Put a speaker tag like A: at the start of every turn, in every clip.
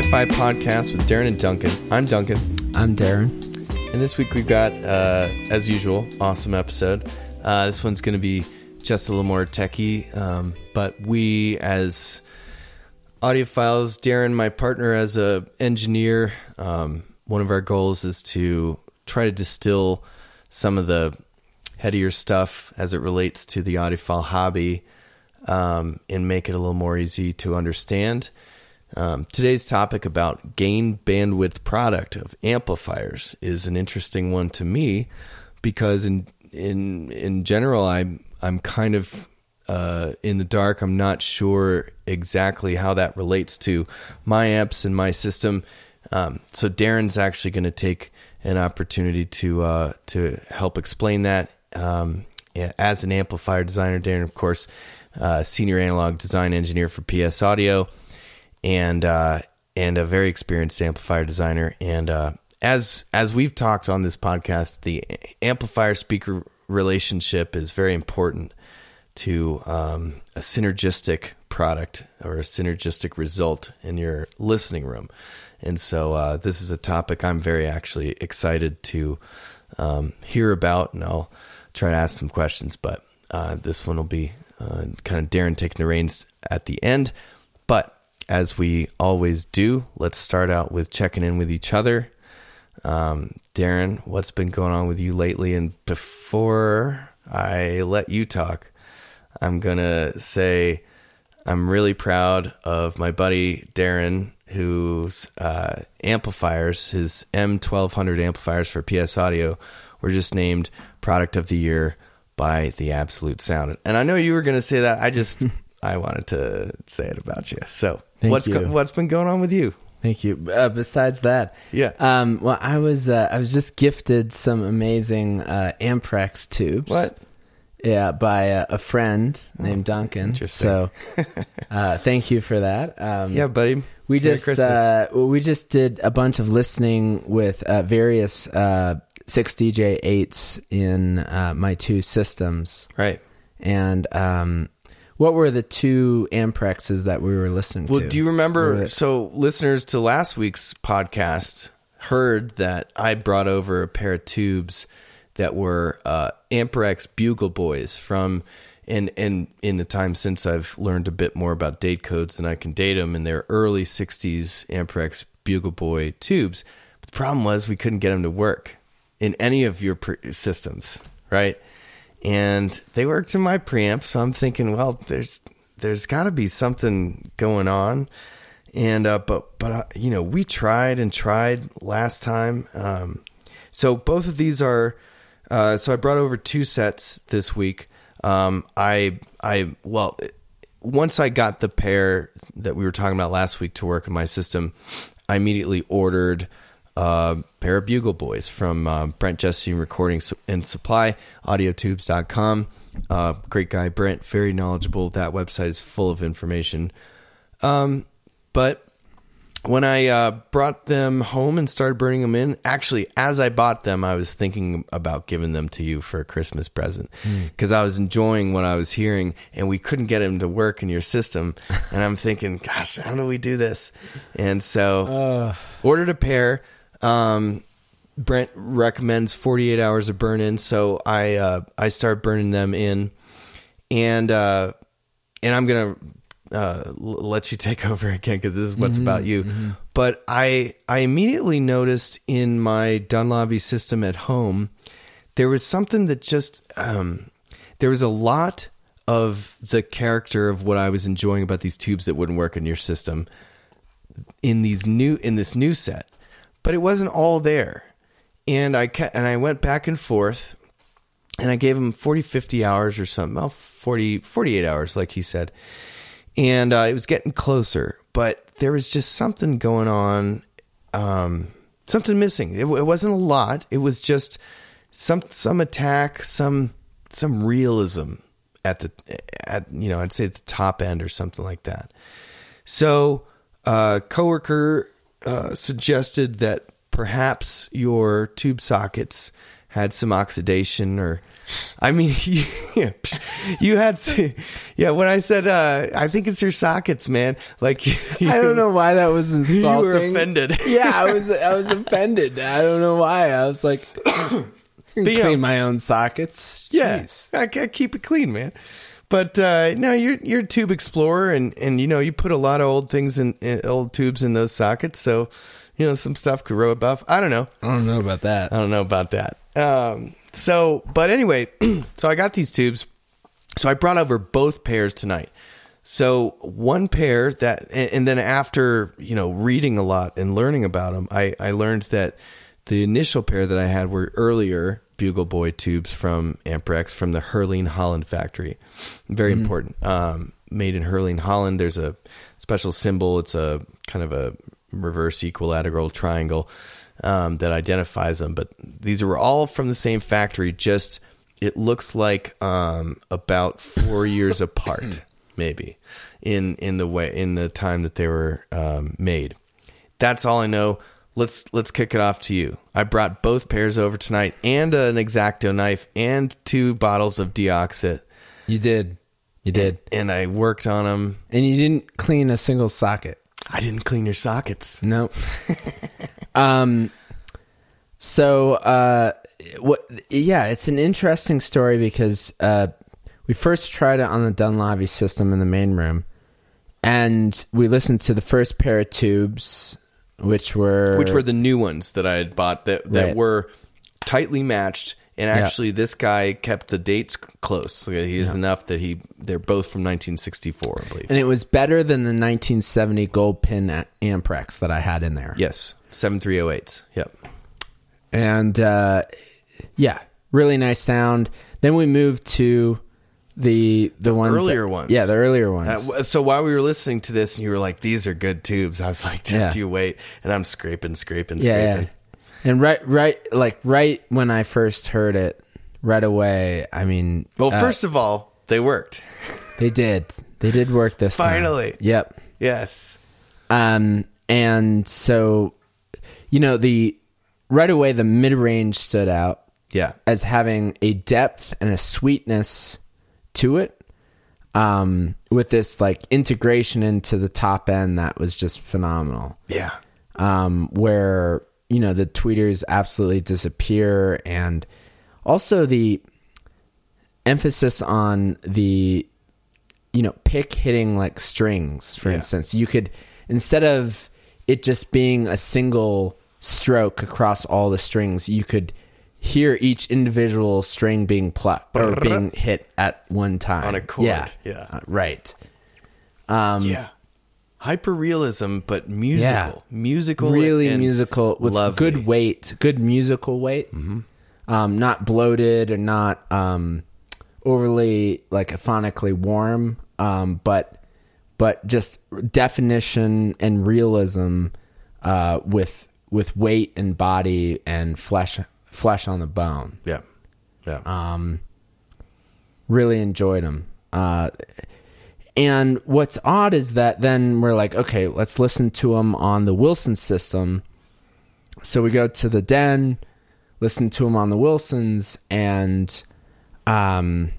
A: welcome back to the Hi-Fi Podcast with Darren and Duncan. I'm Duncan,
B: I'm Darren.
A: and this week we've got, uh, as usual, awesome episode. Uh, this one's going to be just a little more techie, um, but we as audiophiles, Darren, my partner as a engineer, um, one of our goals is to try to distill some of the headier stuff as it relates to the audiophile hobby um, and make it a little more easy to understand. Um, today's topic about gain bandwidth product of amplifiers is an interesting one to me because in in in general I'm I'm kind of uh, in the dark. I'm not sure exactly how that relates to my amps and my system. Um, so Darren's actually going to take an opportunity to uh, to help explain that um, as an amplifier designer. Darren, of course, uh, senior analog design engineer for PS Audio, and uh, and a very experienced amplifier designer. And uh, as as we've talked on this podcast, the amplifier speaker relationship is very important to um, a synergistic product or a synergistic result in your listening room. And so uh, this is a topic I'm very actually excited to um, hear about, and I'll try to ask some questions. But uh, this one will be uh, kind of Darren taking the reins at the end. As we always do, let's start out with checking in with each other. Um, Darren, what's been going on with you lately? And before I let you talk, I'm going to say I'm really proud of my buddy Darren, whose uh, amplifiers, his M1200 amplifiers for PS Audio, were just named Product of the Year by the Absolute Sound. And I know you were going to say that. I just I wanted to say it about you. So
B: Thank
A: what's
B: you.
A: Go- what's been going on with you?
B: Thank you. Uh, besides that,
A: Yeah.
B: Um, well, I was uh, I was just gifted some amazing uh, Amperex tubes.
A: What?
B: Yeah, by a, a friend named Duncan.
A: interesting.
B: So, uh, thank you for that. Um,
A: Yeah, buddy.
B: we just uh, we just did a bunch of listening with uh, various uh, six DJ eights in uh, my two systems,
A: Right.
B: and um, what were the two Amperexes that we were listening
A: Well,
B: to?
A: Well, do you remember? So, listeners to last week's podcast heard that I brought over a pair of tubes that were uh, Amperex Bugle Boys from, and and in the time since I've learned a bit more about date codes and I can date them in their early '60s Amperex Bugle Boy tubes. But the problem was we couldn't get them to work in any of your pre- systems, right? And they worked in my preamp so i'm thinking well there's there's got to be something going on. And uh but but uh, you know we tried and tried last time. Um so both of these are uh so i brought over two sets this week. Um i i well once i got the pair that we were talking about last week to work in my system i immediately ordered uh, pair of bugle boys from uh, Brent Jesse Recording and Supply, audiotubes.com. Uh, great guy, Brent, very knowledgeable. That website is full of information. Um, but when I uh, brought them home and started burning them in, actually, as I bought them, I was thinking about giving them to you for a Christmas present because I was enjoying what I was hearing, and we couldn't get them to work in your system. and I'm thinking, gosh, how do we do this? And so, ordered a pair. Um, Brent recommends 48 hours of burn in, so I uh, I start burning them in, and uh, and I'm gonna uh, l- let you take over again because this is what's about you. But I I immediately noticed in my Dunlavy system at home there was something that just um, there was a lot of the character of what I was enjoying about these tubes that wouldn't work in your system in these new in this new set, but it wasn't all there. And I ca- and I went back and forth and I gave him 40 50 hours or something, well 40 48 hours like he said. And uh, it was getting closer, but there was just something going on um something missing. It, it wasn't a lot. It was just some some attack, some some realism at the at you know, I'd say at the top end or something like that. So, a coworker uh, suggested that perhaps your tube sockets had some oxidation or I mean, you, you had to, yeah. When I said, uh, I think it's your sockets, man. Like, you,
B: I don't know why that was insulting.
A: You were offended.
B: yeah, I was. I was offended. I don't know why. I was like, clean my own sockets.
A: Yeah,
B: Jeez.
A: I, I keep it clean, man. But uh, no, you're you're a tube explorer, and and you know you put a lot of old things in, in old tubes in those sockets, so you know some stuff could rub off. I don't know.
B: I don't know about that.
A: I don't know about that. Um, so, but anyway, so I got these tubes. So I brought over both pairs tonight. So one pair that, and, and then after you know reading a lot and learning about them, I I learned that the initial pair that I had were earlier Bugle Boy tubes from Amperex from the Heerlen Holland factory. Very important. Um, made in Heerlen Holland. There's a special symbol. It's a kind of a reverse equilateral triangle um, that identifies them. But these were all from the same factory. Just it looks like um, about four years apart, maybe in in the way in the time that they were um, made. That's all I know. Let's let's kick it off to you. I brought both pairs over tonight, and an exacto knife, and two bottles of deoxit,
B: You did. You did.
A: and I worked on them.
B: And you didn't clean a single socket.
A: I didn't clean your sockets.
B: Nope. um so uh what yeah, it's an interesting story because uh we first tried it on the Dunlavy system in the main room and we listened to the first pair of tubes which were
A: which were the new ones that I had bought that that
B: Right.
A: were tightly matched. And actually, this guy kept the dates close. He is enough that he they're both from 1964, I believe.
B: and it was better than the 1970 gold pin Amperex that I had in there.
A: yes, 7308s. Yep.
B: and uh, yeah, really nice sound. Then we moved to the the ones
A: earlier
B: that-
A: ones.
B: Yeah, the earlier ones.
A: Uh, so while we were listening to this, and you were like, "These are good tubes," I was like, "Just
B: Yeah.
A: you wait." And I'm scraping, scraping,
B: yeah,
A: scraping.
B: yeah. And right, right, like right when I first heard it, right away. I mean,
A: Well,
B: uh,
A: first of all, they worked.
B: they did, they did work this time.
A: Finally.
B: Yep.
A: Yes.
B: Um, and so, you know, the right away the mid range stood out.
A: Yeah.
B: as having a depth and a sweetness to it um with this like integration into the top end that was just phenomenal
A: Yeah.
B: um where you know the tweeters absolutely disappear and also the emphasis on the you know pick hitting like strings for
A: Yeah.
B: instance you could instead of it just being a single stroke across all the strings you could hear each individual string being plucked or being hit at one time
A: On a chord,
B: yeah
A: yeah.
B: Uh, right um
A: Yeah. Hyper realism, but musical.
B: Yeah.
A: Musical.
B: really
A: and
B: musical with
A: lovely.
B: good weight, good musical weight. Mm-hmm. Um, not bloated or not um, overly like phonically warm, um, but but just definition and realism uh, with with weight and body and flesh flesh on the bone.
A: Yeah. Yeah.
B: Um, really enjoyed them. Uh, and what's odd is that then we're like, okay, let's listen to them on the Wilson system. So we go to the den, listen to them on the Wilsons, and um,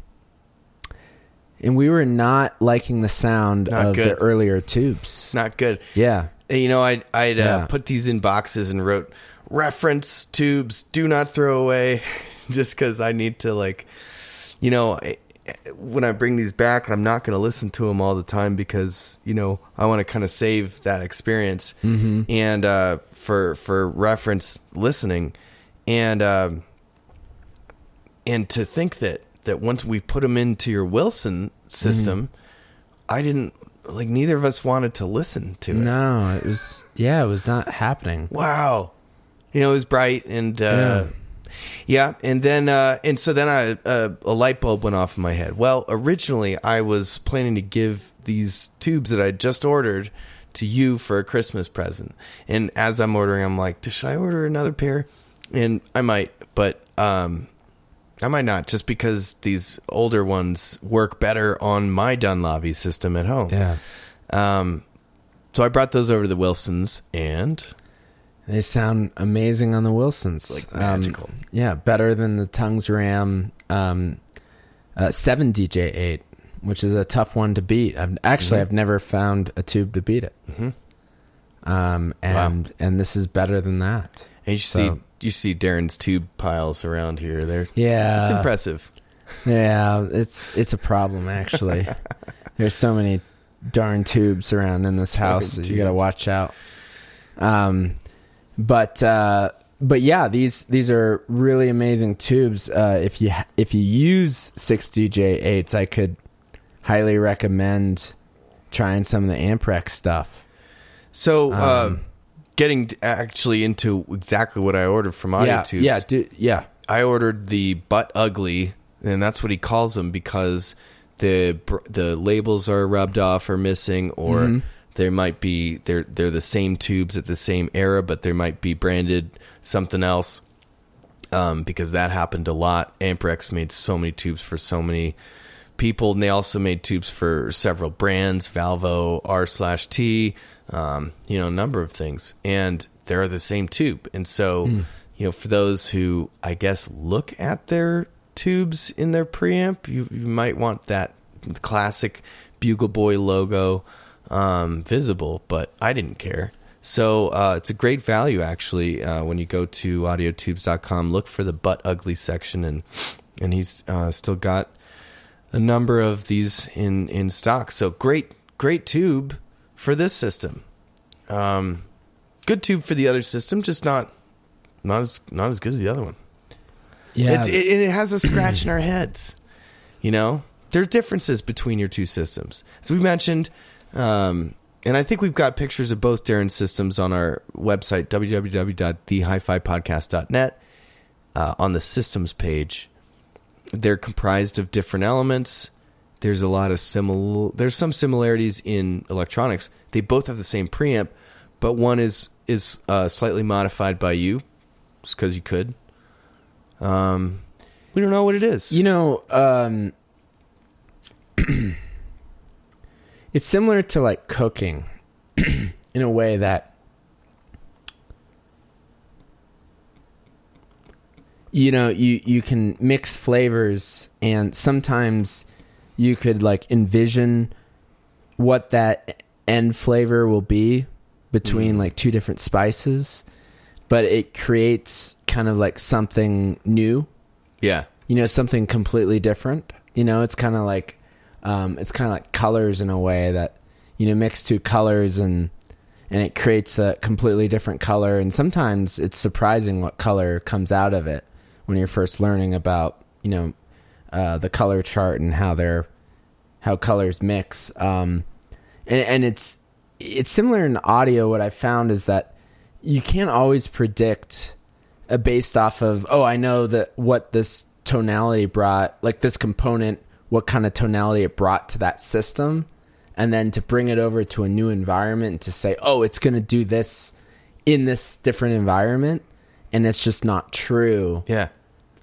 B: and we were not liking the sound
A: Not
B: of the earlier tubes.
A: Not good.
B: Yeah,
A: You know, I'd, I'd uh, put these in boxes and wrote reference tubes, do not throw away, just because I need to, like, you know, when I bring these back, I'm not going to listen to them all the time because, you know, I want to kind of save that experience mm-hmm. and uh, for for reference listening, and um, and to think that that once we put them into your Wilson system, I didn't like neither of us wanted to listen to it.
B: no, it was yeah, it was not happening.
A: Wow. You know, it was bright and uh yeah, and then uh and so then I uh, a light bulb went off in my head. Well, originally I was planning to give these tubes that I just ordered to you for a Christmas present. And as I'm ordering, I'm like, should I order another pair? And I might, but um I might not just because these older ones work better on my Dunlavy system at home.
B: Yeah,
A: Um so I brought those over to the Wilsons and
B: They sound amazing on the Wilsons.
A: Like
B: Um,
A: magical.
B: yeah, better than the Tungsram um, uh, seven DJ eight, which is a tough one to beat. I've, actually,
A: Mhm.
B: I've never found a tube to beat it.
A: Mhm.
B: Um, and and this is better than that.
A: And you
B: So-
A: see you see Darren's tube piles around here. They're
B: Yeah,
A: it's impressive.
B: Yeah, it's it's a problem actually. There's so many darn tubes around in this
A: Darn
B: house. that You got to watch out. Um, but uh, but yeah, these these are really amazing tubes. Uh, if you if you use six DJ eights, I could highly recommend trying some of the Amperex stuff.
A: So, uh,
B: Um,
A: getting actually into exactly what I ordered from Audio
B: yeah,
A: Tubes.
B: yeah, do, yeah.
A: I ordered the butt ugly, and that's what he calls them because the the labels are rubbed off or missing, or
B: Mhm.
A: There might be they're they're the same tubes at the same era, but they might be branded something else. Um, because that happened a lot. Amperex made so many tubes for so many people, and they also made tubes for several brands, Valvo, R slash T, um, you know, a number of things, and they're the same tube. And so, you know, for those who I guess look at their tubes in their preamp, you, you might want that classic Bugle Boy logo um, visible, but I didn't care. So uh, it's a great value actually uh, when you go to audiotubes.com. Look for the butt ugly section, and and he's uh, still got a number of these in in stock. So great, great tube for this system. Um, good tube for the other system, just not not as not as good as the other one.
B: Yeah,
A: It's, it, it has a scratch in our heads. You know, there's differences between your two systems, as we mentioned. Um, and I think we've got pictures of both Darren's systems on our website, www.thehifipodcast.net. Uh, on the systems page, they're comprised of different elements. There's a lot of similar. There's some similarities in electronics. They both have the same preamp, but one is is uh, slightly modified by you, just because you could. Um, we don't know what it is.
B: You know, um, it's similar to like cooking in a way that you know you you can mix flavors and sometimes you could like envision what that end flavor will be between
A: Mm.
B: like two different spices but it creates kind of like something new.
A: Yeah,
B: you know something completely different. You know it's kind of like um, it's kind of like colors in a way that you know mix two colors and and it creates a completely different color. And sometimes it's surprising what color comes out of it when you're first learning about you know uh, the color chart and how they're how colors mix. Um, and, and it's it's similar in audio. What i found is that you can't always predict uh, based off of oh i know that what this tonality brought like this component what kind of tonality it brought to that system and then to bring it over to a new environment and to say oh it's going to do this in this different environment and it's just not true.
A: Yeah,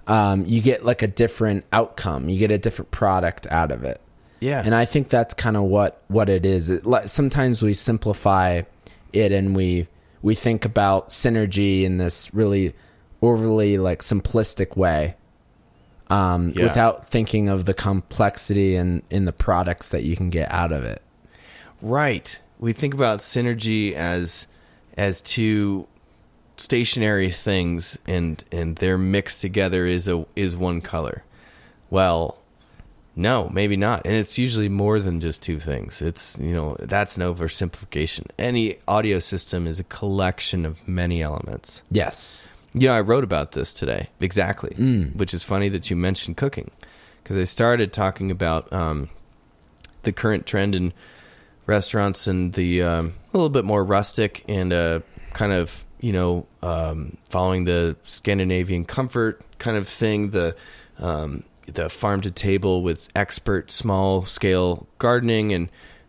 B: um, you get like a different outcome. You get a different product out of it.
A: Yeah.
B: and I think that's kind of what what it is. It, sometimes we simplify it and we we think about synergy in this really overly like simplistic way, um,
A: Yeah.
B: without thinking of the complexity and in the products that you can get out of it.
A: Right. We think about synergy as as two stationary things and and they're mixed together is a is one color. Well, no, maybe not. And it's usually more than just two things. It's, you know, that's an oversimplification. Any audio system is a collection of many elements.
B: Yes.
A: You know, I wrote about this today, exactly,
B: Mm.
A: which is funny that you mentioned cooking because I started talking about um, the current trend in restaurants and the um, a little bit more rustic and uh, kind of you know um, following the Scandinavian comfort kind of thing. The um, the farm to table with expert small scale gardening and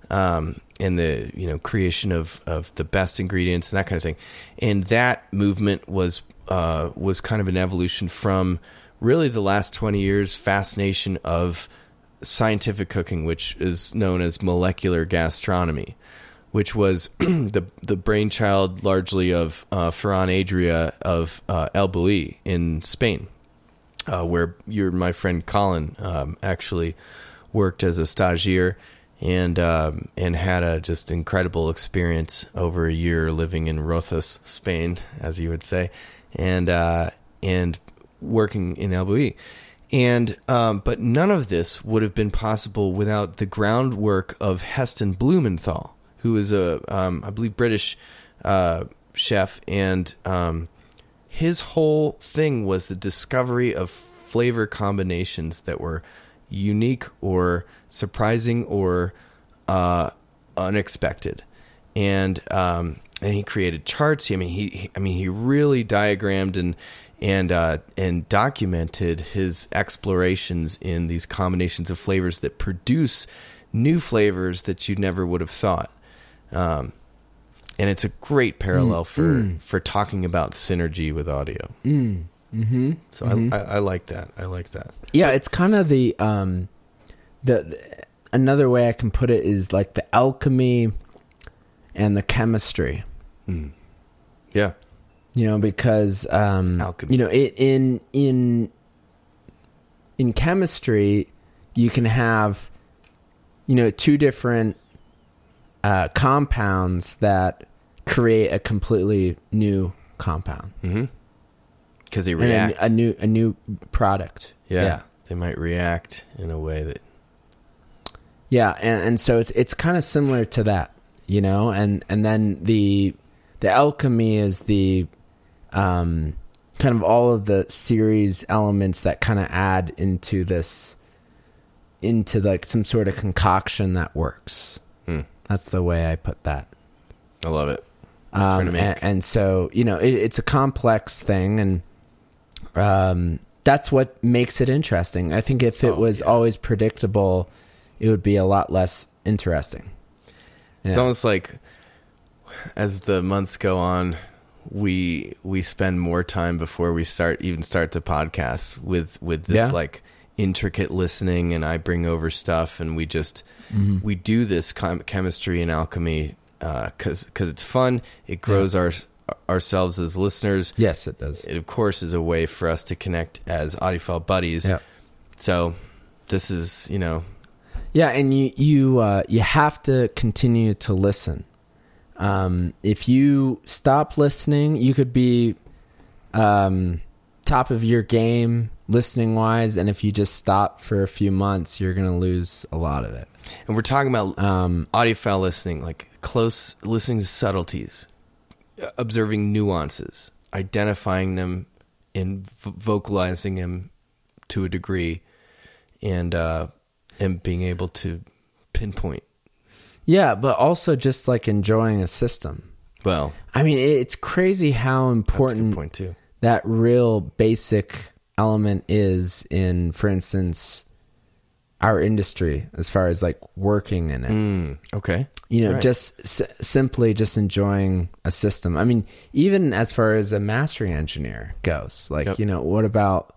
A: um, and the you know creation of of the best ingredients and that kind of thing. And that movement was uh, was kind of an evolution from really the last twenty years fascination of scientific cooking, which is known as molecular gastronomy, which was the the brainchild largely of uh, Ferran Adria of uh, El Bulli in Spain. uh, where your my friend Colin um, actually worked as a stagiaire and um, and had a just incredible experience over a year living in Rosas, Spain, as you would say, and uh, and working in Bulli. And um, but none of this would have been possible without the groundwork of Heston Blumenthal, who is a um, I believe British uh, chef, and um, his whole thing was the discovery of flavor combinations that were unique or surprising or uh, unexpected, and um, and he created charts. I mean, he, he I mean he really diagrammed and and uh, and documented his explorations in these combinations of flavors that produce new flavors that you never would have thought. Um, and it's a great parallel for for talking about synergy with audio.
B: Mm. Mm-hmm.
A: So I, I, I like that. I like that.
B: Yeah, it's kind of the um, the another way I can put it is like the alchemy and the chemistry.
A: Mm. Yeah.
B: You know, because um,
A: Alchemy.
B: you know, it, in in in chemistry, you can have you know two different uh, compounds that create a completely new compound
A: Mm-hmm. Because they react.
B: a, a new a new product.
A: yeah,
B: yeah.
A: They might react in a way that.
B: Yeah, and, and so it's it's kind of similar to that, you know, and and then the the alchemy is the um kind of all of the series elements that kind of add into this into like some sort of concoction that works.
A: Hmm.
B: That's the way I put that.
A: I love it. trying to
B: Um,
A: make-
B: and, and so you know it, it's a complex thing, and um, that's what makes it interesting. I think if it
A: Oh,
B: was
A: yeah.
B: always predictable, it would be a lot less interesting.
A: It's almost like as the months go on, we we spend more time before we start even start the podcast with with this
B: Yeah.
A: like intricate listening, and I bring over stuff, and we just
B: Mm-hmm.
A: we do this chem- chemistry and alchemy because because it's fun. It grows our ourselves as listeners.
B: yes, it does.
A: It of course is a way for us to connect as audiophile buddies.
B: Yeah.
A: So this is you know
B: Yeah, and you you uh, you have to continue to listen. Um, if you stop listening, you could be um, top of your game listening wise, and if you just stop for a few months, you're gonna lose a lot of it.
A: and we're talking about
B: Um,
A: audiophile listening, like close listening to subtleties, observing nuances, identifying them, and v- vocalizing them to a degree, and uh, and being able to pinpoint.
B: Yeah, but also just like enjoying a system.
A: Well,
B: I mean, it's crazy how important
A: point too.
B: that real basic element is in, for instance, our industry as far as like working in it.
A: Mm, okay.
B: You know,
A: Right.
B: just s- simply just enjoying a system. I mean, even as far as a mastering engineer goes, like
A: Yep.
B: you know, what about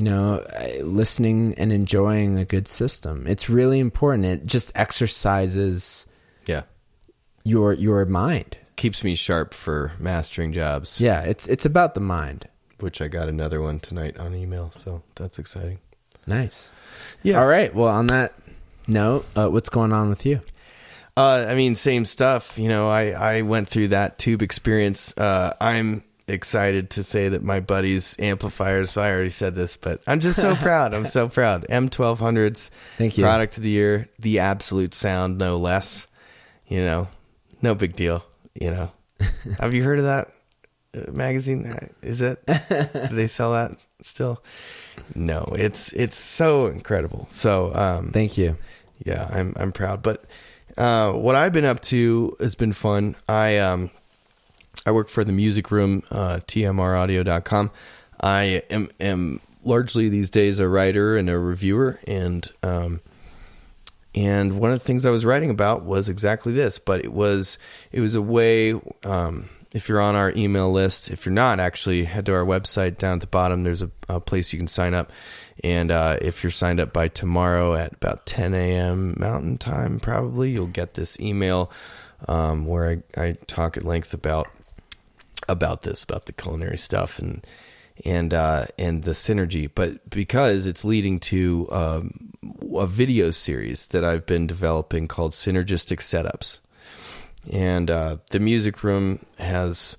B: you know listening and enjoying a good system? It's really important. It just exercises
A: Yeah,
B: your your mind.
A: keeps me sharp for mastering jobs.
B: Yeah, it's it's about the mind.
A: which I got another one tonight on email, so that's exciting.
B: Nice.
A: Yeah.
B: All right. Well, on that note, uh, what's going on with you?
A: Uh, I mean, same stuff. You know, I, I went through that tube experience. Uh, I'm excited to say that my buddy's amplifiers, I already said this, but I'm just so proud. I'm so proud. M1200s,
B: Thank you.
A: product of the year, the absolute sound, no less. You know, no big deal. You know, have you heard of that uh, magazine? Is it? Do they sell that still? No, it's it's so incredible. So, um,
B: Thank you.
A: yeah, I'm I'm proud. But uh, what I've been up to has been fun. I um I work for the music room, uh, tmraudio.com. I am am largely these days a writer and a reviewer, and um and one of the things I was writing about was exactly this. But it was it was a way. Um, if you're on our email list, if you're not, actually head to our website down at the bottom. There's a, a place you can sign up, and uh, if you're signed up by tomorrow at about 10 a.m. Mountain Time, probably you'll get this email um, where I, I talk at length about about this, about the culinary stuff, and and uh, and the synergy, but because it's leading to um, a video series that I've been developing called Synergistic Setups, and uh, the music room has,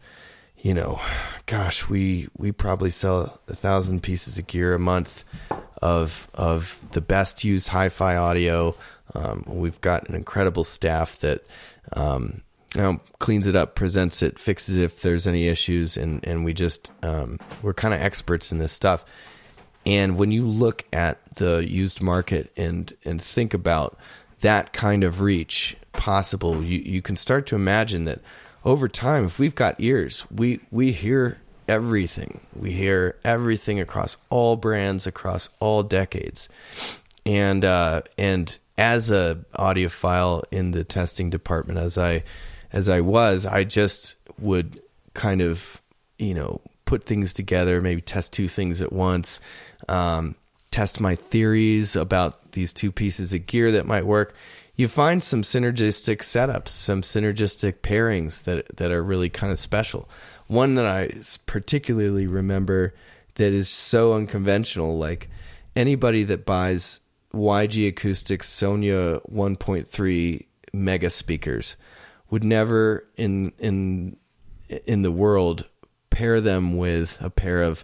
A: you know, gosh, we we probably sell a thousand pieces of gear a month of of the best used hi-fi audio. Um, we've got an incredible staff that. Um, you cleans it up, presents it, fixes it if there's any issues, and and we just um, we're kind of experts in this stuff. And when you look at the used market and and think about that kind of reach possible, you you can start to imagine that over time, if we've got ears, we we hear everything. We hear everything across all brands, across all decades, and uh, and as a audiophile in the testing department, as I as I was, I just would kind of, you know, put things together, maybe test two things at once, um, test my theories about these two pieces of gear that might work. You find some synergistic setups, some synergistic pairings that that are really kind of special. One that I particularly remember that is so unconventional, like anybody that buys YG Acoustics Sonja 1.3 mega speakers would never in in in the world pair them with a pair of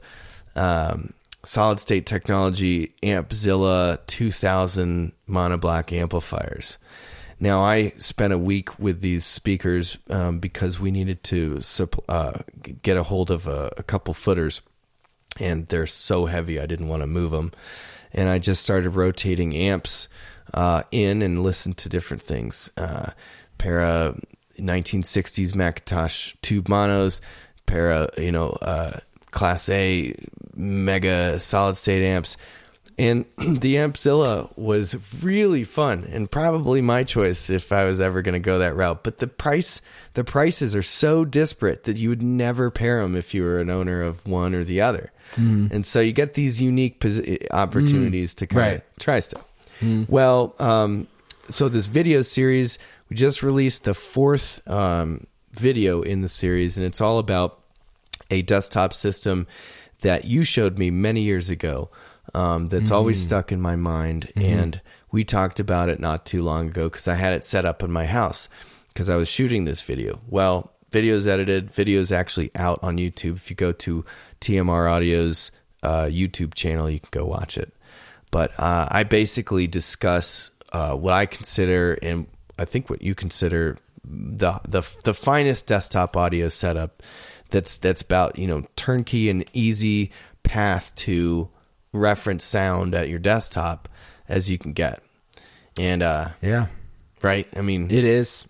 A: um, solid state technology Ampzilla 2000 monoblock amplifiers. Now I spent a week with these speakers um, because we needed to uh, get a hold of a, a couple footers, and they're so heavy I didn't want to move them, and I just started rotating amps uh, in and listened to different things. Uh, pair of 1960s McIntosh tube monos, pair of you know uh, Class A mega solid state amps, and the Ampzilla was really fun and probably my choice if I was ever going to go that route. But the price, the prices are so disparate that you would never pair them if you were an owner of one or the other. Mm. And so you get these unique posi- opportunities mm. to kind
B: right.
A: of try stuff. Mm. Well, um, so this video series we just released the fourth um, video in the series, and it's all about a desktop system that you showed me many years ago. Um, that's mm-hmm. always stuck in my mind, mm-hmm. and we talked about it not too long ago because I had it set up in my house because I was shooting this video. Well, video's edited, video's actually out on YouTube. If you go to TMR Audio's uh, YouTube channel, you can go watch it. But uh, I basically discuss uh, what I consider and I think what you consider the the the finest desktop audio setup that's that's about you know turnkey and easy path to reference sound at your desktop as you can get. And uh
B: yeah.
A: right? I mean
B: it is.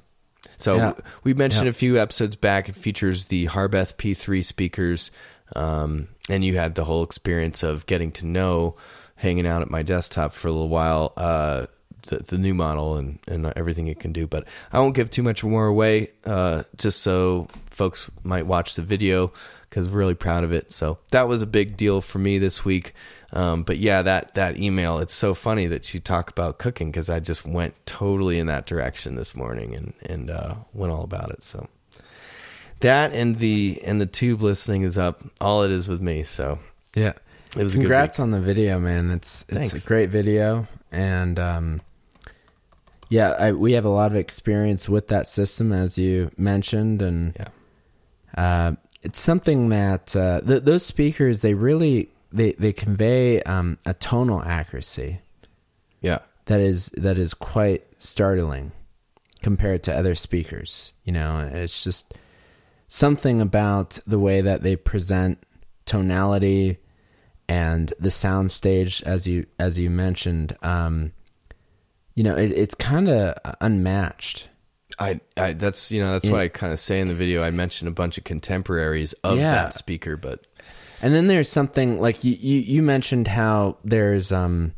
A: so yeah. we mentioned yeah. a few episodes back it features the harbeth p3 speakers um and you had the whole experience of getting to know hanging out at my desktop for a little while. Uh the, the new model and, and everything it can do. But I won't give too much more away, uh, just so folks might watch the video because we're really proud of it. So that was a big deal for me this week. Um, but yeah, that that email, it's so funny that you talk about cooking because I just went totally in that direction this morning and and uh, went all about it. So that and the and the tube listening is up. All it is with me. So
B: yeah. It was Congrats on the video, man. It's it's Thanks. a great video, and um, yeah, I, we have a lot of experience with that system, as you mentioned, and
A: yeah.
B: uh, it's something that uh, th- those speakers they really they they convey um, a tonal accuracy.
A: Yeah,
B: that is that is quite startling compared to other speakers. You know, it's just something about the way that they present tonality and the sound stage, as you as you mentioned. Um, you know, it, it's kind of unmatched.
A: I, I, that's you know that's why I kind of say in the video I mentioned a bunch of contemporaries of yeah. that speaker, but
B: and then there's something like you, you, you mentioned how there's um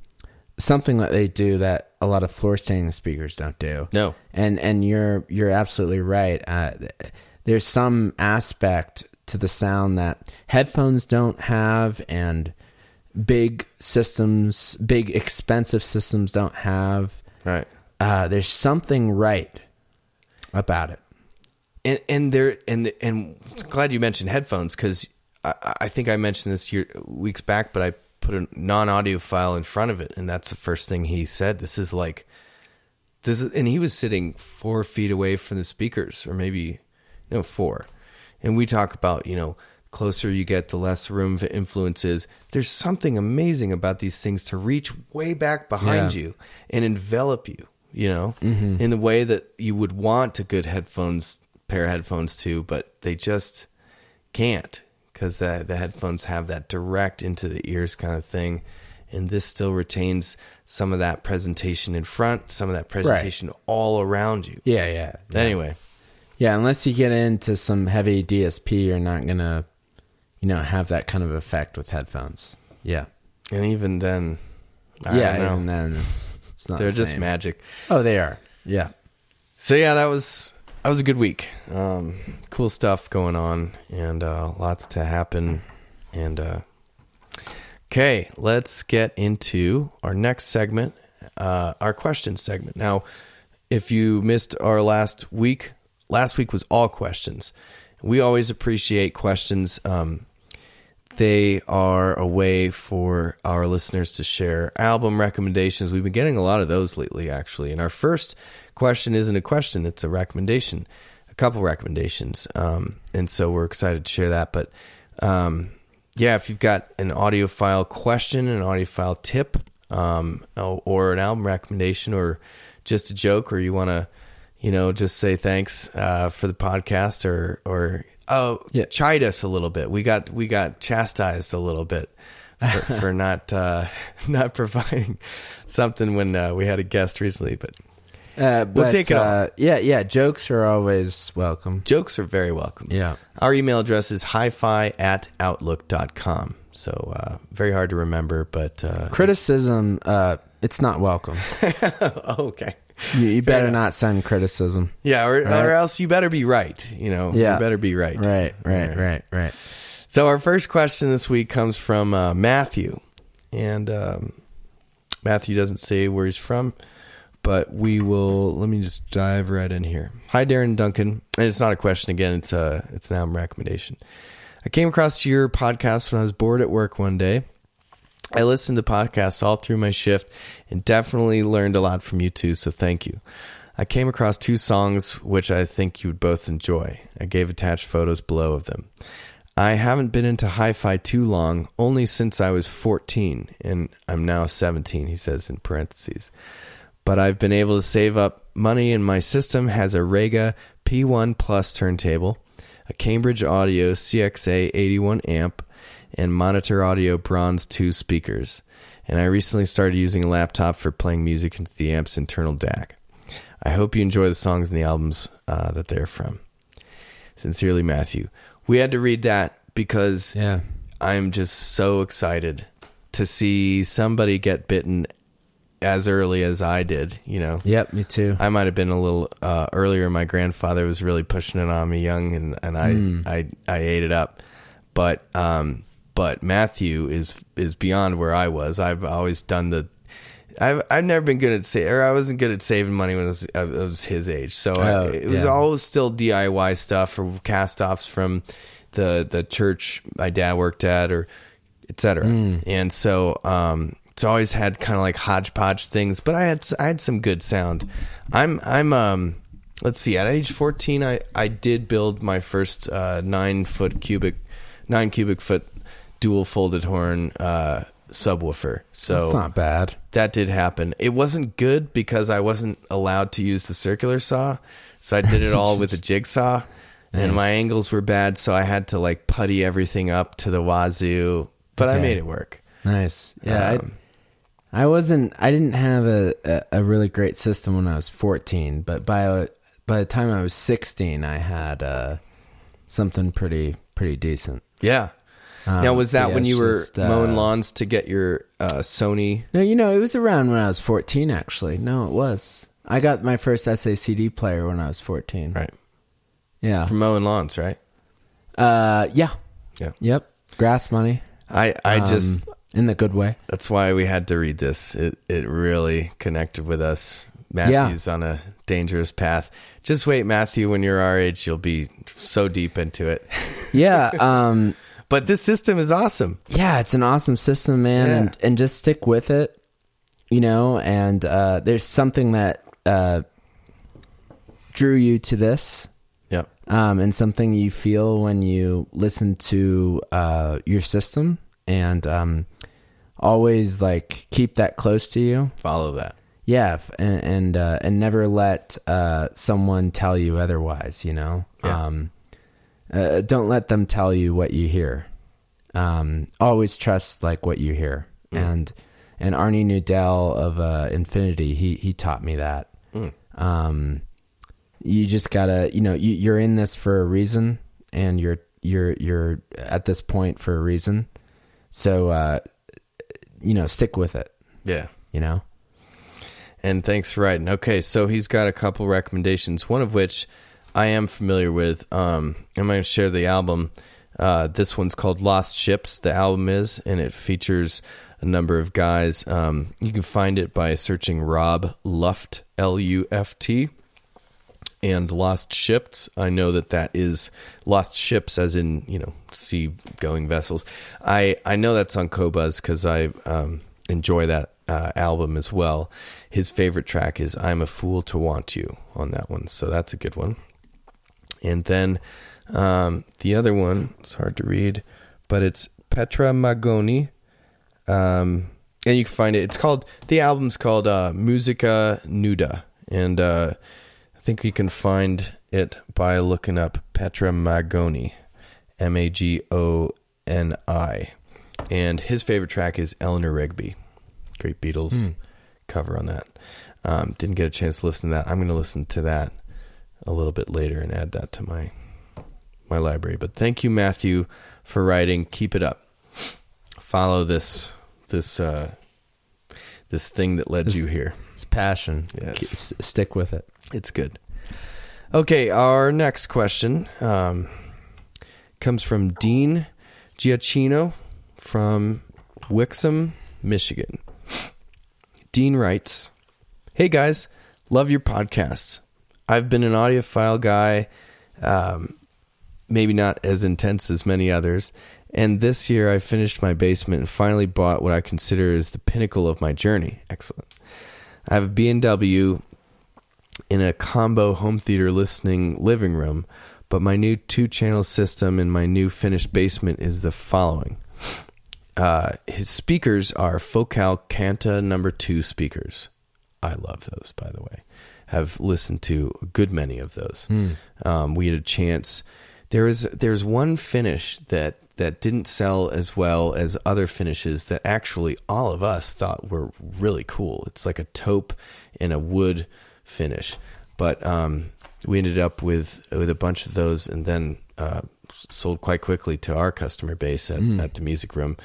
B: something that they do that a lot of floor standing speakers don't do.
A: No,
B: and and you're you're absolutely right. Uh, there's some aspect to the sound that headphones don't have, and big systems, big expensive systems don't have.
A: Right.
B: Uh, there's something right about it.
A: And and there and and glad you mentioned headphones because I, I think I mentioned this year, weeks back, but I put a non-audiophile in front of it, and that's the first thing he said. This is like this, is, and he was sitting four feet away from the speakers, or maybe no four. And we talk about you know closer you get, the less room for influences. There's something amazing about these things to reach way back behind
B: Yeah.
A: you and envelop you, you know, mm-hmm. in the way that you would want a good headphones, pair of headphones to, but they just can't because the, the headphones have that direct into the ears kind of thing. And this still retains some of that presentation in front, some of that presentation all around you.
B: Yeah, yeah. yeah.
A: Anyway,
B: Yeah, unless you get into some heavy DSP, you're not gonna, you know, have that kind of effect with headphones. Yeah,
A: and even then, I
B: yeah.
A: don't know.
B: Even then, it's it's not.
A: they're
B: the
A: just magic.
B: Oh, they are. Yeah.
A: So yeah, that was that was a good week. Um, cool stuff going on, and uh, lots to happen. And uh, okay, let's get into our next segment, uh, our question segment. Now, if you missed our last week, last week was all questions. We always appreciate questions. Um, they are a way for our listeners to share album recommendations. We've been getting a lot of those lately, actually. And our first question isn't a question, it's a recommendation, a couple recommendations. Um, and so we're excited to share that. But um, yeah, if you've got an audiophile question, an audiophile tip, um, or an album recommendation, or just a joke, or you want to, you know, just say thanks uh, for the podcast, or or oh,
B: Yeah.
A: chide us a little bit. We got we got chastised a little bit for, for not uh, not providing something when uh, we had a guest recently. But
B: Uh,
A: We'll take it
B: uh, Yeah, yeah. Jokes are always welcome.
A: jokes are very welcome.
B: Yeah.
A: Our email address is hi-fi at outlook.com. So uh, very hard to remember, but uh,
B: Criticism, uh, it's not welcome.
A: okay.
B: You, you better
A: enough.
B: not send criticism.
A: Yeah, or,
B: Right.
A: or else you better be right. You know,
B: Yeah.
A: you better be right.
B: Right, right,
A: Right.
B: right, right.
A: So our first question this week comes from uh, Matthew, and um, Matthew doesn't say where he's from, but we will. Let me just dive right in here. Hi, Darren Duncan, and it's not a question again. It's a it's an album recommendation. I came across your podcast when I was bored at work one day. I listened to podcasts all through my shift and definitely learned a lot from you too, so thank you. I came across two songs which I think you would both enjoy. I gave attached photos below of them. I haven't been into hi fi too long, only since I was 14, and I'm now 17, he says in parentheses. But I've been able to save up money, and my system has a Rega P1 Plus turntable, a Cambridge Audio CXA 81 amp, and Monitor Audio Bronze 2 speakers. And I recently started using a laptop for playing music into the amp's internal DAC. I hope you enjoy the songs and the albums uh, that they're from. Sincerely, Matthew. We had to read that because
B: Yeah.
A: I'm just so excited to see somebody get bitten as early as I did. You know,
B: Yep, me too.
A: I might have been a little uh, earlier. My grandfather was really pushing it on me young, and and I
B: Hmm.
A: I I ate it up. But um, but Matthew is is beyond where I was. I've always done the. I've I've never been good at sa- or I wasn't good at saving money when I was, I was his age. So I,
B: Oh,
A: it was
B: yeah.
A: always still DIY stuff or cast offs from the the church my dad worked at or etc. And so um, it's always had kind of like hodgepodge things, but I had I had some good sound. I'm I'm um let's see at age 14 I I did build my first uh, nine foot cubic nine cubic foot dual folded horn uh, subwoofer. So
B: That's not bad.
A: that did happen. It wasn't good because I wasn't allowed to use the circular saw, so I did it all with a jigsaw, and my angles were bad, so I had to like putty everything up to the wazoo. But I made it work.
B: Nice. Yeah,
A: Um,
B: I, I wasn't. I didn't have a, a, a really great system when I was 14, but by by the time I was 16, I had uh, something pretty pretty decent.
A: Yeah.
B: Um,
A: now was
B: so
A: that
B: yeah,
A: when you were
B: just, uh,
A: mowing lawns to get your uh, Sony?
B: No, you know, it was around when I was 14. Actually, no, it was. I got my first SACD player when I was 14.
A: Right.
B: Yeah.
A: For mowing lawns, right?
B: Uh, yeah.
A: Yeah.
B: Yep. Grass money.
A: I I
B: Um,
A: just
B: in the good way.
A: that's why we had to read this. It it really connected with us. Matthew's on a dangerous path. Just wait, Matthew. When you're our age, you'll be so deep into it.
B: Yeah. Um.
A: But this system is awesome.
B: Yeah, it's an awesome system, man,
A: Yeah.
B: and and just stick with it, you know. And uh, there's something that uh, drew you to this,
A: Yep.
B: um, and something you feel when you listen to uh, your system, and um, always like keep that close to you.
A: Follow that.
B: Yeah, f- and and, uh, and never let uh, someone tell you otherwise. You know,
A: Yeah.
B: um, uh, don't let them tell you what you hear. Um, always trust like what you hear. And and Arnie Nudell of uh, Infinity, he he taught me that.
A: Mm.
B: Um, you just gotta, you know, you, you're in this for a reason, and you're you're you're at this point for a reason. So, uh, you know, stick with it.
A: Yeah.
B: You know.
A: And thanks for writing. Okay, so he's got a couple recommendations, one of which I am familiar with. Um, I'm going to share the album. Uh, this one's called Lost Ships, the album is, and it features a number of guys. Um, you can find it by searching Rob Luft, L U F T, and Lost Ships. I know that that is Lost Ships, as in, you know, sea going vessels. I, I know that's on Qobuz because I um, enjoy that uh, album as well. His favorite track is I'm a Fool to Want You on that one. So that's a good one. And then um, the other one, it's hard to read, but it's Petra Magoni. Um, and you can find it. It's called, the album's called uh, Musica Nuda. And uh, I think you can find it by looking up Petra Magoni, M A G O N I. And his favorite track is Eleanor Rigby. Great Beatles cover on that. Um, didn't get a chance to listen to that. I'm going to listen to that a little bit later and add that to my my library. But thank you, Matthew, for writing. Keep it up. Follow this this uh, this thing that led
B: This-
A: you here.
B: It's passion.
A: Yes.
B: S- stick with it.
A: It's good. Okay, our next question um, comes from Dean Giacchino from Wixom, Michigan. Dean writes, "Hey guys, love your podcast. I've been an audiophile guy, um, maybe not as intense as many others." And this year, I finished my basement and finally bought what I consider is the pinnacle of my journey. Excellent. I have a B&W in a combo home theater listening living room, but my new two channel system in my new finished basement is the following. Uh, his speakers are Focal Kanta number two speakers. I love those, by the way. Have listened to a good many of those. Um, we had a chance. There is there's one finish that that didn't sell as well as other finishes that actually all of us thought were really cool. It's like a taupe and a wood finish, but um, we ended up with with a bunch of those, and then uh, sold quite quickly to our customer base at, at the music room.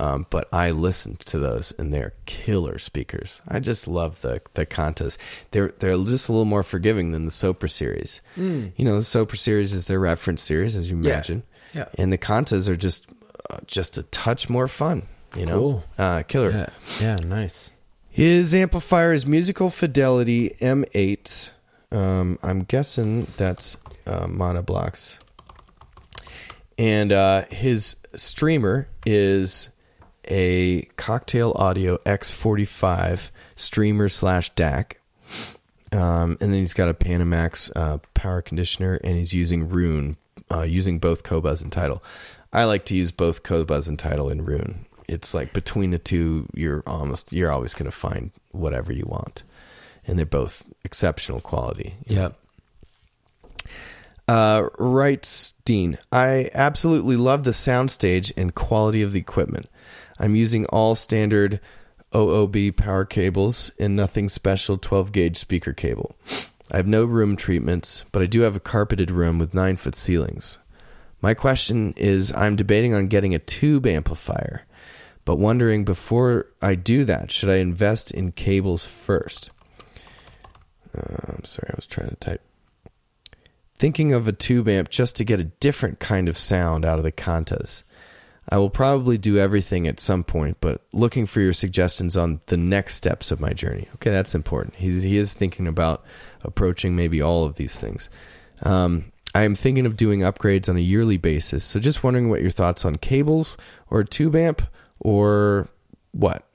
A: Um, but I listened to those, and they're killer speakers. I just love the the Kantas. They're they're just a little more forgiving than the Sopra series. You know, the Sopra series is their reference series, as you
B: Yeah.
A: imagine.
B: Yeah.
A: And the Kantas are just uh, just a touch more fun. You know,
B: Cool.
A: uh, killer.
B: Yeah. Yeah. Nice.
A: His amplifier is Musical Fidelity M8. Um, I'm guessing that's uh, monoblocks. And uh, his streamer is a Cocktail Audio X45 streamer slash DAC. Um, and then he's got a Panamax uh, power conditioner, and he's using Roon, uh, using both Qobuz and Tidal. I like to use both Qobuz and Tidal in Roon. It's like between the two, you're almost you're always going to find whatever you want, and they're both exceptional quality.
B: Yep.
A: Uh, writes Dean, I absolutely love the soundstage and quality of the equipment. I'm using all standard OOB power cables and nothing special 12 gauge speaker cable. I have no room treatments, but I do have a carpeted room with 9 foot ceilings. My question is I'm debating on getting a tube amplifier, but wondering before I do that, should I invest in cables first? Uh, I'm sorry, I was trying to type thinking of a tube amp just to get a different kind of sound out of the Kantas. I will probably do everything at some point, but looking for your suggestions on the next steps of my journey. Okay, that's important. He's, he is thinking about approaching maybe all of these things. Um, I am thinking of doing upgrades on a yearly basis. So just wondering what your thoughts on cables or tube amp or what?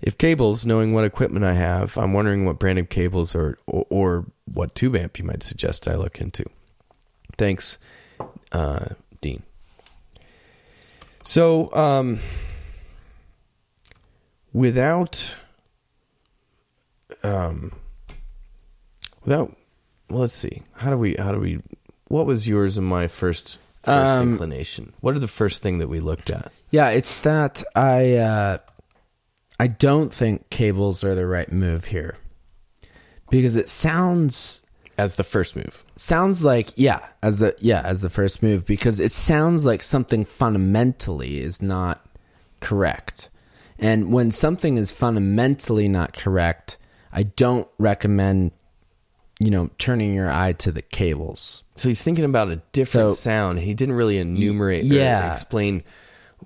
A: If cables, knowing what equipment I have, I'm wondering what brand of cables or or, or what tube amp you might suggest I look into. Thanks, uh, Dean. So, um, without, um, without, well, let's see. How do we? How do we? What was yours and my first first
B: Um,
A: inclination? What are the first thing that we looked at?
B: Yeah, it's that I uh, I don't think cables are the right move here because it sounds
A: as the first move?
B: sounds like yeah as the yeah as the first move because it sounds like something fundamentally is not correct and when something is fundamentally not correct i don't recommend you know turning your eye to the cables
A: So he's thinking about a different
B: So-
A: sound. He didn't really enumerate
B: yeah.
A: or explain.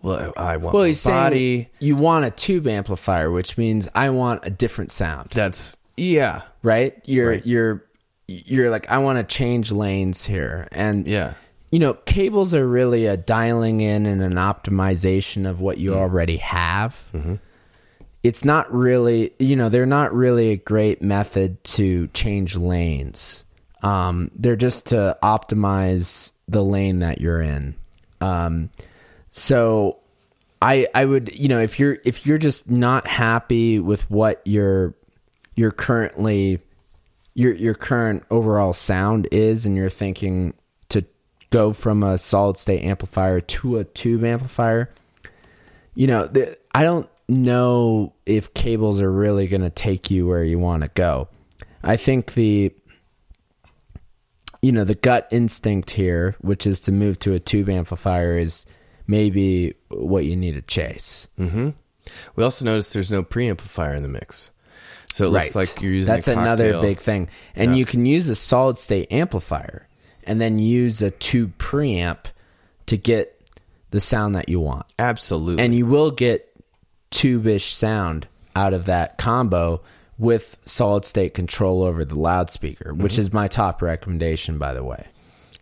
A: Well, I want
B: well
A: my
B: he's
A: body.
B: saying you want a tube amplifier which means i want a different sound
A: That's yeah,
B: right you're
A: Right.
B: you're you're like i want to change lanes here and
A: yeah.
B: you know, cables are really a dialing in and an optimization of what you already have. It's not really, you know, they're not really a great method to change lanes. Um, they're just to optimize the lane that you're in. Um, so I I would, you know, if you're if you're just not happy with what you're you're currently your your current overall sound is and you're thinking to go from a solid state amplifier to a tube amplifier you know the, i don't know if cables are really going to take you where you want to go. I think the you know the gut instinct here which is to move to a tube amplifier is maybe what you need to chase.
A: Hmm We also noticed there's no preamplifier in the mix, so it looks like you're using.
B: That's another big thing. And
A: Yeah.
B: you can use a solid state amplifier and then use a tube preamp to get the sound that you want.
A: Absolutely,
B: And you will get tube-ish sound out of that combo with solid state control over the loudspeaker, which
A: Mm-hmm.
B: is my top recommendation by the way.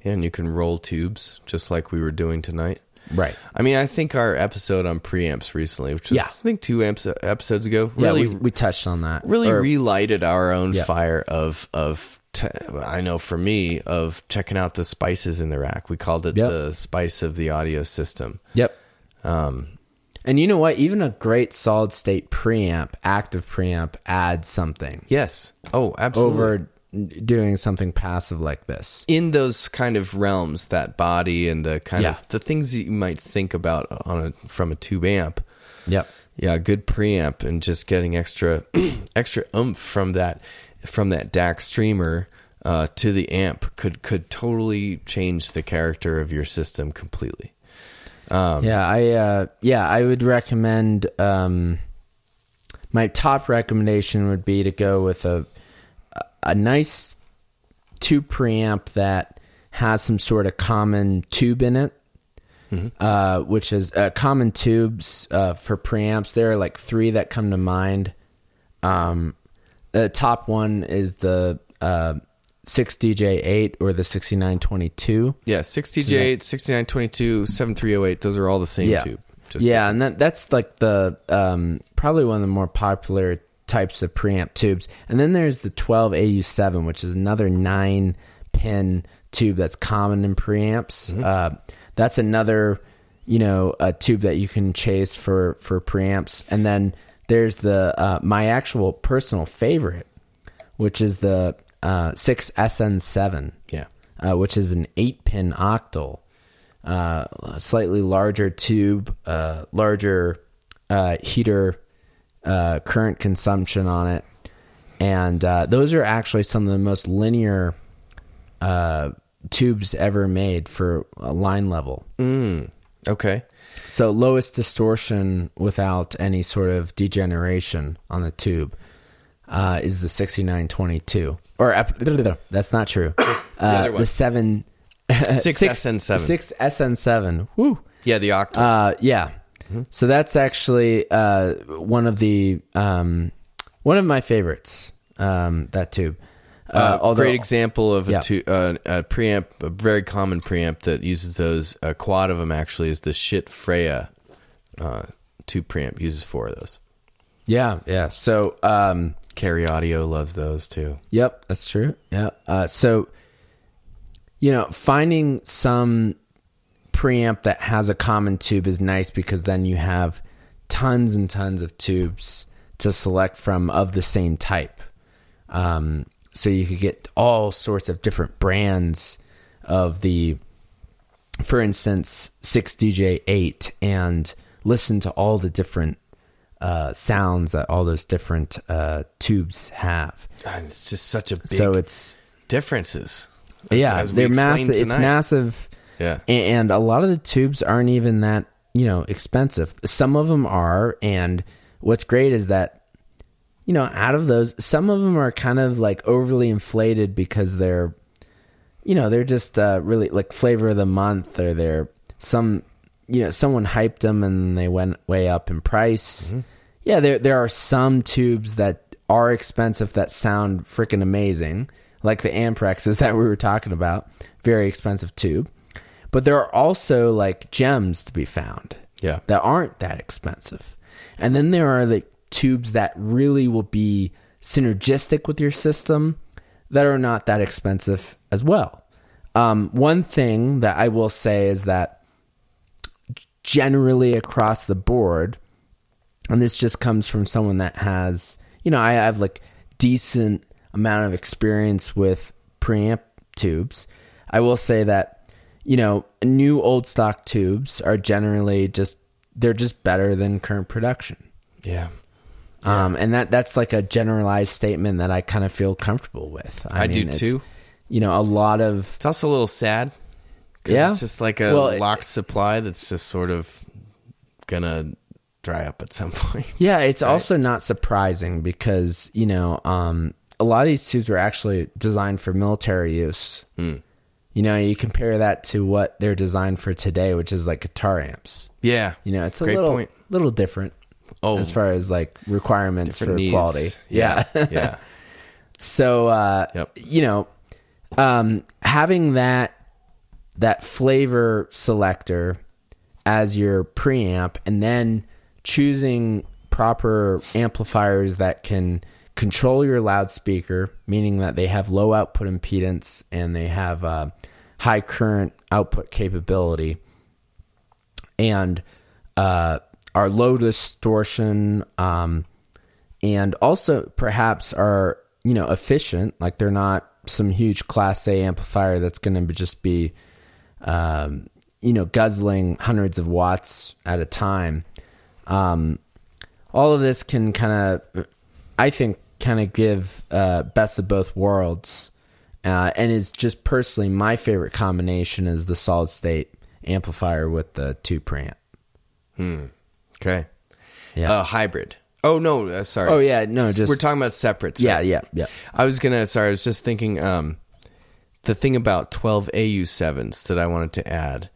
A: and you can roll tubes just like we were doing tonight.
B: Right.
A: I mean, I think our episode on preamps recently, which was
B: Yeah.
A: I think two amps episodes ago,
B: Yeah,
A: really
B: we, we touched on that.
A: really
B: Or-
A: relighted our own
B: Yeah.
A: fire of of te- I know for me of checking out the spices in the rack. We called it
B: Yep.
A: the spice of the audio system.
B: Yep.
A: Um,
B: And you know what? Even a great solid state preamp, active preamp adds something
A: yes. Oh, absolutely.
B: over doing something passive like this.
A: in those kind of realms, that body and the kind
B: Yeah.
A: of the things that you might think about on a from a tube amp.
B: Yep.
A: Yeah, good preamp and just getting extra extra oomph from that from that DAC streamer uh, to the amp could could totally change the character of your system completely. Um,
B: Yeah, I uh yeah, I would recommend um my top recommendation would be to go with a a nice tube preamp that has some sort of common tube in it. Uh, which is uh, common tubes uh, for preamps. There are like three that come to mind. Um, the top one is the uh, 6DJ8 or the 6922.
A: Yeah, 6DJ8, 6922, 7308, those are all the same
B: yeah.
A: tube. Just
B: yeah, and that that's like the um, probably one of the more popular types of preamp tubes. And then there's the 12AU7, which is another nine pin tube that's common in preamps.
A: Mm-hmm.
B: Uh, that's another you know a tube that you can chase for for preamps. And then there's the uh, my actual personal favorite, which is the uh, 6SN7
A: yeah.
B: uh, which is an eight pin octal, uh, slightly larger tube, uh, larger uh, heater uh, current consumption on it, and uh, those are actually some of the most linear uh, tubes ever made for a line level.
A: Mm, okay.
B: So lowest distortion without any sort of degeneration on the tube uh, is the 6922. Or that's not true. Uh,
A: other one.
B: the seven
A: Six SN7.
B: six SN7. Woo.
A: Yeah, the octal.
B: Uh, yeah. So that's actually uh, one of the um, one of my favorites. Um, that tube.
A: Uh,
B: although-
A: great example of a,
B: Yeah.
A: tu- uh, a preamp, a very common preamp that uses those. A quad of them actually is the Schiit Freya uh, tube preamp uses four of those.
B: Yeah, yeah. So, um,
A: Cary Audio loves those too.
B: Yep, that's true. Yeah. Uh, so, you know, finding some preamp that has a common tube is nice because then you have tons and tons of tubes to select from of the same type. Um, so you could get all sorts of different brands of the, for instance, 6DJ8 and listen to all the different uh, sounds that all those different uh, tubes have.
A: God, it's just such a big
B: so it's
A: differences.
B: Yeah,
A: as
B: they're massive. It's massive,
A: Yeah.
B: and a lot of the tubes aren't even that you know expensive. Some of them are, and what's great is that you know out of those, some of them are kind of like overly inflated because they're you know they're just uh, really like flavor of the month, or they're some you know someone hyped them and they went way up in price.
A: Mm-hmm.
B: Yeah, there there are some tubes that are expensive that sound freaking amazing, like the Amperexes that we were talking about, very expensive tube. But there are also like gems to be found
A: Yeah.
B: that aren't that expensive. And then there are the tubes that really will be synergistic with your system that are not that expensive as well. Um, one thing that I will say is that generally across the board, and this just comes from someone that has, you know, I have like decent amount of experience with preamp tubes. I will say that, you know, new old stock tubes are generally just they're just better than current production.
A: Yeah.
B: Um, and that that's like a generalized statement that I kind of feel comfortable with.
A: I do too.
B: You know, a lot of
A: It's also a little sad.
B: Yeah.
A: It's just like a
B: Well, it-
A: locked supply that's just sort of gonna dry up at some point.
B: Yeah, it's
A: Right.
B: also not surprising because, you know, um, a lot of these tubes were actually designed for military use.
A: Hmm.
B: You know, you compare that to what they're designed for today, which is like guitar amps.
A: Yeah.
B: You know, it's a
A: Great
B: little
A: point.
B: little different
A: Oh,
B: as far as like requirements for
A: needs.
B: quality.
A: Yeah.
B: Yeah.
A: yeah.
B: So uh
A: Yep.
B: you know, um having that that flavor selector as your preamp and then choosing proper amplifiers that can control your loudspeaker, meaning that they have low output impedance and they have uh, high current output capability. And uh, are low distortion um, and also perhaps are you know efficient. Like they're not some huge class a amplifier that's going to just be um, you know guzzling hundreds of watts at a time. Um, all of this can kind of i think kind of give uh, best of both worlds uh, and is just personally my favorite combination is the solid state amplifier with the two preamp
A: Okay.
B: yeah
A: Uh, hybrid. Oh no, uh, sorry.
B: oh yeah no just
A: We're talking about separates.
B: yeah
A: right?
B: yeah yeah
A: I was gonna. Sorry, I was just thinking. Um, the thing about 12 AU sevens that I wanted to add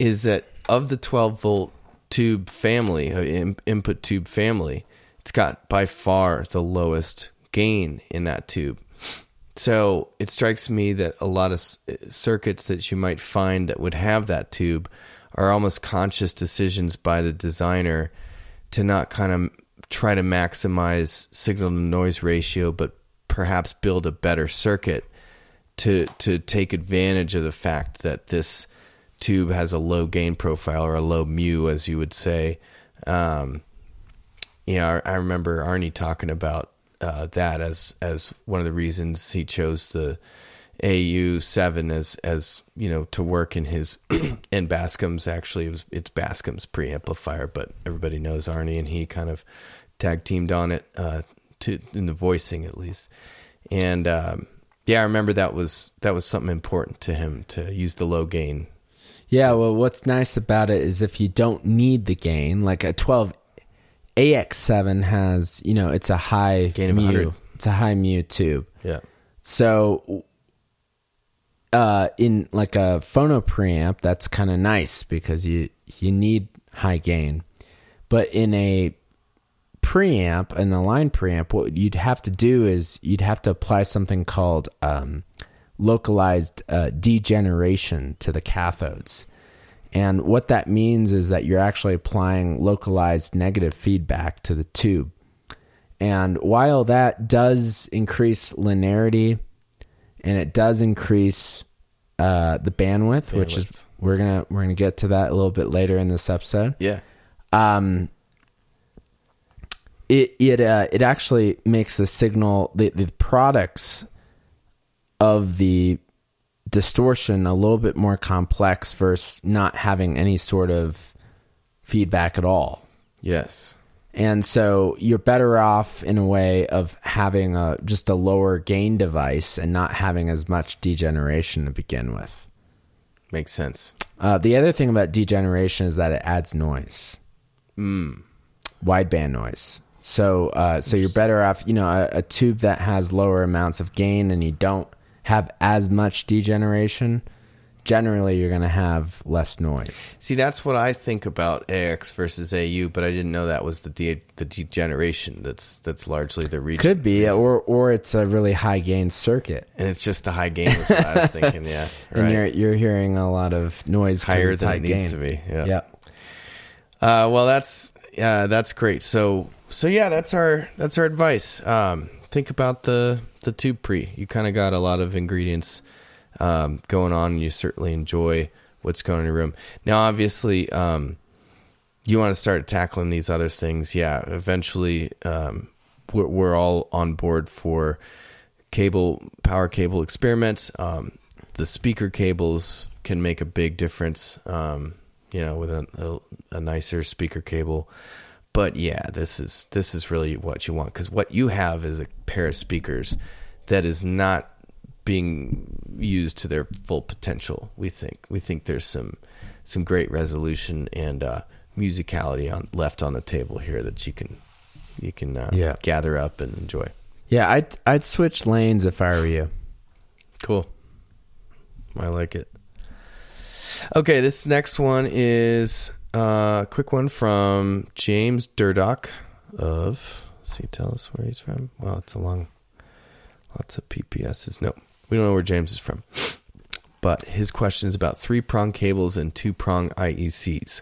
A: is that of the 12 volt tube family, uh, in, input tube family, it's got by far the lowest gain in that tube. So it strikes me that a lot of circuits that you might find that would have that tube are almost conscious decisions by the designer to not kind of try to maximize signal to noise ratio, but perhaps build a better circuit to to take advantage of the fact that this tube has a low gain profile or a low mu, as you would say. Um, I remember Arnie talking about uh, that as as one of the reasons he chose the AU seven as as you know to work in his and Bascom's actually it was it's Bascom's preamplifier, but everybody knows Arnie and he kind of tag teamed on it uh, to in the voicing at least, and um, yeah, I remember that was that was something important to him to use the low gain.
B: Yeah, well, what's nice about it is if you don't need the gain, like a 12 AX7 has, you know, it's a high
A: Gain of
B: mu.
A: 100.
B: It's a high mu tube.
A: Yeah,
B: So uh in like a phono preamp, that's kind of nice because you you need high gain. But in a preamp and the line preamp, what you'd have to do is you'd have to apply something called um, localized uh, degeneration to the cathodes. And what that means is that you're actually applying localized negative feedback to the tube. And while that does increase linearity and it does increase uh, the bandwidth, which is we're gonna we're gonna get to that a little bit later in this episode.
A: Yeah.
B: Um, it it uh, it actually makes the signal the the products of the distortion a little bit more complex versus not having any sort of feedback at all.
A: Yes.
B: And so you're better off in a way of having a just a lower gain device and not having as much degeneration to begin with.
A: Makes sense.
B: Uh, the other thing about degeneration is that it adds noise,
A: Mm.
B: wideband noise. So, uh, so you're better off, you know, a, a tube that has lower amounts of gain and you don't have as much degeneration. Generally, you're going to have less noise.
A: See, that's what I think about AX versus AU, but I didn't know that was the de- the degeneration. That's that's largely the region.
B: Could be, or or it's a really high gain circuit,
A: and it's just the high gain. Was what I was thinking. Yeah,
B: and you're you're hearing a lot of noise
A: higher than
B: high
A: it needs to be. Yeah.
B: Yep.
A: Uh, well, that's yeah, that's great. So so yeah, that's our that's our advice. Um, think about the the tube pre. You kind of got a lot of ingredients um, going on, and you certainly enjoy what's going on in your room. Now, obviously, um, you want to start tackling these other things. Yeah, eventually, um, we're, we're all on board for cable power cable experiments. Um, the speaker cables can make a big difference. Um, you know, with a, a, a nicer speaker cable. But yeah, this is this is really what you want because what you have is a pair of speakers that is not being used to their full potential. We think we think there's some some great resolution and uh, musicality on left on the table here that you can you can uh,
B: Yeah.
A: gather up and enjoy.
B: Yeah, I'd I'd switch lanes if I were you.
A: Cool. I like it. Okay, this next one is uh, quick one from James Durdock of. He tell us where he's from? Well, it's a long. Lots of PPSs. No, we don't know where James is from. But his question is about three prong cables and two prong IECs.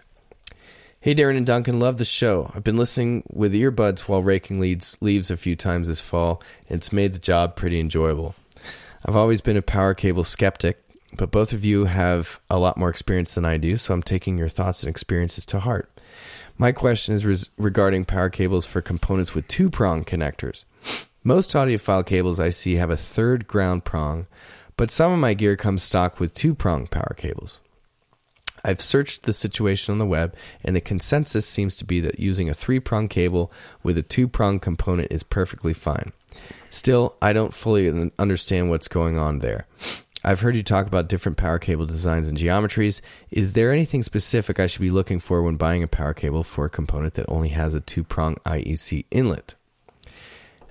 A: Hey, Darren and Duncan, love the show. I've been listening with earbuds while raking leads, leaves a few times this fall, and it's made the job pretty enjoyable. I've always been a power cable skeptic, but both of you have a lot more experience than I do, so I'm taking your thoughts and experiences to heart. My question is res- regarding power cables for components with two prong connectors. Most audiophile cables I see have a third ground prong, but some of my gear comes stock with two prong power cables. I've searched the situation on the web, and the consensus seems to be that using a three prong cable with a two prong component is perfectly fine. Still, I don't fully understand what's going on there. I've heard you talk about different power cable designs and geometries. Is there anything specific I should be looking for when buying a power cable for a component that only has a two prong IEC inlet?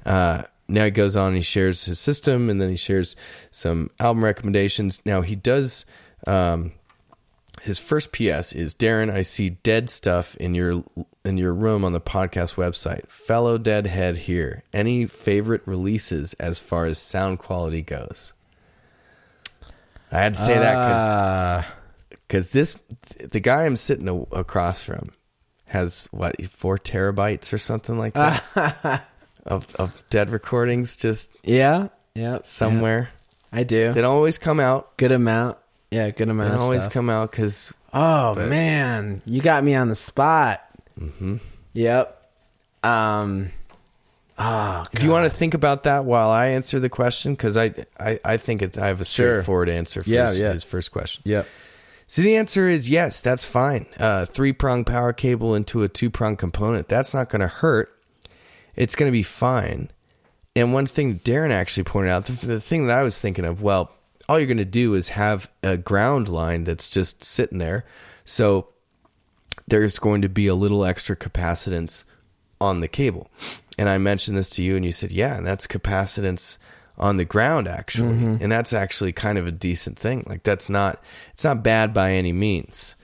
A: Uh, now he goes on, and he shares his system, and then he shares some album recommendations. Now he does. Um, his first PS is Darren. I see dead stuff in your in your room on the podcast website. Fellow deadhead here. Any favorite releases as far as sound quality goes? I had to say that because this the guy I'm sitting a, across from has what four terabytes or something like that of of dead recordings just
B: yeah, yeah,
A: somewhere.
B: yeah, I do.
A: They don't always come out.
B: Good amount. Yeah, good
A: They
B: amount of
A: always
B: stuff.
A: come out because
B: Oh
A: but-
B: man, you got me on the spot.
A: Mhm.
B: Yep. Um. Oh,
A: If you want to think about that while I answer the question, because I, I I think it's I have a
B: Sure.
A: straightforward answer for
B: Yeah,
A: his,
B: yeah.
A: his first question.
B: Yep.
A: So the answer is yes, that's fine. Uh, three prong power cable into a two prong component. That's not going to hurt. It's going to be fine. And one thing Darren actually pointed out, the, the thing that I was thinking of, well, all you're going to do is have a ground line that's just sitting there. So there's going to be a little extra capacitance on the cable. And I mentioned this to you, and you said, yeah, and that's capacitance on the ground, actually. And that's actually kind of a decent thing. Like, that's not, it's not bad by any means.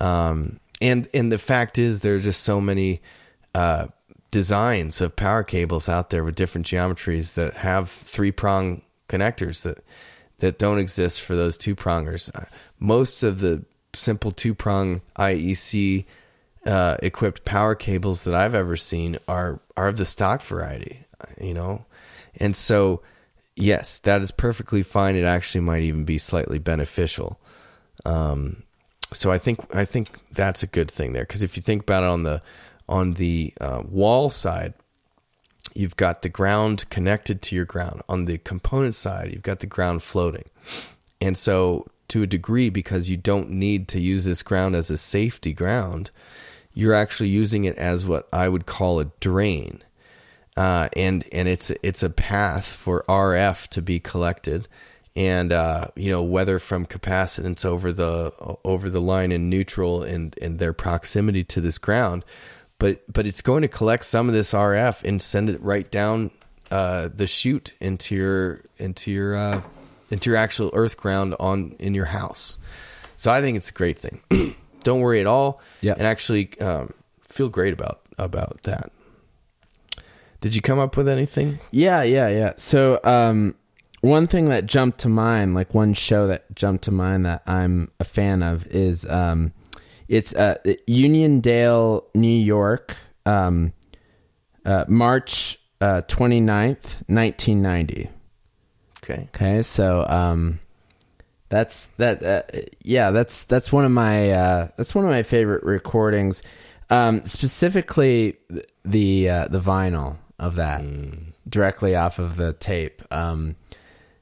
A: Um, and, and the fact is, there are just so many, uh, designs of power cables out there with different geometries that have three prong connectors that that don't exist for those two prongers. Uh, Most of the simple two prong IEC uh, equipped power cables that I've ever seen are are of the stock variety, you know, and so yes, that is perfectly fine. It actually might even be slightly beneficial. Um, so I think I think that's a good thing there because if you think about it on the on the uh, wall side, you've got the ground connected to your ground. On the component side, you've got the ground floating, and so to a degree, because you don't need to use this ground as a safety ground, you're actually using it as what I would call a drain, uh, and and it's it's a path for RF to be collected and uh, you know whether from capacitance over the over the line in neutral and and their proximity to this ground, but but it's going to collect some of this RF and send it right down uh, the chute into your into your uh, into your actual earth ground on in your house. So I think it's a great thing. Don't worry at all,
B: Yeah.
A: and actually um, feel great about about that. Did you come up with anything?
B: Yeah, yeah, yeah. So, um, one thing that jumped to mind, like one show that jumped to mind that I'm a fan of, is um, it's uh, Uniondale, New York, um, uh, March uh, 29th, 1990.
A: Okay.
B: Okay, so um, that's that. Uh, yeah, that's that's one of my uh, that's one of my favorite recordings. Um, specifically, the uh, the vinyl of that directly off of the tape. Um,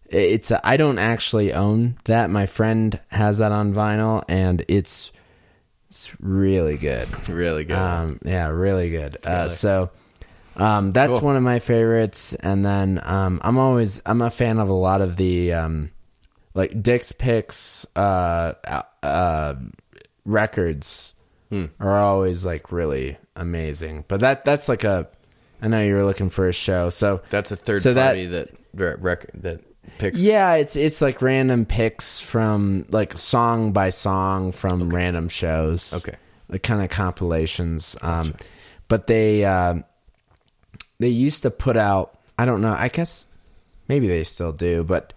B: it- it's I don't actually own that. My friend has that on vinyl, and it's it's really good.
A: Really good.
B: Um, yeah, really good. Uh, so um, that's
A: Cool.
B: one of my favorites. And then um, I'm always I'm a fan of a lot of the um, like Dick's Picks uh, uh, records
A: Hmm.
B: are always like really amazing. But that that's like a I know you were looking for a show, so
A: That's a third
B: So
A: party that that rec- that picks.
B: yeah, it's it's like random picks from like song by song from random shows.
A: Okay.
B: Like kind of compilations. Um but they uh they used to put out I don't know, I guess maybe they still do, but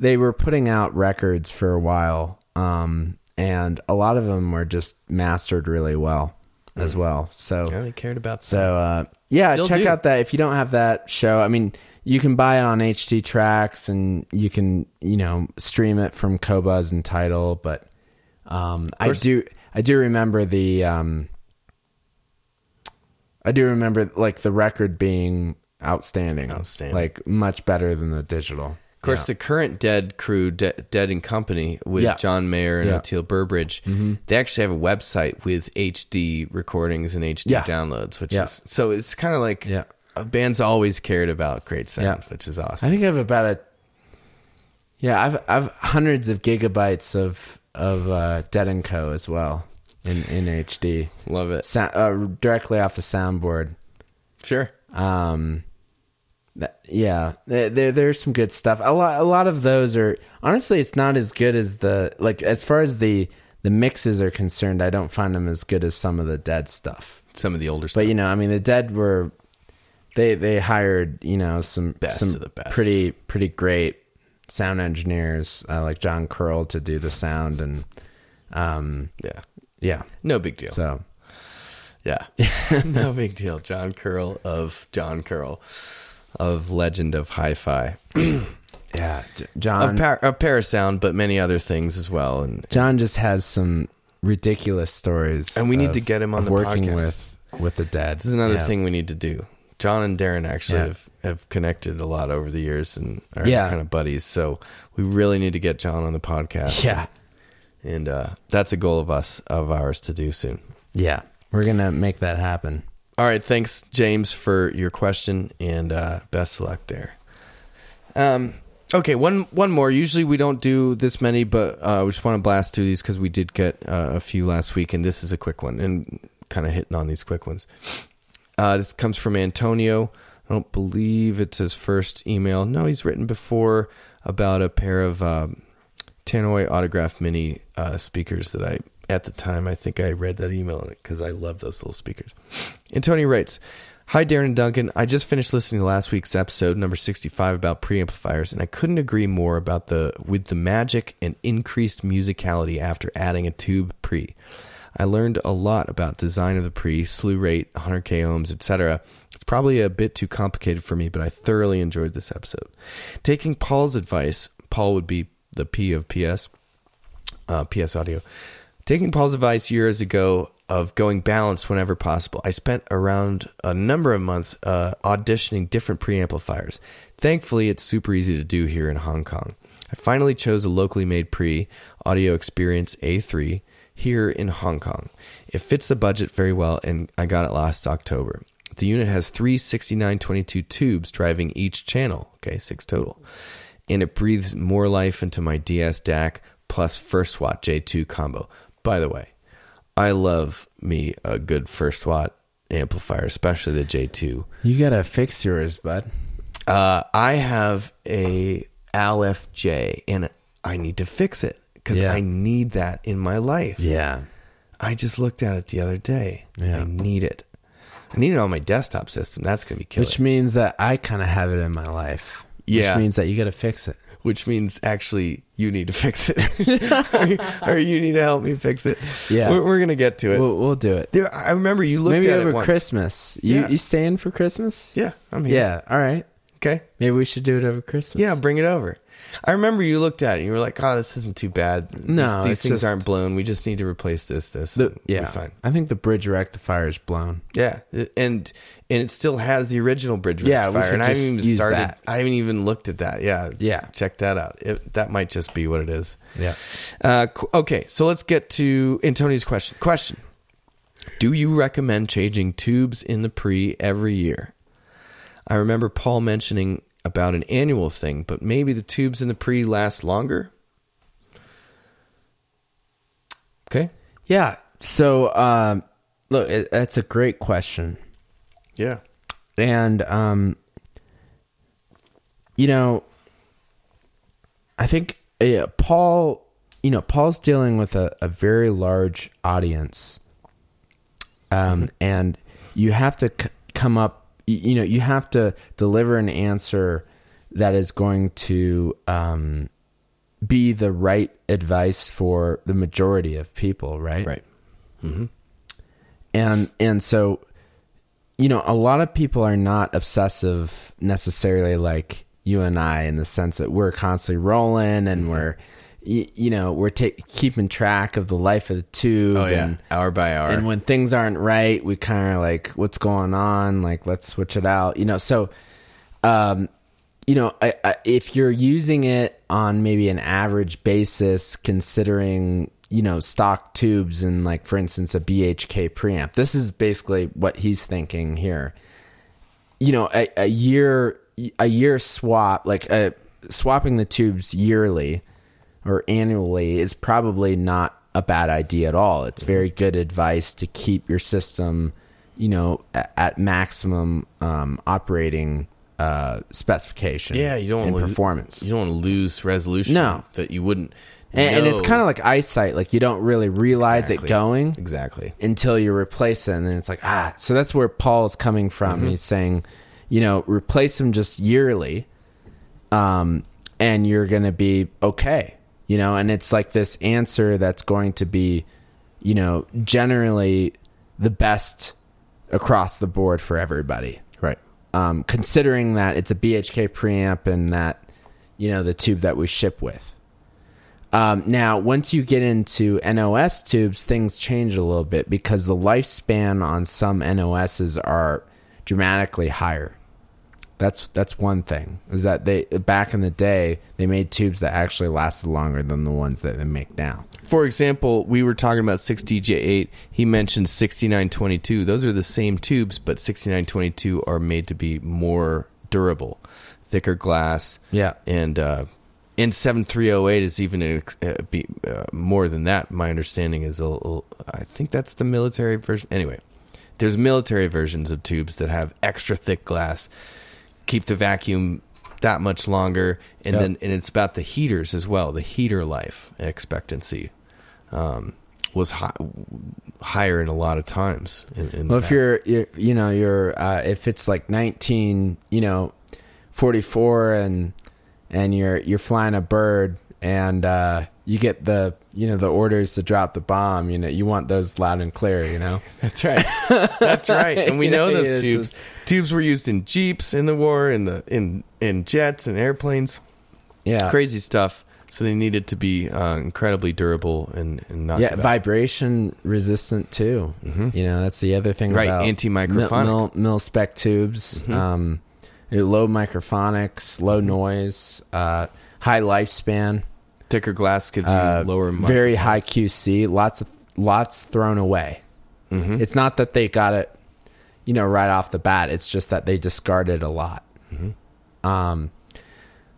B: they were putting out records for a while. Um and a lot of them were just mastered really well as well. So
A: Yeah, they cared about That.
B: so uh, yeah,
A: Still
B: check
A: do.
B: out that if you don't have that show. I mean, you can buy it on HD Tracks and you can you know stream it from Qobuz and Tidal. But um, I do I do remember the um, I do remember like the record being outstanding,
A: Outstanding.
B: like much better than the digital.
A: Of course, the current Dead crew, De- Dead and Company, with
B: Yeah.
A: John Mayer and
B: Yeah.
A: Oteil Burbridge, they actually have a website with HD recordings and HD
B: Yeah.
A: downloads, which
B: Yeah.
A: is so it's kind of like
B: Yeah.
A: a band's always cared about great sound,
B: Yeah.
A: which is awesome.
B: I think I have about a yeah, I've I've hundreds of gigabytes of of uh, Dead and Co as well in in HD.
A: Love it.
B: Sa- uh, directly off the soundboard.
A: Sure.
B: Um, that, yeah, there, there there's some good stuff. A lot a lot of those are honestly, it's not as good as the like as far as the the mixes are concerned. I don't find them as good as some of the Dead stuff.
A: Some of the older stuff.
B: But you know, I mean, the Dead were they they hired you know some
A: Best
B: some
A: of the best.
B: pretty pretty great sound engineers uh, like John Curl to do the sound and um
A: yeah.
B: yeah
A: No big deal.
B: so
A: Yeah. no big deal. John Curl of John Curl of Legend of Hi-Fi.
B: yeah John
A: Of, par- of Parasound, but many other things as well. And
B: John just has some ridiculous stories,
A: And we need
B: of-
A: to get him on the
B: working
A: podcast.
B: with with the dead.
A: This is another
B: Yeah.
A: thing we need to do. John and Darren actually
B: Yeah.
A: have, have connected a lot over the years and are
B: Yeah.
A: kind of buddies. So we really need to get John on the podcast.
B: Yeah,
A: And uh, that's a goal of us of ours to do soon.
B: yeah, we're gonna make that happen.
A: All right, thanks James for your question and uh, best of luck there. Um, okay, one one more. Usually we don't do this many, but uh, we just want to blast through these because we did get uh, a few last week, and this is a quick one, and kind of hitting on these quick ones. Uh, this comes from Antonio. I don't believe it's his first email. No, he's written before about a pair of um, Tannoy autograph mini uh, speakers that I, at the time, I think I read that email because I love those little speakers. Antonio writes, Hi, Darren and Duncan. I just finished listening to last week's episode, number 65, about preamplifiers, and I couldn't agree more about the with the magic and increased musicality after adding a tube pre. I learned a lot about design of the pre, slew rate, 100k ohms, etc. It's probably a bit too complicated for me, but I thoroughly enjoyed this episode. Taking Paul's advice, Paul would be the P of PS, uh, PS Audio. Taking Paul's advice years ago of going balanced whenever possible, I spent around a number of months uh, auditioning different preamplifiers. Thankfully, it's super easy to do here in Hong Kong. I finally chose a locally made pre Audio Experience A3 here in Hong Kong. It fits the budget very well, and I got it last October. The unit has three 6922 tubes driving each channel, okay, six total. And it breathes more life into my DS DAC plus First Watt J2 combo. By the way, I love me a good First Watt amplifier, especially the J2.
B: You gotta fix yours, bud.
A: Uh, I have a LFJ and I need to fix it because
B: Yeah.
A: I need that in my life.
B: Yeah.
A: I just looked at it the other day.
B: Yeah.
A: I need it. I need it on my desktop system. That's going to be killer.
B: Which means that I kind of have it in my life.
A: Yeah.
B: Which means that you gotta fix it.
A: Which means actually you need to fix it, or, you- or you need to help me fix it.
B: Yeah.
A: we're, we're going to get to it.
B: We'll, we'll do it.
A: There, I remember you looked
B: Maybe
A: at
B: over
A: it once.
B: Christmas. You
A: Yeah.
B: you staying for Christmas?
A: Yeah, I'm here.
B: Yeah. All right.
A: Okay.
B: Maybe we should do it over Christmas.
A: Yeah, bring it over. I remember you looked at it and you were like, "Oh, this isn't too bad.
B: No,
A: these,
B: it's
A: things
B: just-
A: aren't blown. We just need to replace this, this.
B: The, yeah.
A: fine.
B: I think the bridge rectifier is blown.
A: Yeah, and and it still has the original bridge
B: Yeah, we
A: rectifier,
B: should
A: and I haven't even started.
B: that.
A: I haven't even looked at that. Yeah,
B: Yeah.
A: check that out. It, that might just be what it is.
B: Yeah.
A: Uh, okay, so let's get to Antonio's question. Question: Do you recommend changing tubes in the pre every year? I remember Paul mentioning about an annual thing, but maybe the tubes in the pre last longer. Okay.
B: Yeah. So, um, look, it, that's a great question.
A: Yeah.
B: And, um, you know, I think uh, Paul, you know, Paul's dealing with a, a very large audience. Um, and you have to c- come up, you, you know, you have to deliver an answer that is going to, um, be the right advice for the majority of people, right?
A: Right. Mhm.
B: and and so you know a lot of people are not obsessive necessarily like you and I in the sense that we're constantly rolling and we're y- you know we're ta- keeping track of the life of the tube
A: Oh yeah.
B: and,
A: hour by hour.
B: and when things aren't right we kind of like what's going on like let's switch it out you know so um you know I, I, if you're using it on maybe an average basis considering you know stock tubes and like for instance a bhk preamp this is basically what he's thinking here you know a, a year a year swap like uh, swapping the tubes yearly or annually is probably not a bad idea at all it's very good advice to keep your system you know at, at maximum um, operating uh, specification
A: yeah, you don't want
B: performance
A: You don't want to lose resolution.
B: No.
A: that you wouldn't.
B: And, and it's kind of like eyesight like you don't really realize
A: Exactly.
B: it going
A: exactly.
B: until you replace it and then it's like ah so that's where paul's coming from he's saying you know replace them just yearly um and you're gonna be okay you know and it's like this answer that's going to be you know generally the best across the board for everybody
A: Right.
B: um, considering that it's a BHK preamp and that you know the tube that we ship with. Um, now, once you get into NOS tubes, things change a little bit because the lifespan on some NOSs are dramatically higher. That's that's one thing. Is that they back in the day they made tubes that actually lasted longer than the ones that they make now.
A: For example, we were talking about 6DJ8. He mentioned 6922. Those are the same tubes, but 6922 are made to be more durable, thicker glass.
B: Yeah.
A: And uh, and 7308 is even uh, be, uh, more than that. My understanding is, a, I think that's the military version. Anyway, there's military versions of tubes that have extra thick glass, keep the vacuum that much longer, and
B: Yep.
A: then and it's about the heaters as well, the heater life expectancy. Um, was high, higher in a lot of times. In, in
B: Well, if you're, you're you know, you're uh, if it's like 19, you know, 44 and and you're you're flying a bird and uh you get the you know the orders to drop the bomb, you know, you want those loud and clear, you know.
A: That's right. That's right. And we know those tubes.
B: just-
A: tubes were used in jeeps in the war, in the in in jets and airplanes.
B: Yeah.
A: Crazy stuff. So they needed to be uh, incredibly durable and, and not
B: yeah, vibration resistant too.
A: Mhm.
B: You know, that's the other thing
A: Right,
B: about
A: anti-microphonic.
B: mil, mil, mil spec tubes.
A: Mhm.
B: Um, low microphonics, low noise, uh, high lifespan.
A: thicker glass gives you
B: uh,
A: lower.
B: very high QC. Lots of lots thrown away.
A: hmm
B: It's not that they got it, you know, right off the bat. It's just that they discarded a lot.
A: Mhm.
B: Um,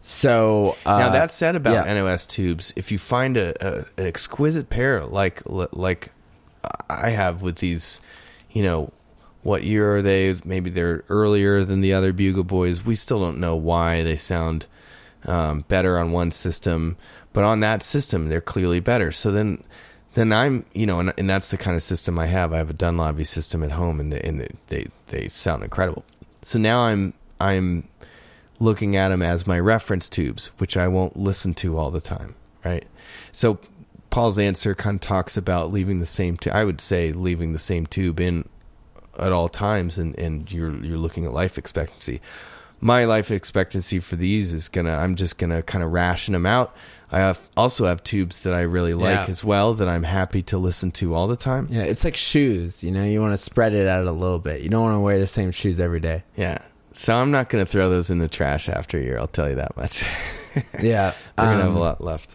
B: so uh,
A: now that said about
B: yeah.
A: NOS tubes, if you find a, a an exquisite pair like like I have with these, you know, what year are they? Maybe they're earlier than the other Bugle Boys. We still don't know why they sound um, better on one system, but on that system they're clearly better. So then, then I'm you know, and, and that's the kind of system I have. I have a Dunlavy system at home, and, they, and they, they they sound incredible. So now I'm I'm looking at them as my reference tubes, which I won't listen to all the time, right? So Paul's answer kind of talks about leaving the same. Tu- I would say leaving the same tube in at all times, and and you're you're looking at life expectancy. My life expectancy for these is gonna. I'm just gonna kind of ration them out. I have, also have tubes that I really like
B: Yeah.
A: as well that I'm happy to listen to all the time.
B: yeah, it's like shoes. You know, you want to spread it out a little bit. You don't want to wear the same shoes every day.
A: Yeah. So I'm not gonna throw those in the trash after a year. I'll tell you that much.
B: Yeah,
A: We're gonna have
B: Um,
A: a lot left.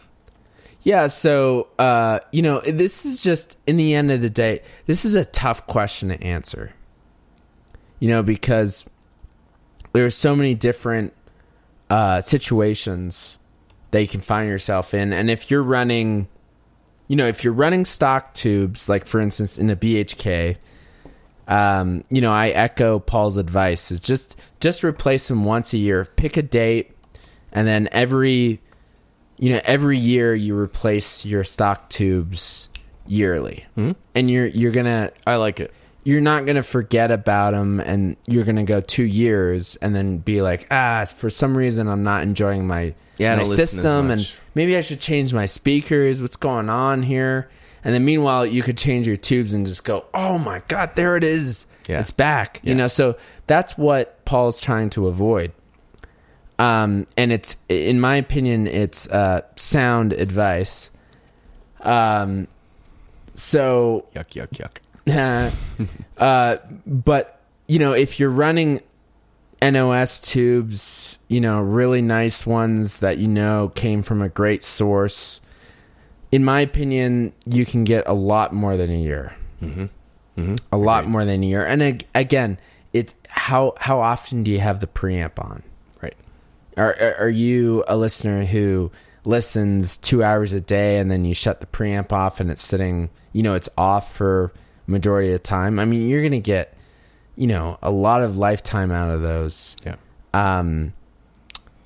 B: Yeah, so uh, you know, this is just in the end of the day, this is a tough question to answer. You know, because there are so many different uh, situations that you can find yourself in, and if you're running, you know, if you're running stock tubes, like for instance in a BHK, um, you know, I echo Paul's advice: is just just replace them once a year. Pick a date, and then every you know every year you replace your stock tubes yearly
A: Hmm?
B: and you're you're gonna
A: I like it.
B: you're not gonna forget about them and you're gonna go two years and then be like ah for some reason i'm not enjoying my
A: Yeah,
B: my
A: don't listen as
B: system and maybe i should change my speakers what's going on here and then meanwhile you could change your tubes and just go oh my god there it is
A: Yeah.
B: it's back
A: Yeah.
B: you know so that's what paul's trying to avoid um, and it's in my opinion it's uh, sound advice um, so
A: Yuck, yuck, yuck.
B: uh, but you know if you're running nos tubes you know really nice ones that you know came from a great source in my opinion you can get a lot more than a year
A: Mm-hmm.
B: a lot
A: Agreed.
B: more than a year and ag- again it's how how often do you have the preamp on. Are, are are you a listener who listens two hours a day and then you shut the preamp off and it's sitting, you know, it's off for majority of the time? I mean, you're gonna get, you know, a lot of lifetime out of those.
A: Yeah.
B: Um,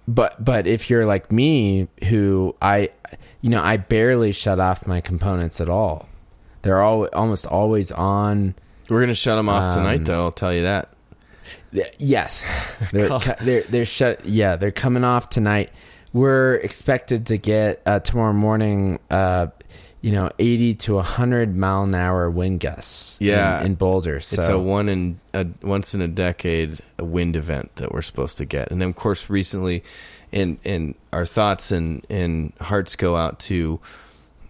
B: but but if you're like me, who I, you know, I barely shut off my components at all. They're all almost always on.
A: We're gonna shut them off tonight,
B: Um,
A: though. I'll tell you that.
B: Yes, they're they're they're shut. Yeah, they're coming off tonight. We're expected to get uh, tomorrow morning. Uh, you know, eighty to hundred mile an hour wind gusts. in-
A: Yeah.
B: in, Boulder. So
A: It's a one in a once in a decade wind event that we're supposed to get, and then of course recently, in in our thoughts and and hearts go out to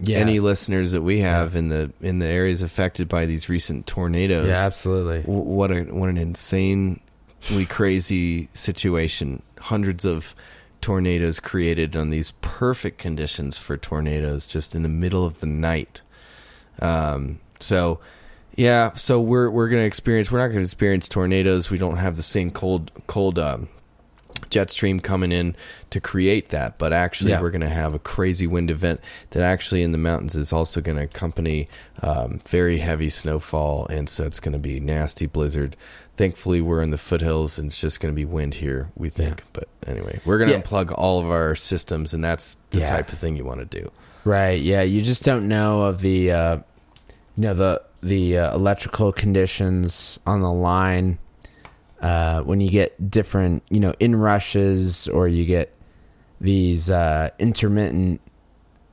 B: yeah,
A: any listeners that we have in the in the areas affected by these recent tornadoes.
B: yeah, absolutely.
A: W- what a what an insanely crazy situation. Hundreds of tornadoes created on these perfect conditions for tornadoes, just in the middle of the night. Um, so, yeah, so we're we're gonna experience. We're not gonna experience tornadoes. We don't have the same cold cold um, jet stream coming in to create that, but actually
B: Yeah.
A: we're going to have a crazy wind event that actually in the mountains is also going to accompany um, very heavy snowfall, and so it's going to be nasty blizzard. Thankfully, we're in the foothills, and it's just going to be wind here. We think,
B: Yeah.
A: but anyway, we're going to
B: Yeah.
A: unplug all of our systems, and that's the
B: Yeah.
A: type of thing you want to do.
B: Right. Yeah. You just don't know of the uh, you know the the uh, electrical conditions on the line uh, when you get different you know in rushes or you get these uh, intermittent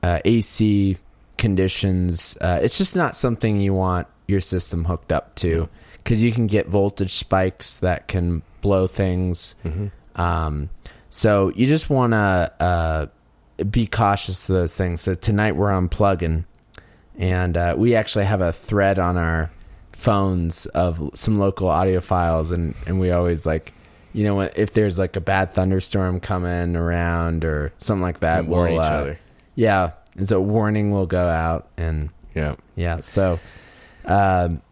B: uh, AC conditions. Uh, it's just not something you want your system hooked up to because you can get voltage spikes that can blow things. Um, so you just want to uh, be cautious of those things. So tonight we're unplugging, and uh, we actually have a thread on our phones of some local audiophiles, and and we always like. You know, if there's like a bad thunderstorm coming around or something like that,
A: Warn
B: we'll,
A: each
B: uh,
A: other.
B: Yeah, and so warning will go out, and
A: Yeah.
B: yeah, so um,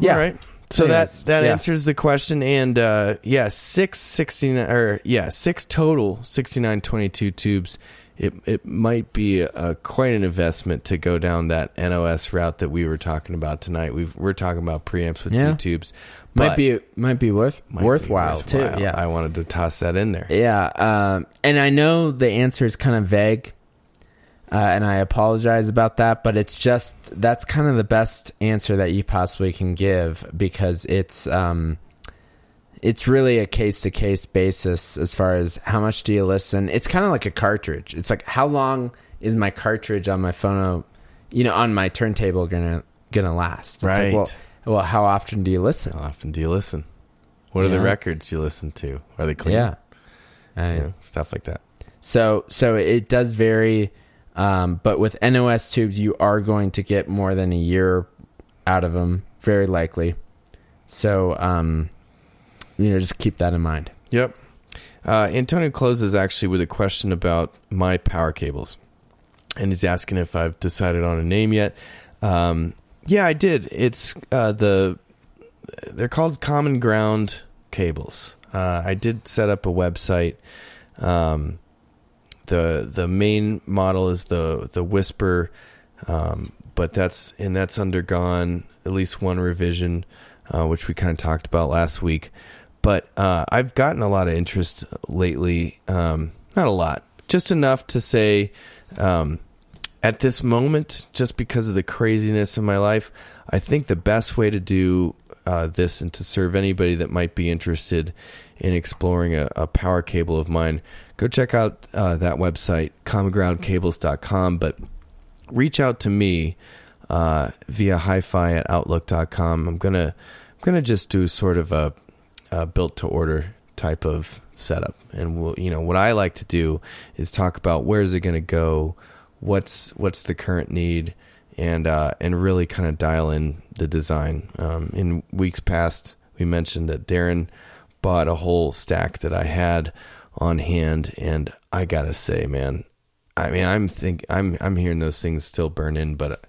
B: yeah,
A: All right. So that that
B: yeah.
A: answers the question, and uh, yeah, six sixty nine or yeah, six total sixty nine twenty two tubes. It it might be a, a quite an investment to go down that NOS route that we were talking about tonight. We've, we're talking about preamps with
B: Yeah.
A: two tubes.
B: might be might be worth
A: might be
B: worthwhile,
A: worthwhile.
B: too. Yeah,
A: I wanted to toss that in there.
B: Yeah, um, and I know the answer is kind of vague, uh, and I apologize about that. But it's just that's kind of the best answer that you possibly can give because it's um, it's really a case to case basis as far as how much do you listen. It's kind of like a cartridge. It's like how long is my cartridge on my phone, you know, on my turntable gonna gonna last? It's
A: Right.
B: Like, well, well, how often do you listen?
A: How often do you listen? What are the records you listen to? Are they clean?
B: Yeah. I-
A: You know, stuff like that.
B: So so it does vary, um, but with NOS tubes, you are going to get more than a year out of them, very likely. So um, you know, just keep that in mind.
A: Yep. Uh, Antonio closes actually with a question about my power cables, and he's asking if I've decided on a name yet. Um, yeah, I did. It's uh, the they're called Common Ground cables. Uh, I did set up a website. Um, the the main model is the the Whisper, um, but that's and that's undergone at least one revision, uh, which we kind of talked about last week. But uh, I've gotten a lot of interest lately. Um, not a lot, just enough to say, um, at this moment, just because of the craziness in my life, I think the best way to do uh, this and to serve anybody that might be interested in exploring a, a power cable of mine, go check out uh, that website, commongroundcables.com. But reach out to me uh, via hi-fi at outlook.com. I'm gonna I'm gonna just do sort of a, a built to order type of setup, and we'll, you know what I like to do is talk about where's it gonna go, what's what's the current need, and uh, and really kind of dial in the design. Um, in weeks past, we mentioned that Darren bought a whole stack that I had on hand, and I gotta say, man, I mean, I'm think I'm I'm hearing those things still burn in, but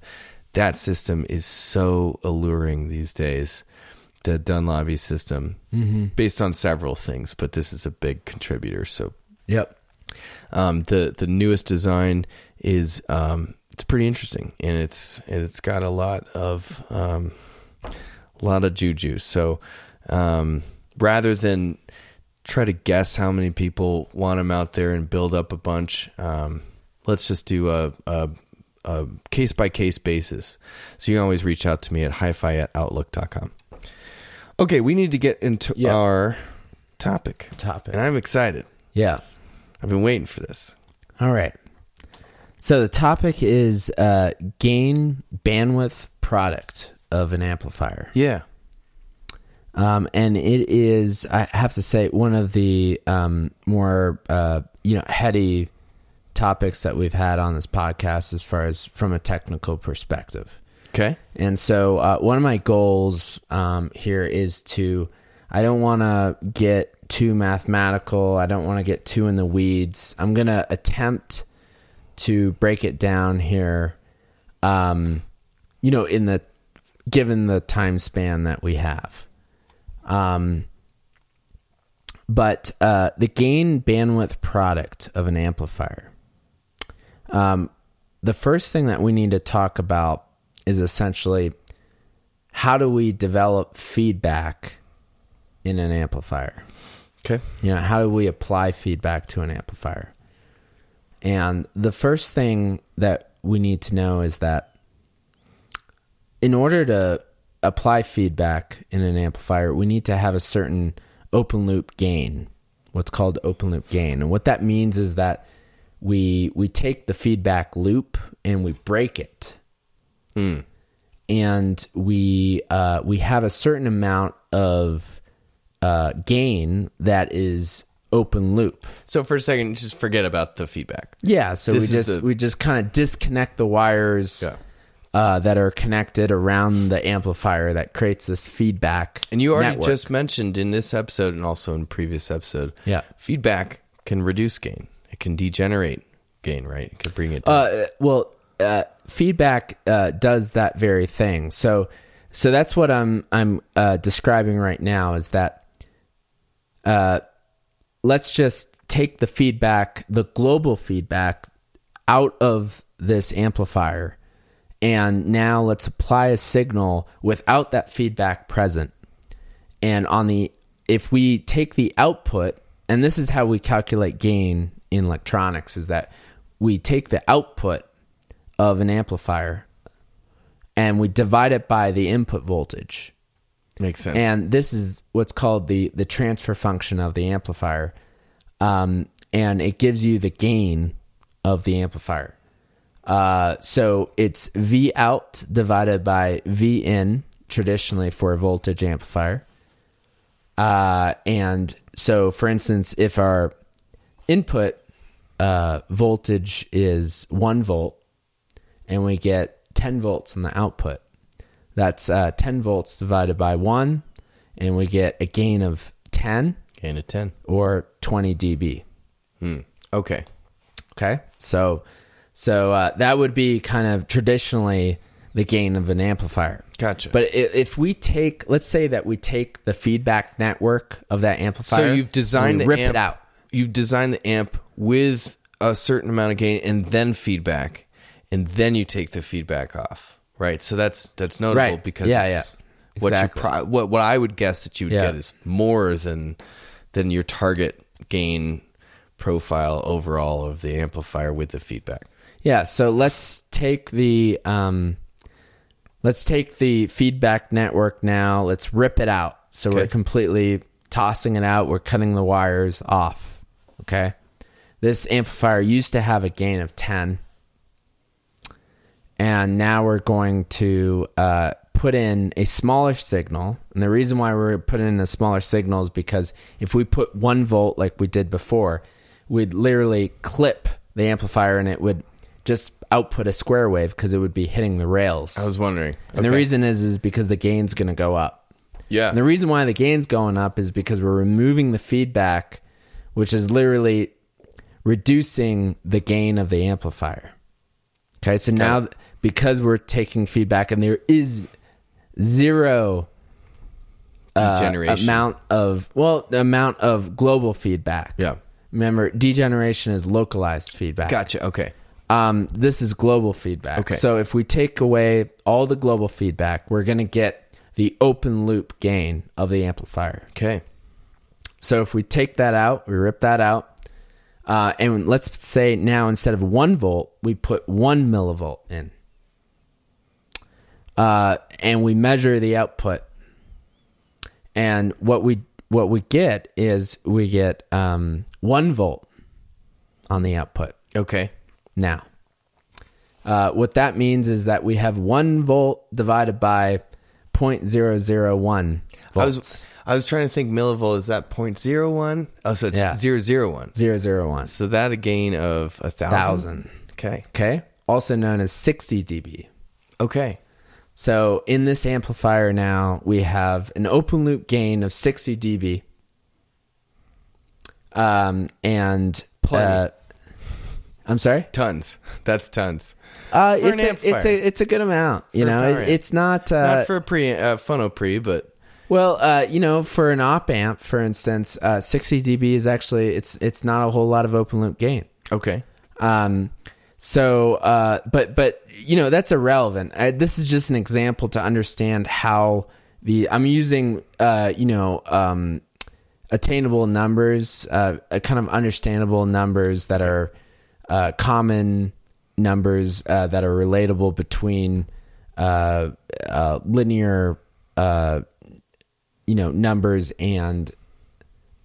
A: that system is so alluring these days. The Dunlavy system, based on several things, but this is a big contributor. So
B: Yep.
A: um, the the newest design is um, it's pretty interesting, and it's it's got a lot of um, a lot of juju. So um, rather than try to guess how many people want them out there and build up a bunch, um, let's just do a, a a case by case basis. So you can always reach out to me at hi-fi at outlook.com. Okay, we need to get into
B: Yeah.
A: our topic.
B: Topic.
A: And I'm excited.
B: Yeah.
A: I've been waiting for this.
B: All right. So the topic is uh, gain bandwidth product of an amplifier.
A: Yeah.
B: Um, and it is I have to say one of the um, more uh, you know heady topics that we've had on this podcast as far as from a technical perspective.
A: Okay.
B: And so uh, one of my goals um, here is to I don't want to get too mathematical. I don't want to get too in the weeds. I'm gonna attempt to break it down here. Um, you know, in the given the time span that we have. Um, but uh, the gain bandwidth product of an amplifier. Um, the first thing that we need to talk about is essentially how do we develop feedback in an amplifier?
A: Okay.
B: You know, how do we apply feedback to an amplifier? And the first thing that we need to know is that in order to apply feedback in an amplifier, we need to have a certain open loop gain, what's called open loop gain. And what that means is that we we take the feedback loop and we break it. And we uh, we have a certain amount of uh, gain that is open loop.
A: So for a second, just forget about the feedback.
B: Yeah, so
A: This
B: we just
A: the-
B: we just kind of disconnect the wires
A: Yeah.
B: Uh, that are connected around the amplifier that creates this feedback.
A: And you already
B: network.
A: just mentioned in this episode and also in previous episode,
B: Yeah.
A: feedback can reduce gain. It can degenerate gain, right? It can bring it down.
B: uh, well, uh, feedback uh, does that very thing. So so that's what I'm I'm uh, describing right now is that uh, let's just take the feedback, the global feedback, out of this amplifier, and now let's apply a signal without that feedback present. And on the if we take the output, and this is how we calculate gain in electronics, is that we take the output of an amplifier and we divide it by the input voltage.
A: Makes sense.
B: And this is what's called the the transfer function of the amplifier, um, and it gives you the gain of the amplifier. Uh, so it's V out divided by V in traditionally for a voltage amplifier. Uh, and so, for instance, if our input uh, voltage is one volt, and we get 10 volts on the output, that's uh, 10 volts divided by 1, and we get a gain of 10
A: gain of 10.
B: or 20 dB.
A: Hmm. Okay.
B: Okay, so so uh, that would be kind of traditionally the gain of an amplifier.
A: Gotcha.
B: But if we take, let's say that we take the feedback network of that amplifier,
A: so you've designed
B: and
A: the
B: rip
A: amp,
B: it out.
A: You've designed the amp with a certain amount of gain and then feedback, and then you take the feedback off. Right. So that's that's notable
B: Right.
A: because
B: Yeah, yeah.
A: what
B: Exactly.
A: you pro- what what I would guess that you would
B: Yeah.
A: get is more than than your target gain profile overall of the amplifier with the feedback.
B: Yeah, so let's take the um, let's take the feedback network now. Let's rip it out. So we're completely tossing it out. We're cutting the wires off. Okay, this amplifier used to have a gain of ten, and now we're going to uh, put in a smaller signal. And the reason why we're putting in a smaller signal is because if we put one volt like we did before, we'd literally clip the amplifier and it would just output a square wave because it would be hitting the rails.
A: I was wondering.
B: and the
A: Okay.
B: reason is is because the gain's going to go up.
A: yeah,
B: And the reason why the gain's going up is because we're removing the feedback, which is literally reducing the gain of the amplifier. Okay, so now
A: it.
B: because we're taking feedback and there is zero uh,
A: Degeneration.
B: amount of well, the amount of global feedback.
A: yeah.
B: Remember, degeneration is localized feedback.
A: Gotcha. Okay.
B: Um, this is global feedback.
A: Okay.
B: So if we take away all the global feedback, we're going to get the open loop gain of the amplifier.
A: Okay.
B: So if we take that out, we rip that out, uh, and let's say now instead of one volt, we put one millivolt in, uh, and we measure the output, and what we what we get is we get um, one volt on the output
A: Okay.
B: Now. Uh, what that means is that we have one volt divided by 0.001
A: I
B: volts.
A: was I was trying to think millivolt is that 0.01? Oh, so it's
B: Yeah.
A: zero zero one.
B: 001.
A: So that a gain of a thousand.
B: Thousand.
A: Okay.
B: Okay. Also known as 60 dB.
A: Okay.
B: So in this amplifier now, we have an open loop gain of 60 dB. Um, and
A: Plenty.
B: uh, I'm sorry.
A: Tons. That's tons.
B: Uh,
A: For
B: it's a, it's a it's a good amount. You
A: For
B: know, it, it's not. Uh,
A: Not for a pre uh, phono pre, but
B: Well, uh, you know, for an op amp, for instance, uh, 60 dB is actually it's it's not a whole lot of open loop gain.
A: okay.
B: Um, so, uh, but but you know that's irrelevant. I, this is just an example to understand how the I'm using uh, you know um, attainable numbers, uh, a kind of understandable numbers that are uh, common numbers uh, that are relatable between uh, uh, linear, uh, you know, numbers and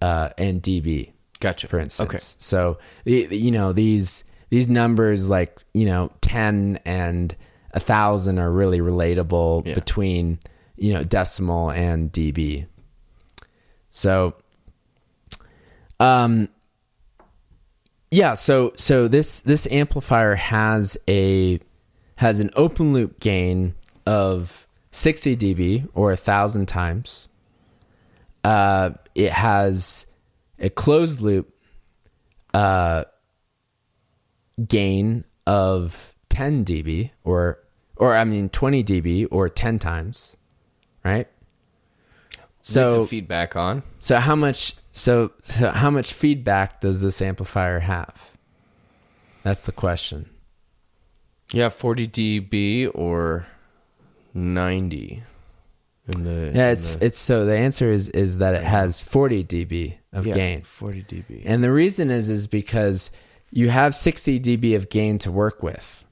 B: uh, and dB
A: Gotcha.
B: for instance.
A: Okay.
B: So you know these these numbers like you know ten and a thousand are really relatable
A: Yeah.
B: between you know decimal and dB. So, um, yeah. So so this this amplifier has a has an open loop gain of sixty dB or a thousand times. Uh, it has a closed loop uh, gain of 10 dB or or I mean 20 dB or 10 times, right?
A: So feedback on.
B: so how much so, so how much feedback does this amplifier have? That's the question.
A: Yeah, 40 dB or 90 in the
B: Yeah,
A: in
B: it's
A: the-
B: it's so the answer is is that it has 40 dB of
A: yeah,
B: gain.
A: 40 dB.
B: And the reason is is because you have 60 dB of gain to work with.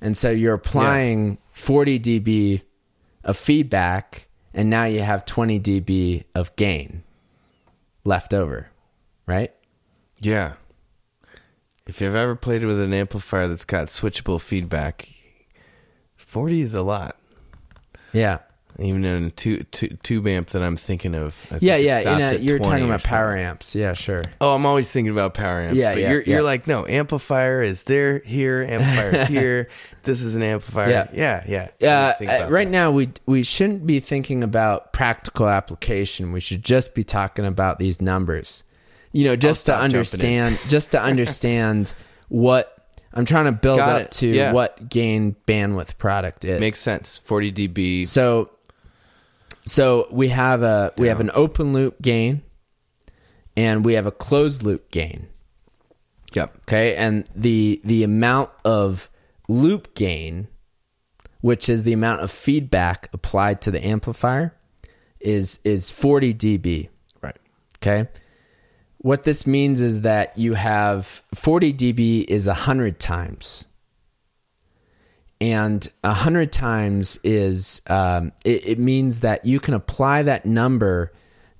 B: And so you're applying 40 dB of feedback and now you have 20 dB of gain left over, right?
A: yeah. If you've ever played with an amplifier that's got switchable feedback, 40 is a lot.
B: Yeah.
A: Even in a tu- tu- tube amp that I'm thinking of. I
B: Yeah,
A: it
B: yeah, a, you're talking about power amps. Yeah, sure.
A: Oh, I'm always thinking about power amps.
B: Yeah,
A: but
B: yeah,
A: you're
B: yeah.
A: you're like, no, amplifier is there, here, amplifier's here. This is an amplifier.
B: Yeah.
A: yeah, yeah.
B: Yeah,
A: I
B: uh, right
A: that.
B: now we we shouldn't be thinking about practical application. We should just be talking about these numbers. You know, just to
A: stop jumping in.
B: understand, just to understand what I'm trying to build
A: Got
B: up
A: it.
B: to
A: Yeah.
B: what gain bandwidth product is.
A: Makes sense. 40 dB.
B: So, so we have a we have an open loop gain, and we have a closed loop gain.
A: Yep.
B: Okay, and the the amount of loop gain, which is the amount of feedback applied to the amplifier, is is 40 dB.
A: Right.
B: Okay. What this means is that you have 40 dB is 100 times. And a 100 times is, um, it, it means that you can apply that number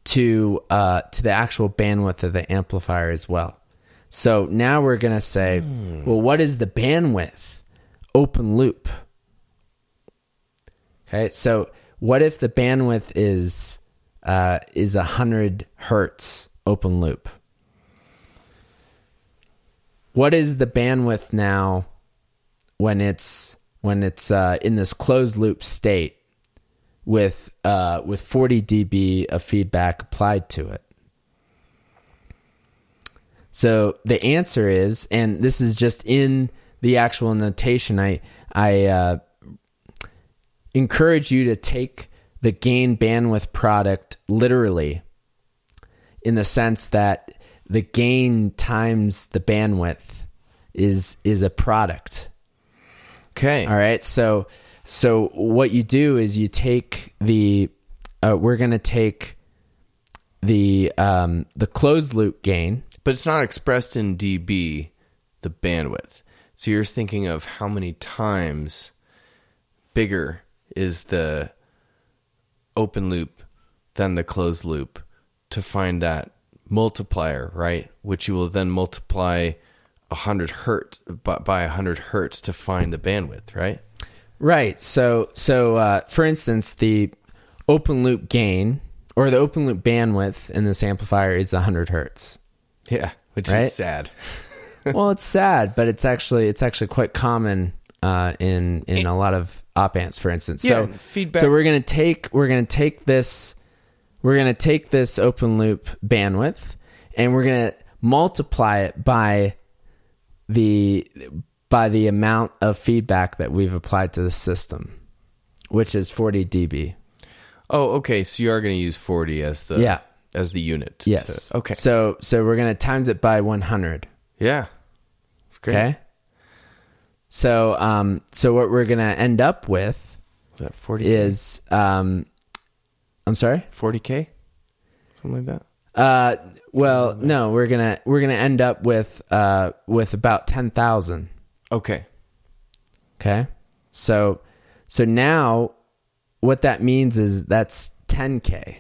B: to, uh, to the actual bandwidth of the amplifier as well. So now we're going to say, well, what is the bandwidth? Open loop. Okay. So what if the bandwidth is, uh, is 100 hertz open loop? What is the bandwidth now when it's when it's uh, in this closed loop state with uh, with 40 dB of feedback applied to it? So the answer is, and this is just in the actual notation. I I uh, encourage you to take the gain bandwidth product literally, in the sense that the gain times the bandwidth is is a product.
A: Okay.
B: All right. So so what you do is you take the uh, we're going to take the um, the closed loop gain.
A: But it's not expressed in dB, the bandwidth. So you're thinking of how many times bigger is the open loop than the closed loop to find that multiplier, right? Which you will then multiply 100 hertz by, by 100 hertz to find the bandwidth, right?
B: Right. So so uh, for instance, the open loop gain or the open loop bandwidth in this amplifier is 100 hertz.
A: Yeah, which
B: Right?
A: is sad.
B: well, it's sad, but it's actually it's actually quite common uh, in in a lot of op amps, for instance.
A: Yeah,
B: so
A: feedback-
B: So we're gonna take we're gonna take this we're gonna take this open loop bandwidth and we're gonna multiply it by the by the amount of feedback that we've applied to the system, which is 40 dB.
A: Oh, okay. So you are going to use 40 as the
B: Yeah.
A: as the unit. to-
B: Yes.
A: okay.
B: So so we're gonna times it by 100.
A: yeah. Great.
B: Okay. So um so what we're gonna end up with
A: Is that 40
B: is um I'm sorry?
A: 40k? Something like that.
B: Uh well no, we're gonna we're gonna end up with uh with about ten thousand.
A: Okay.
B: Okay. So so now what that means is that's 10k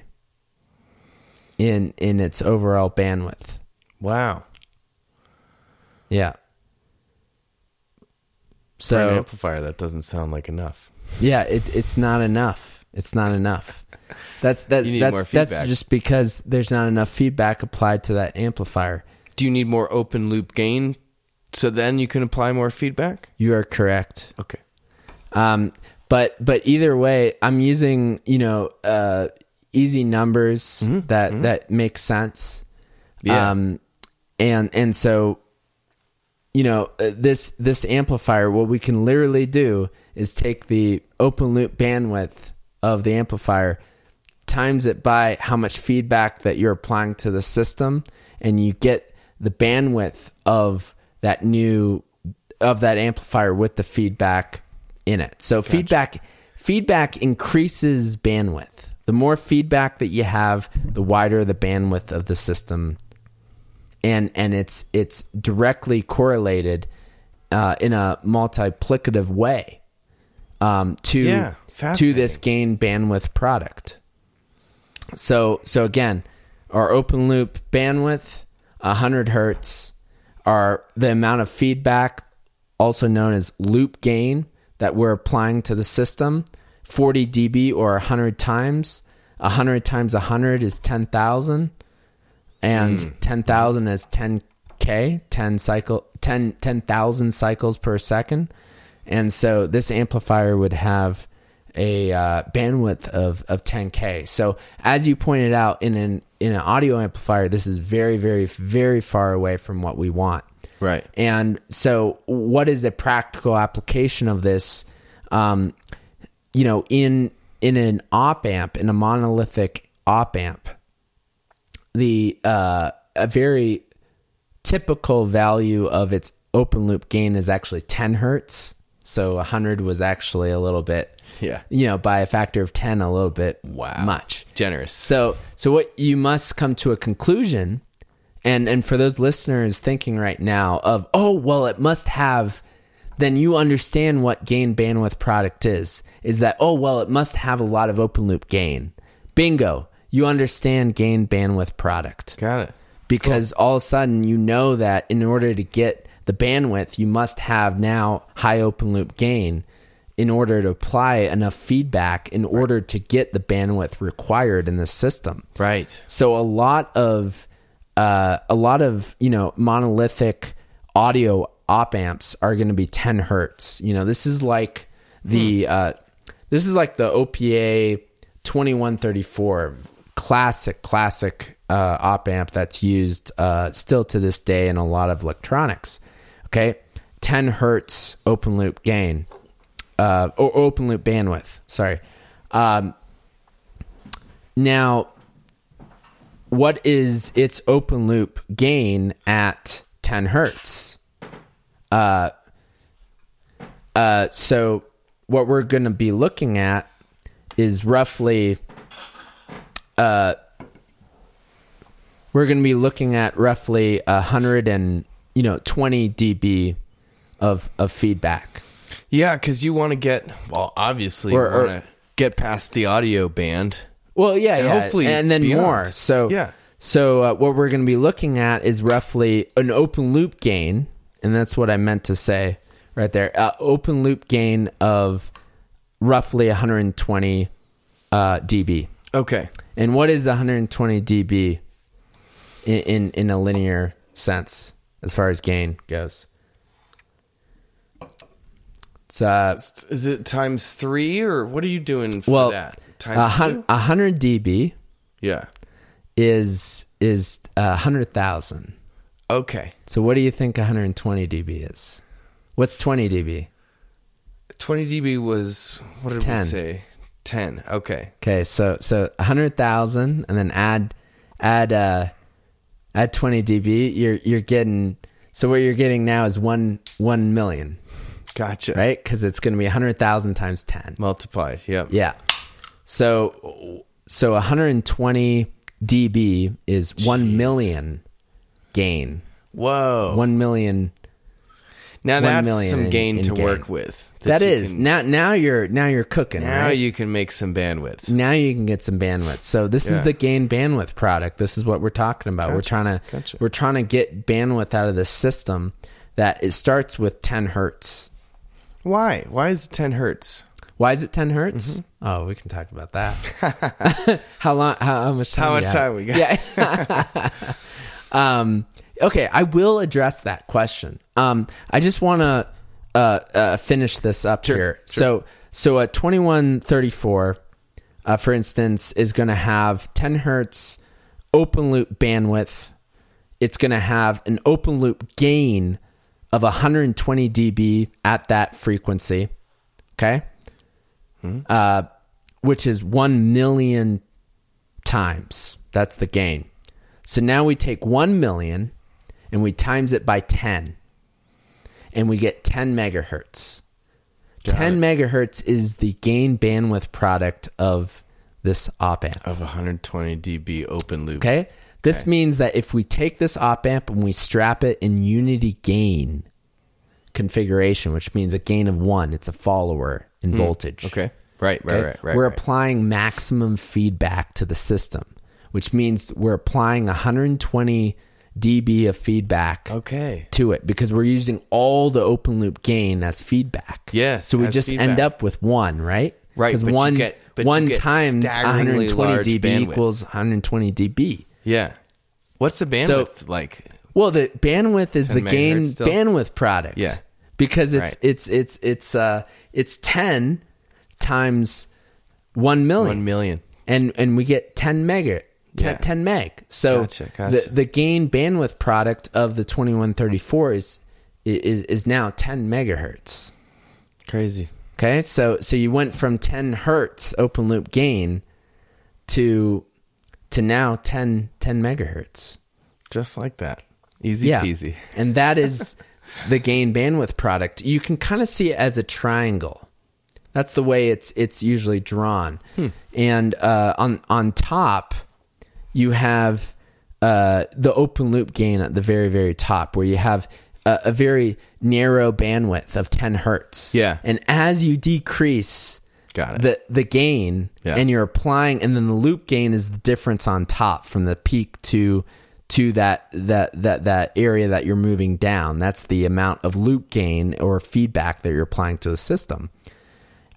B: in in its overall bandwidth.
A: Wow.
B: Yeah.
A: For an
B: So
A: amplifier, that doesn't sound like enough.
B: yeah, it, it's not enough. It's not enough. That's that, that's that's just because there's not enough feedback applied to that amplifier.
A: Do you need more open loop gain so then you can apply more feedback?
B: You are correct.
A: Okay.
B: Um, but but either way, I'm using you know uh, easy numbers that that make sense.
A: Yeah.
B: Um, and and so you know uh, this this amplifier, what we can literally do is take the open loop bandwidth of the amplifier, times it by how much feedback that you're applying to the system, and you get the bandwidth of that new of that amplifier with the feedback in it. So feedback feedback increases bandwidth. The more feedback that you have, the wider the bandwidth of the system, and and it's it's directly correlated uh, in a multiplicative way um, to
A: Yeah,
B: to this gain bandwidth product. So so again, our open loop bandwidth, hundred hertz, are the amount of feedback, also known as loop gain, that we're applying to the system. Forty dB or hundred times. hundred times hundred is ten thousand, and hmm. ten thousand is ten k, ten cycle, 10 10,000 cycles per second. And so this amplifier would have a uh, bandwidth of, of 10k. So as you pointed out in an in an audio amplifier, this is very very very far away from what we want.
A: Right.
B: And so, what is a practical application of this? Um, you know, in in an op amp, in a monolithic op amp, the uh, a very typical value of its open loop gain is actually 10 hertz. So 100 was actually a little bit,
A: Yeah.
B: you know, by a factor of 10, a little bit
A: Wow.
B: much.
A: Generous.
B: So so what you must come to a conclusion and and for those listeners thinking right now of oh well it must have then you understand what gain bandwidth product is is that oh well it must have a lot of open loop gain. Bingo. You understand gain bandwidth product
A: Got it.
B: because all of a sudden you know that in order to get the bandwidth, you must have now high open loop gain in order to apply enough feedback in order to get the bandwidth required in the system.
A: Right.
B: So a lot of uh, a lot of you know monolithic audio op amps are going to be 10 hertz. You know this is like the uh, this is like the OPA 2134 classic classic uh, op amp that's used uh, still to this day in a lot of electronics. Okay, 10 hertz open loop gain uh, or open loop bandwidth. Sorry. Um, now, what is its open loop gain at 10 hertz? Uh, uh, so, what we're going to be looking at is roughly, uh, we're going to be looking at roughly a hundred and you know 20 dB of of feedback.
A: Yeah, because you want to get well. Obviously,
B: Or-
A: you
B: or-
A: want to get past the audio band.
B: Well, yeah,
A: And
B: yeah,
A: hopefully
B: and then
A: beyond.
B: more. So
A: Yeah.
B: So uh, what we're going to be looking at is roughly an open loop gain, and that's what I meant to say right there. Uh, open loop gain of roughly 120 uh, dB.
A: Okay.
B: And what is 120 dB in, in in a linear sense as far as gain goes? It's uh,
A: Is it times three or what are you doing for
B: well,
A: that? Times
B: hun-
A: two?
B: 100 dB
A: Yeah.
B: is is uh, 100,000.
A: Okay.
B: So what do you think 120 dB is? What's 20 dB?
A: 20 dB was what did
B: 10.
A: we say? 10. Okay.
B: Okay, so so 100,000 and then add add uh add 20 dB, you're you're getting so what you're getting now is 1 1 million,
A: Gotcha.
B: right? Cuz it's going to be 100,000 times 10.
A: Multiplied. Yep.
B: Yeah. So so 120 dB is 1 million gain.
A: Whoa.
B: 1 million
A: Now that's
B: million
A: some gain
B: in
A: to
B: gain.
A: work with.
B: that
A: you
B: is
A: can-
B: now now you're now you're cooking.
A: now
B: right?
A: you can make some bandwidth.
B: now you can get some bandwidth. So this
A: Yeah.
B: is the gain bandwidth product. This is what we're talking about. We're trying to
A: Gotcha.
B: we're trying to get bandwidth out of this system that it starts with 10 hertz.
A: Why? Why is it 10 hertz?
B: Why is it 10 hertz?
A: Mm-hmm.
B: Oh, we can talk about that. how long how, how much time
A: How
B: we
A: much time we got?
B: Yeah. um okay, I will address that question. Um I just want to uh, uh finish this up here. So so a 2134 uh, for instance is going to have 10 hertz open loop bandwidth. It's going to have an open loop gain of 120 dB at that frequency. Okay? Uh which is 1 million times. That's the gain. So now we take 1 million and we times it by 10. And we get 10 megahertz. 10 megahertz is the gain bandwidth product of this op amp.
A: Of 120 dB open loop.
B: Okay? This means that if we take this op amp and we strap it in unity gain configuration, which means a gain of 1, it's a follower in voltage.
A: Hmm. Okay. Right, right,
B: Okay?
A: right, right.
B: we're
A: right.
B: applying maximum feedback to the system, which means we're applying 120 dB of feedback
A: okay.
B: to it because we're using all the open loop gain as feedback.
A: Yes,
B: So we just
A: feedback.
B: end up with one, right?
A: Right,
B: Because one,
A: get-
B: one times 120 dB equals 120 dB.
A: Yeah. What's the bandwidth like?
B: Well, the bandwidth is the gain bandwidth product.
A: Yeah.
B: Because it's
A: Right.
B: it's it's it's uh it's 10 times 1 million.
A: 1 million.
B: and and we get 10 mega 10,
A: Yeah.
B: 10 meg so
A: Gotcha, gotcha.
B: the the gain bandwidth product of the 2134 is is is now 10 megahertz
A: Crazy.
B: okay so so you went from 10 hertz open loop gain to to now 10 10 megahertz.
A: Just like that. Easy
B: yeah.
A: peasy.
B: and that is the gain bandwidth product. You can kind of see it as a triangle. That's the way it's it's usually drawn. And uh, on on top you have uh, the open loop gain at the very very top where you have a, a very narrow bandwidth of 10 hertz.
A: Yeah.
B: and as you decrease
A: Got it.
B: the the gain
A: Yeah.
B: and you're applying and then the loop gain is the difference on top from the peak to to that that that that area that you're moving down that's the amount of loop gain or feedback that you're applying to the system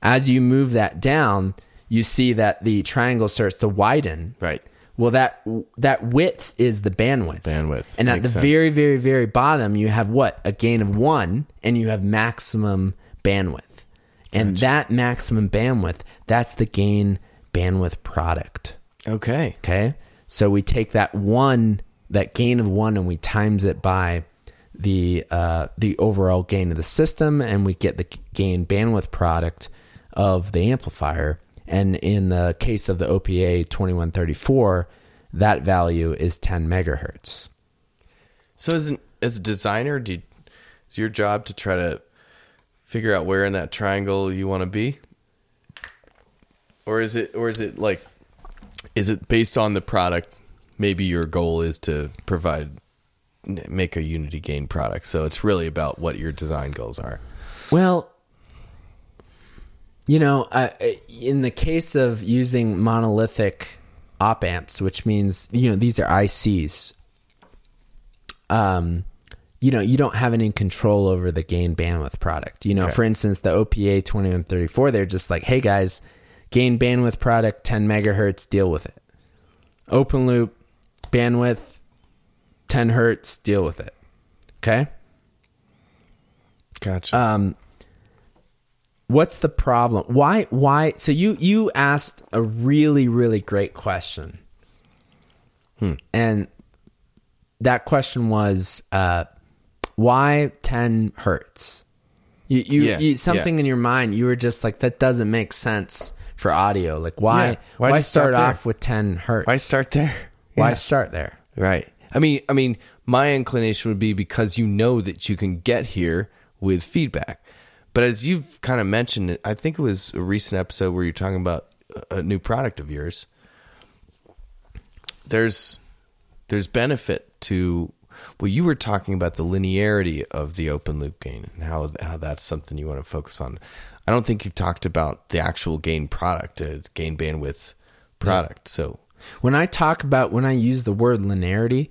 B: as you move that down you see that the triangle starts to widen
A: right.
B: well that that width is the bandwidth
A: Bandwidth.
B: and at the
A: sense.
B: very very very bottom you have what a gain of 1 and you have maximum bandwidth and that maximum bandwidth that's the gain bandwidth product.
A: Okay.
B: okay? So we take that one that gain of 1 and we times it by the uh, the overall gain of the system and we get the gain bandwidth product of the amplifier. And in the case of the OPA 2134 that value is 10 megahertz.
A: So as an as a designer, do you, is your job to try to figure out where in that triangle you want to be? Or is it or is it like is it based on the product? Maybe your goal is to provide make a unity gain product. So it's really about what your design goals are.
B: Well, you know, in the case of using monolithic op amps, which means you know these are ICs, um, you know, you don't have any control over the gain bandwidth product. You know,
A: Okay.
B: for instance, the OPA twenty one thirty four, they're just like, hey guys, gain bandwidth product ten megahertz, deal with it. Open loop bandwidth, ten hertz, deal with it. Okay.
A: Gotcha.
B: um what's the problem why why so you you asked a really really great question and that question was uh why 10 hertz you you,
A: Yeah,
B: you something in your mind you were just like that doesn't make sense for audio like why
A: Yeah,
B: why,
A: you stop
B: start off with 10 hertz
A: Why start there?
B: why start there
A: Right. I mean, I mean, my inclination would be because you know that you can get here with feedback. But as you've kind of mentioned, I think it was a recent episode where you're talking about a new product of yours. There's there's benefit to Well, you were talking about the linearity of the open loop gain and how how that's something you want to focus on. I don't think you've talked about the actual gain product, uh, gain bandwidth product. So
B: When I talk about when I use the word linearity,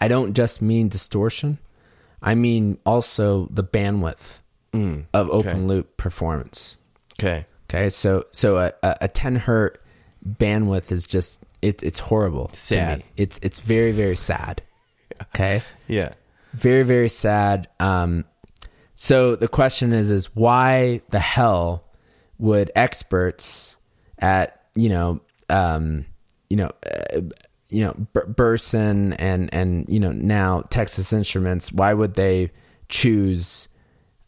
B: I don't just mean distortion. I mean also the bandwidth of open loop performance.
A: okay,
B: Okay, so so a, a, a 10 hertz bandwidth is just it, it's horrible.
A: Sad.
B: It's it's very very sad. Okay,
A: yeah,
B: very very sad. Um, so the question is is why the hell would experts at you know um, you know uh, you know Bur- Burson and and you know now Texas Instruments why would they choose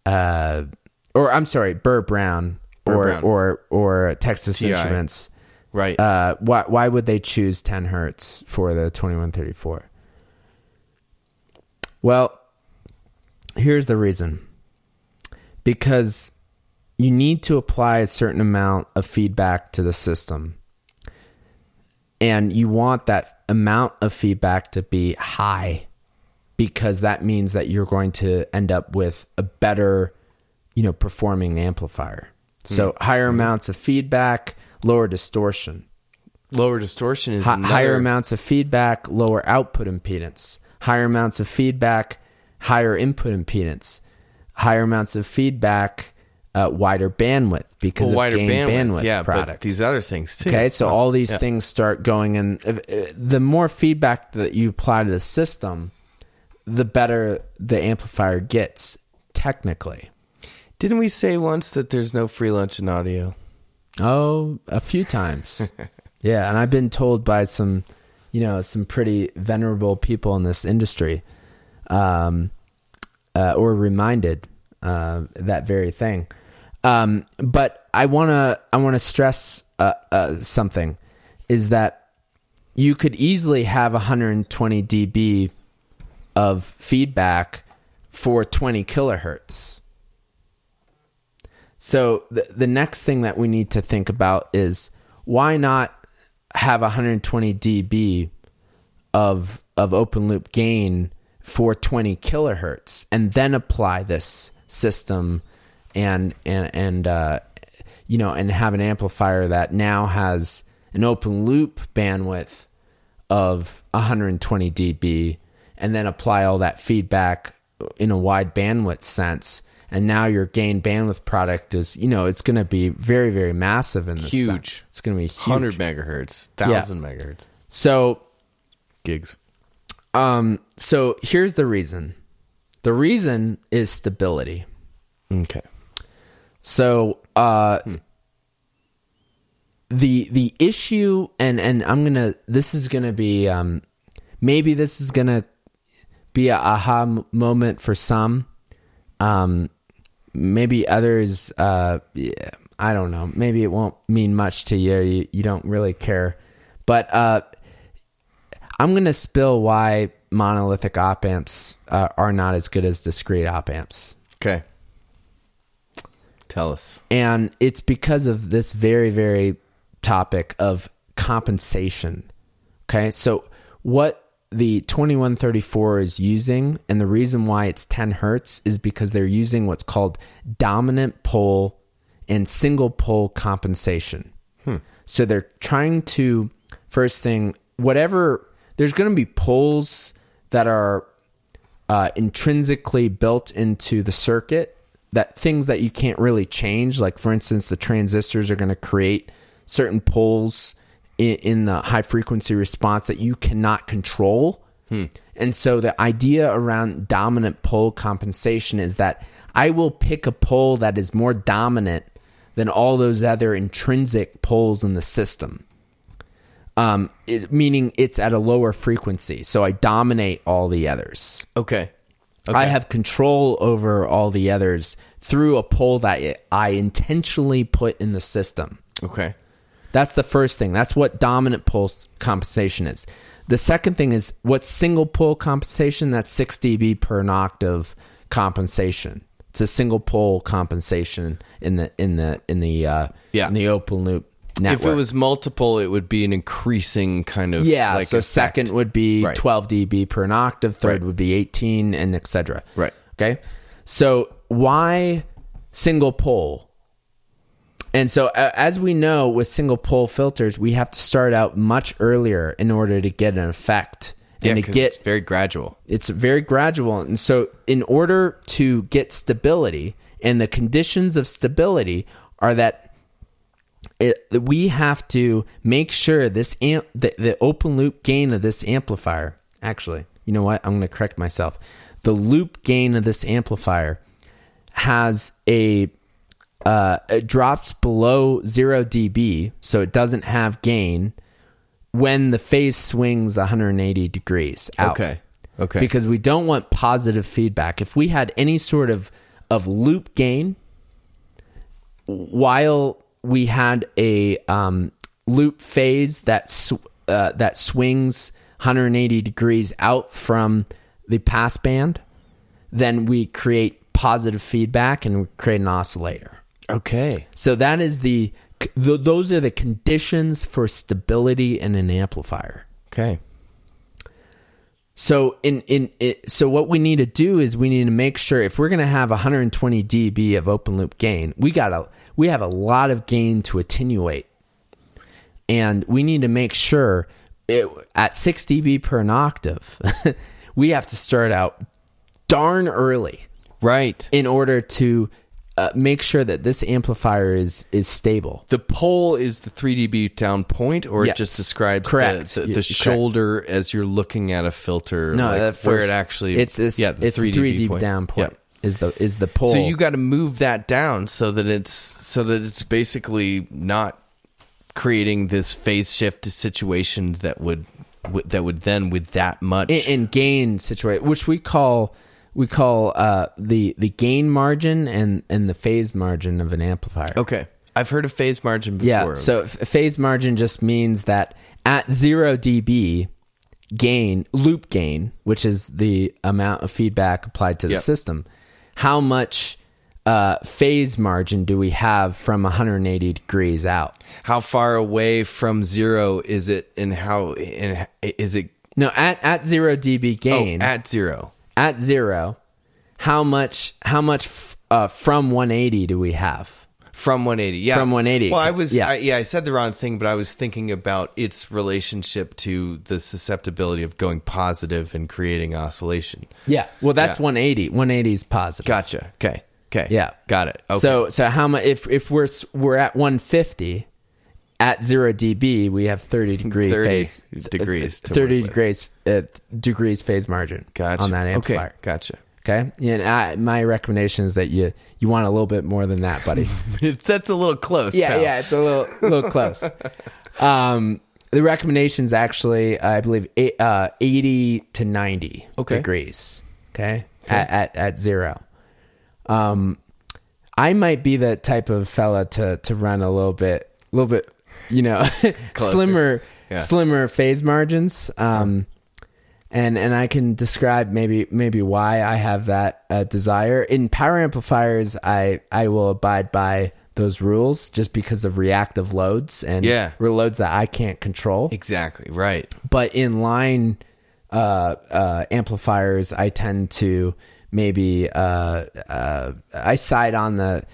B: uh or I'm sorry Burr Brown
A: Burr
B: or
A: Brown.
B: or or Texas
A: TI.
B: Instruments
A: right.
B: uh, why why would they choose 10 hertz for the 2134? Well, here's the reason. Because you need to apply a certain amount of feedback to the system. And you want that amount of feedback to be high because that means that you're going to end up with a better, you know, performing amplifier. Hmm. So higher hmm. amounts of feedback, lower distortion.
A: Lower distortion is
B: Hi-
A: another-
B: higher amounts of feedback, lower output impedance. Higher amounts of feedback, higher input impedance. Higher amounts of feedback, uh, wider bandwidth because
A: well,
B: of
A: wider
B: gain
A: bandwidth,
B: bandwidth
A: yeah,
B: product.
A: but these other things too.
B: Okay, so
A: Oh,
B: all these
A: yeah.
B: things start going and uh, The more feedback that you apply to the system, the better the amplifier gets technically.
A: Didn't we say once that there's no free lunch in audio?
B: Oh, a few times. yeah, and I've been told by some, you know, some pretty venerable people in this industry, um, uh, or reminded uh, that very thing. Um, but I wanna I wanna stress uh, uh, something is that you could easily have 120 dB of feedback for 20 kilohertz. So the the next thing that we need to think about is why not have 120 dB of of open loop gain for 20 kilohertz and then apply this system and and and uh, you know and have an amplifier that now has an open loop bandwidth of 120 dB and then apply all that feedback in a wide bandwidth sense and now your gain bandwidth product is you know it's going to be very very massive in the
A: Huge.
B: sense. it's going to be huge
A: Hundred megahertz, thousand megahertz
B: so
A: gigs.
B: um so here's the reason the reason is stability
A: Okay.
B: So uh the the issue and and I'm going to this is going to be um maybe this is going to be a aha moment for some um maybe others uh yeah, I don't know. Maybe it won't mean much to you. You, you don't really care. But uh I'm going to spill why monolithic op amps uh, are not as good as discrete op amps.
A: Okay. Tell us.
B: and it's because of this very very topic of compensation. Okay? So what the 2134 is using and the reason why it's 10 hertz is because they're using what's called dominant pole and single pole compensation. So they're trying to first thing whatever there's going to be poles that are uh, intrinsically built into the circuit that things that you can't really change like for instance the transistors are going to create certain poles in, in the high frequency response that you cannot control and so the idea around dominant pole compensation is that i will pick a pole that is more dominant than all those other intrinsic poles in the system um, it, meaning it's at a lower frequency so i dominate all the others
A: Okay.
B: I have control over all the others through a pole that I intentionally put in the system.
A: Okay.
B: That's the first thing. That's what dominant pole compensation is. The second thing is what single pole compensation. That's six dB per an octave compensation. It's a single pole compensation in the in the in the uh,
A: Yeah.
B: in the open loop. network.
A: If it was multiple, it would be an increasing kind of
B: yeah,
A: like
B: so
A: effect.
B: second would be
A: Right.
B: 12 dB per an octave, third
A: Right.
B: would be 18, and etc.
A: Right.
B: Okay. So why single pole? And so, uh, as we know, with single pole filters, we have to start out much earlier in order to get an effect
A: Yeah,
B: and to get
A: it's very gradual.
B: it's very gradual. And so, in order to get stability, and the conditions of stability are that it, we have to make sure this amp, the, the open loop gain of this amplifier. Actually, you know what? I'm going to correct myself. The loop gain of this amplifier has a uh, it drops below zero dB, so it doesn't have gain when the phase swings 180 degrees out.
A: Okay. Okay.
B: Because we don't want positive feedback. If we had any sort of of loop gain while we had a um, loop phase that sw- uh, that swings 180 degrees out from the pass band, then we create positive feedback and we create an oscillator.
A: Okay.
B: So that is the th- those are the conditions for stability in an amplifier.
A: Okay.
B: So in in it, so what we need to do is we need to make sure if we're going to have 120 dB of open loop gain, we got to we have a lot of gain to attenuate, and we need to make sure it, at 6 dB per an octave, we have to start out darn early
A: Right.
B: in order to uh, make sure that this amplifier is is stable.
A: The pole is the 3 dB down point, or
B: Yes.
A: it just describes
B: Correct.
A: the, the, the shoulder as you're looking at a filter.
B: No,
A: like
B: that
A: where it actually
B: it's it's
A: yeah the
B: it's
A: 3
B: the three
A: dB
B: dB down point
A: Yeah.
B: is the is the pole.
A: So you got to move that down so that it's so that it's basically not creating this phase shift situation that would would- that would then with that much
B: in, in gain situation, which we call we call uh, the the gain margin and and the phase margin of an amplifier.
A: Okay. I've heard of phase margin before.
B: Yeah. So f- phase margin just means that at zero dB gain, loop gain, which is the amount of feedback applied to the
A: Yep.
B: system, how much uh, phase margin do we have from 180 degrees out?
A: how far away from zero is it and how and is it
B: No, at at zero dB
A: oh,
B: gain,
A: at zero?
B: At zero, how much how much f- uh, from 180 do we have?
A: From 180, yeah.
B: From 180.
A: Well, I was,
B: Yeah.
A: I, yeah, I said the wrong thing, but I was thinking about its relationship to the susceptibility of going positive and creating oscillation.
B: Yeah. Well, that's
A: Yeah.
B: 180. 180 is positive.
A: Gotcha. Okay. Okay.
B: Yeah.
A: Got it. Okay.
B: So so how much if if we're we're at 150 at 0 dB, we have 30 degree
A: 30
B: phase
A: degrees
B: 30
A: work with.
B: degrees degrees phase margin
A: gotcha.
B: on that amplifier.
A: Okay. Gotcha.
B: Okay? Yeah, and I, my recommendation is that you you want a little bit more than that, buddy.
A: It's, that's a little close.
B: yeah,
A: pal.
B: yeah, it's a little little close. Um the recommendations actually, I believe, eight, uh, 80 to 90
A: Okay.
B: degrees. Okay? At, at at zero. Um, I might be the type of fella to to run a little bit, a little bit, you know, slimmer,
A: Yeah.
B: slimmer phase margins. Um, and and I can describe maybe maybe why I have that uh, desire in power amplifiers. I I will abide by those rules just because of reactive loads and
A: Yeah.
B: loads that I can't control
A: Exactly. Right.
B: but in line uh, uh, amplifiers, I tend to maybe uh, uh, I side on the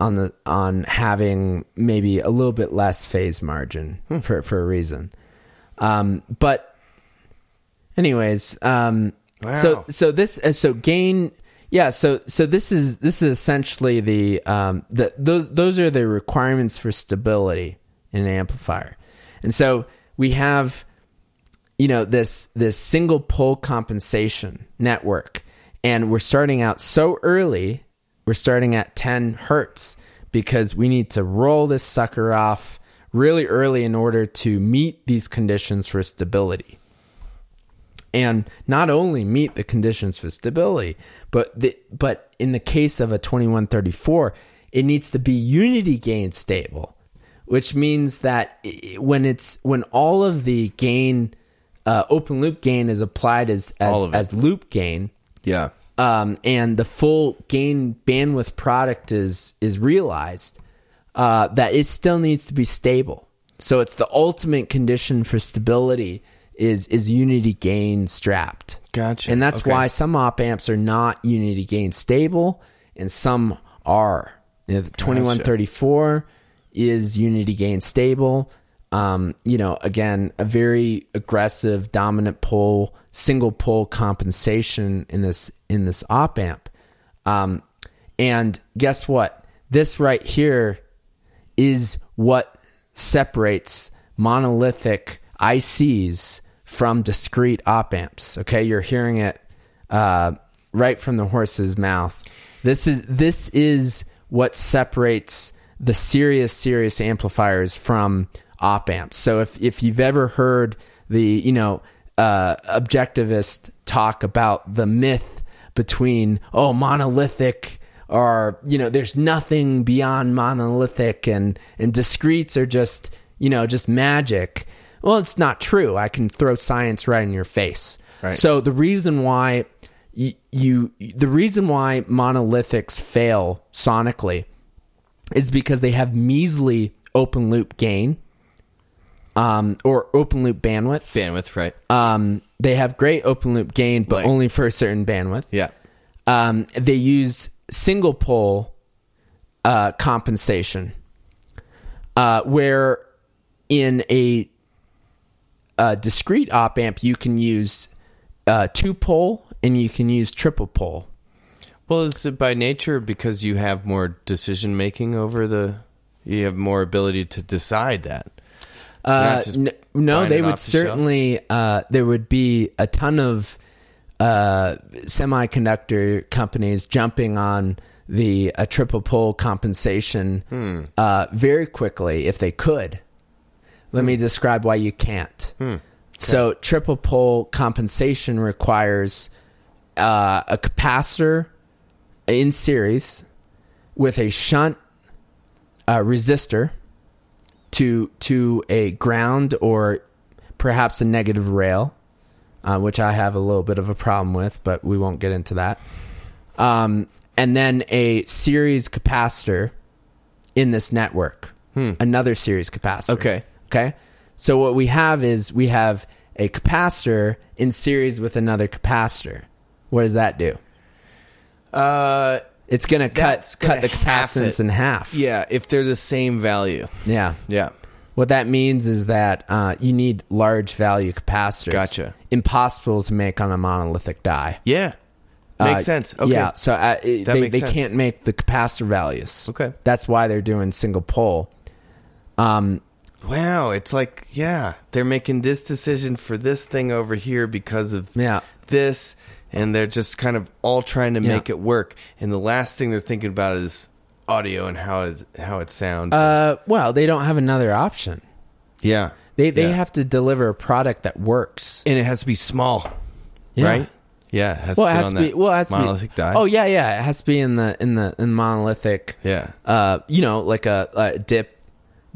B: on the on having maybe a little bit less phase margin for for a reason. Um, but anyways, um, so
A: Wow.
B: so this uh, so gain. Yeah, so so this is this is essentially the um the those those are the requirements for stability in an amplifier. And so we have you know this this single pole compensation network and we're starting out so early we're starting at 10 hertz because we need to roll this sucker off really early in order to meet these conditions for stability and not only meet the conditions for stability but the, but in the case of a 2134 it needs to be unity gain stable which means that when it's when all of the gain uh, open loop gain is applied as as, as loop gain
A: Yeah.
B: um, and the full gain bandwidth product is is realized, uh, that it still needs to be stable. So it's the ultimate condition for stability is is unity gain strapped.
A: Gotcha.
B: And that's
A: Okay.
B: why some op amps are not unity gain stable and some are. You know, the 2134 is unity gain stable. Um, you know, again, a very aggressive dominant pole, single pole compensation in this in this op amp. Um, and guess what? This right here is what separates monolithic ICs from discrete op amps. Okay, you're hearing it uh, right from the horse's mouth. This is this is what separates the serious serious amplifiers from op amps. So if if you've ever heard the you know uh, objectivist talk about the myth between oh monolithic or you know there's nothing beyond monolithic and and discretes are just you know just magic well it's not true i can throw science right in your face
A: Right.
B: so the reason why you, you the reason why monolithics fail sonically is because they have measly open loop gain um, or open loop bandwidth
A: bandwidth, right?
B: um, they have great open loop gain, but
A: Like-
B: only for a certain bandwidth.
A: yeah.
B: Um, they use single pole uh, compensation, uh, where in a, a discrete op amp you can use uh, two pole and you can use triple pole.
A: Well, is it by nature because you have more decision making over the? You have more ability to decide that.
B: Uh, n- no, they would
A: off the shelf?
B: certainly. Uh, there would be a ton of uh, semiconductor companies jumping on the uh, triple pole compensation
A: Hmm.
B: uh, very quickly if they could. Let
A: Hmm.
B: me describe why you can't. So, triple pole compensation requires uh, a capacitor in series with a shunt uh, resistor to to a ground or perhaps a negative rail, uh, which I have a little bit of a problem with, but we won't get into that. Um, and then a series capacitor in this network, another series capacitor.
A: Okay.
B: Okay. So what we have is we have a capacitor in series with another capacitor. What does that do?
A: Uh,
B: It's going to cut
A: gonna
B: cut the capacitance
A: it.
B: in half.
A: yeah. If they're the same value,
B: Yeah.
A: yeah.
B: What that means is that uh, you need large value capacitors.
A: Gotcha.
B: Impossible to make on a monolithic die.
A: Yeah. Makes
B: Uh,
A: sense. Okay.
B: Yeah. So uh, it-
A: That
B: they,
A: makes
B: they
A: sense.
B: can't make the capacitor values.
A: Okay.
B: That's why they're doing single pole. Um,
A: Wow. It's like, yeah, they're making this decision for this thing over here because of
B: yeah.
A: this, and they're just kind of all trying to
B: Yeah.
A: make it work. And the last thing they're thinking about is audio and how it how it sounds.
B: Uh, well, they don't have another option.
A: yeah.
B: They they
A: Yeah.
B: have to deliver a product that works.
A: and it has to be small,
B: Yeah.
A: right? Yeah. It has
B: Well,
A: to
B: it has to be. Well, it has to
A: monolithic
B: be.
A: die.
B: Oh yeah, yeah. It has to be in the in the in monolithic.
A: yeah.
B: uh, you know, like a, a dip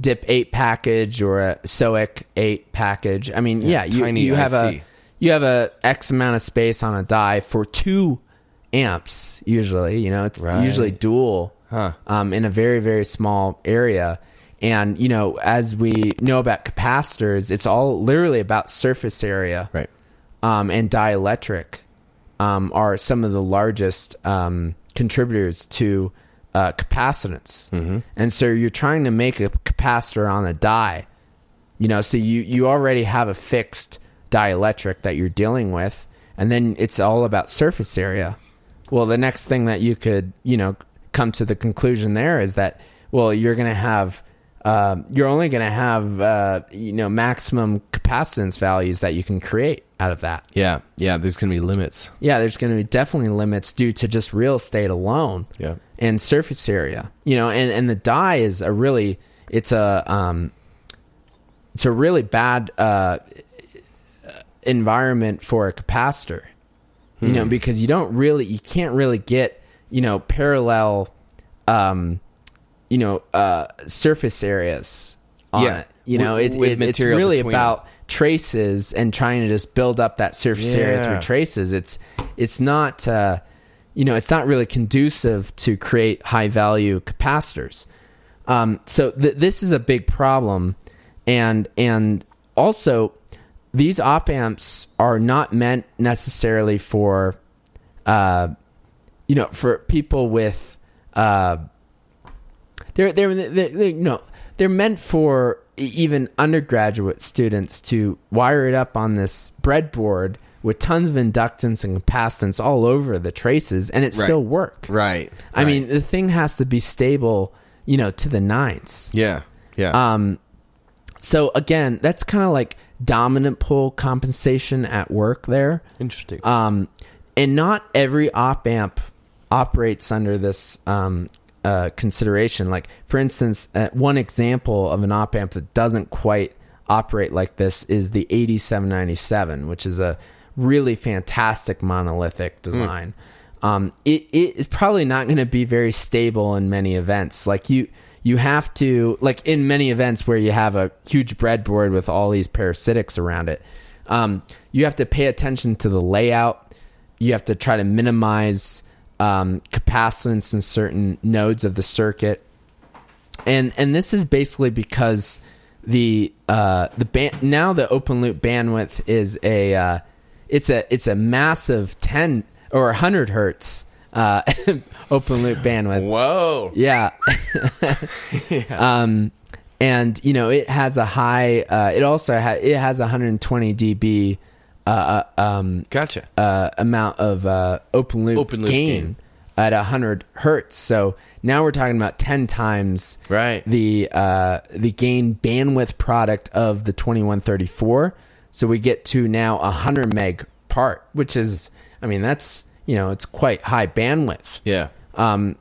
B: dip eight package or a SOIC eight package. I mean, yeah, you,
A: tiny
B: you have a you have a X amount of space on a die for two amps. Usually, you know, it's
A: Right.
B: usually dual
A: Huh.
B: um, in a very very small area. And you know, as we know about capacitors, it's all literally about surface area
A: Right.
B: um, and dielectric um, are some of the largest um, contributors to uh, capacitance. Mm-hmm. And so you're trying to make a capacitor on a die. You know, so you, you already have a fixed dielectric that you're dealing with, and then it's all about surface area. Well, the next thing that you could, you know, come to the conclusion there is that, well, you're going to have, um, you're only going to have, uh, you know, maximum capacitance values that you can create out of that.
A: Yeah. Yeah. There's gonna be limits.
B: Yeah, there's going to be definitely limits due to just real estate alone
A: Yeah.
B: and surface area. You know, and and the die is a really it's a um it's a really bad uh environment for a capacitor. You know, because you don't really you can't really get, you know, parallel um you know, uh surface areas on
A: Yeah,
B: it. You know,
A: with-
B: it,
A: with
B: it, it's really about traces and trying to just build up that surface area through traces. It's it's not uh you know, it's not really conducive to create high value capacitors. Um, so th- this is a big problem, and and also these op amps are not meant necessarily for uh you know for people with uh they're they're, they're, they're you know they're meant for even undergraduate students to wire it up on this breadboard with tons of inductance and capacitance all over the traces and it
A: Right.
B: still work
A: Right.
B: i mean the thing has to be stable you know to the nines
A: yeah. Yeah.
B: um, so again, that's kind of like dominant pole compensation at work there.
A: Interesting.
B: Um, and not every op amp operates under this um, uh, consideration. Like, for instance, uh, one example of an op amp that doesn't quite operate like this is the 8797, which is a really fantastic monolithic design. Um, it, it is probably not going to be very stable in many events. Like you, you have to like in many events where you have a huge breadboard with all these parasitics around it. Um, you have to pay attention to the layout. You have to try to minimize um, capacitance in certain nodes of the circuit, and and this is basically because the uh, the band now the open loop bandwidth is a uh, it's a it's a massive ten or hundred hertz uh, open loop bandwidth.
A: Whoa.
B: Yeah. Um, and you know it has a high. Uh, it also ha- it has 120 dB uh, uh, um,
A: Gotcha.
B: uh, amount of uh, open loop,
A: Open loop
B: gain,
A: gain.
B: at 100 hertz. So now we're talking about 10 times
A: Right.
B: the uh, the gain bandwidth product of the 2134. So we get to now a 100 meg part, which is, I mean, that's you know, it's quite high bandwidth.
A: Yeah.
B: Um,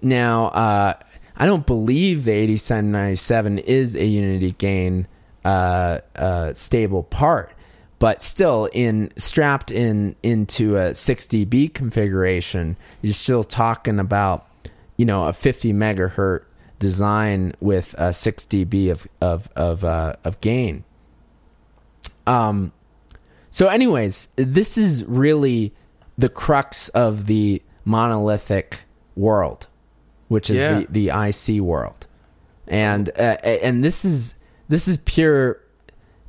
B: now, uh, I don't believe the 8797 is a unity gain uh, uh, stable part, but still, in strapped in into a 6 dB configuration, you're still talking about you know a 50 megahertz design with a 6 dB of of of, uh, of gain. Um, so, anyways, this is really the crux of the monolithic world, which is
A: Yeah.
B: the, the IC world, and uh, and this is this is pure,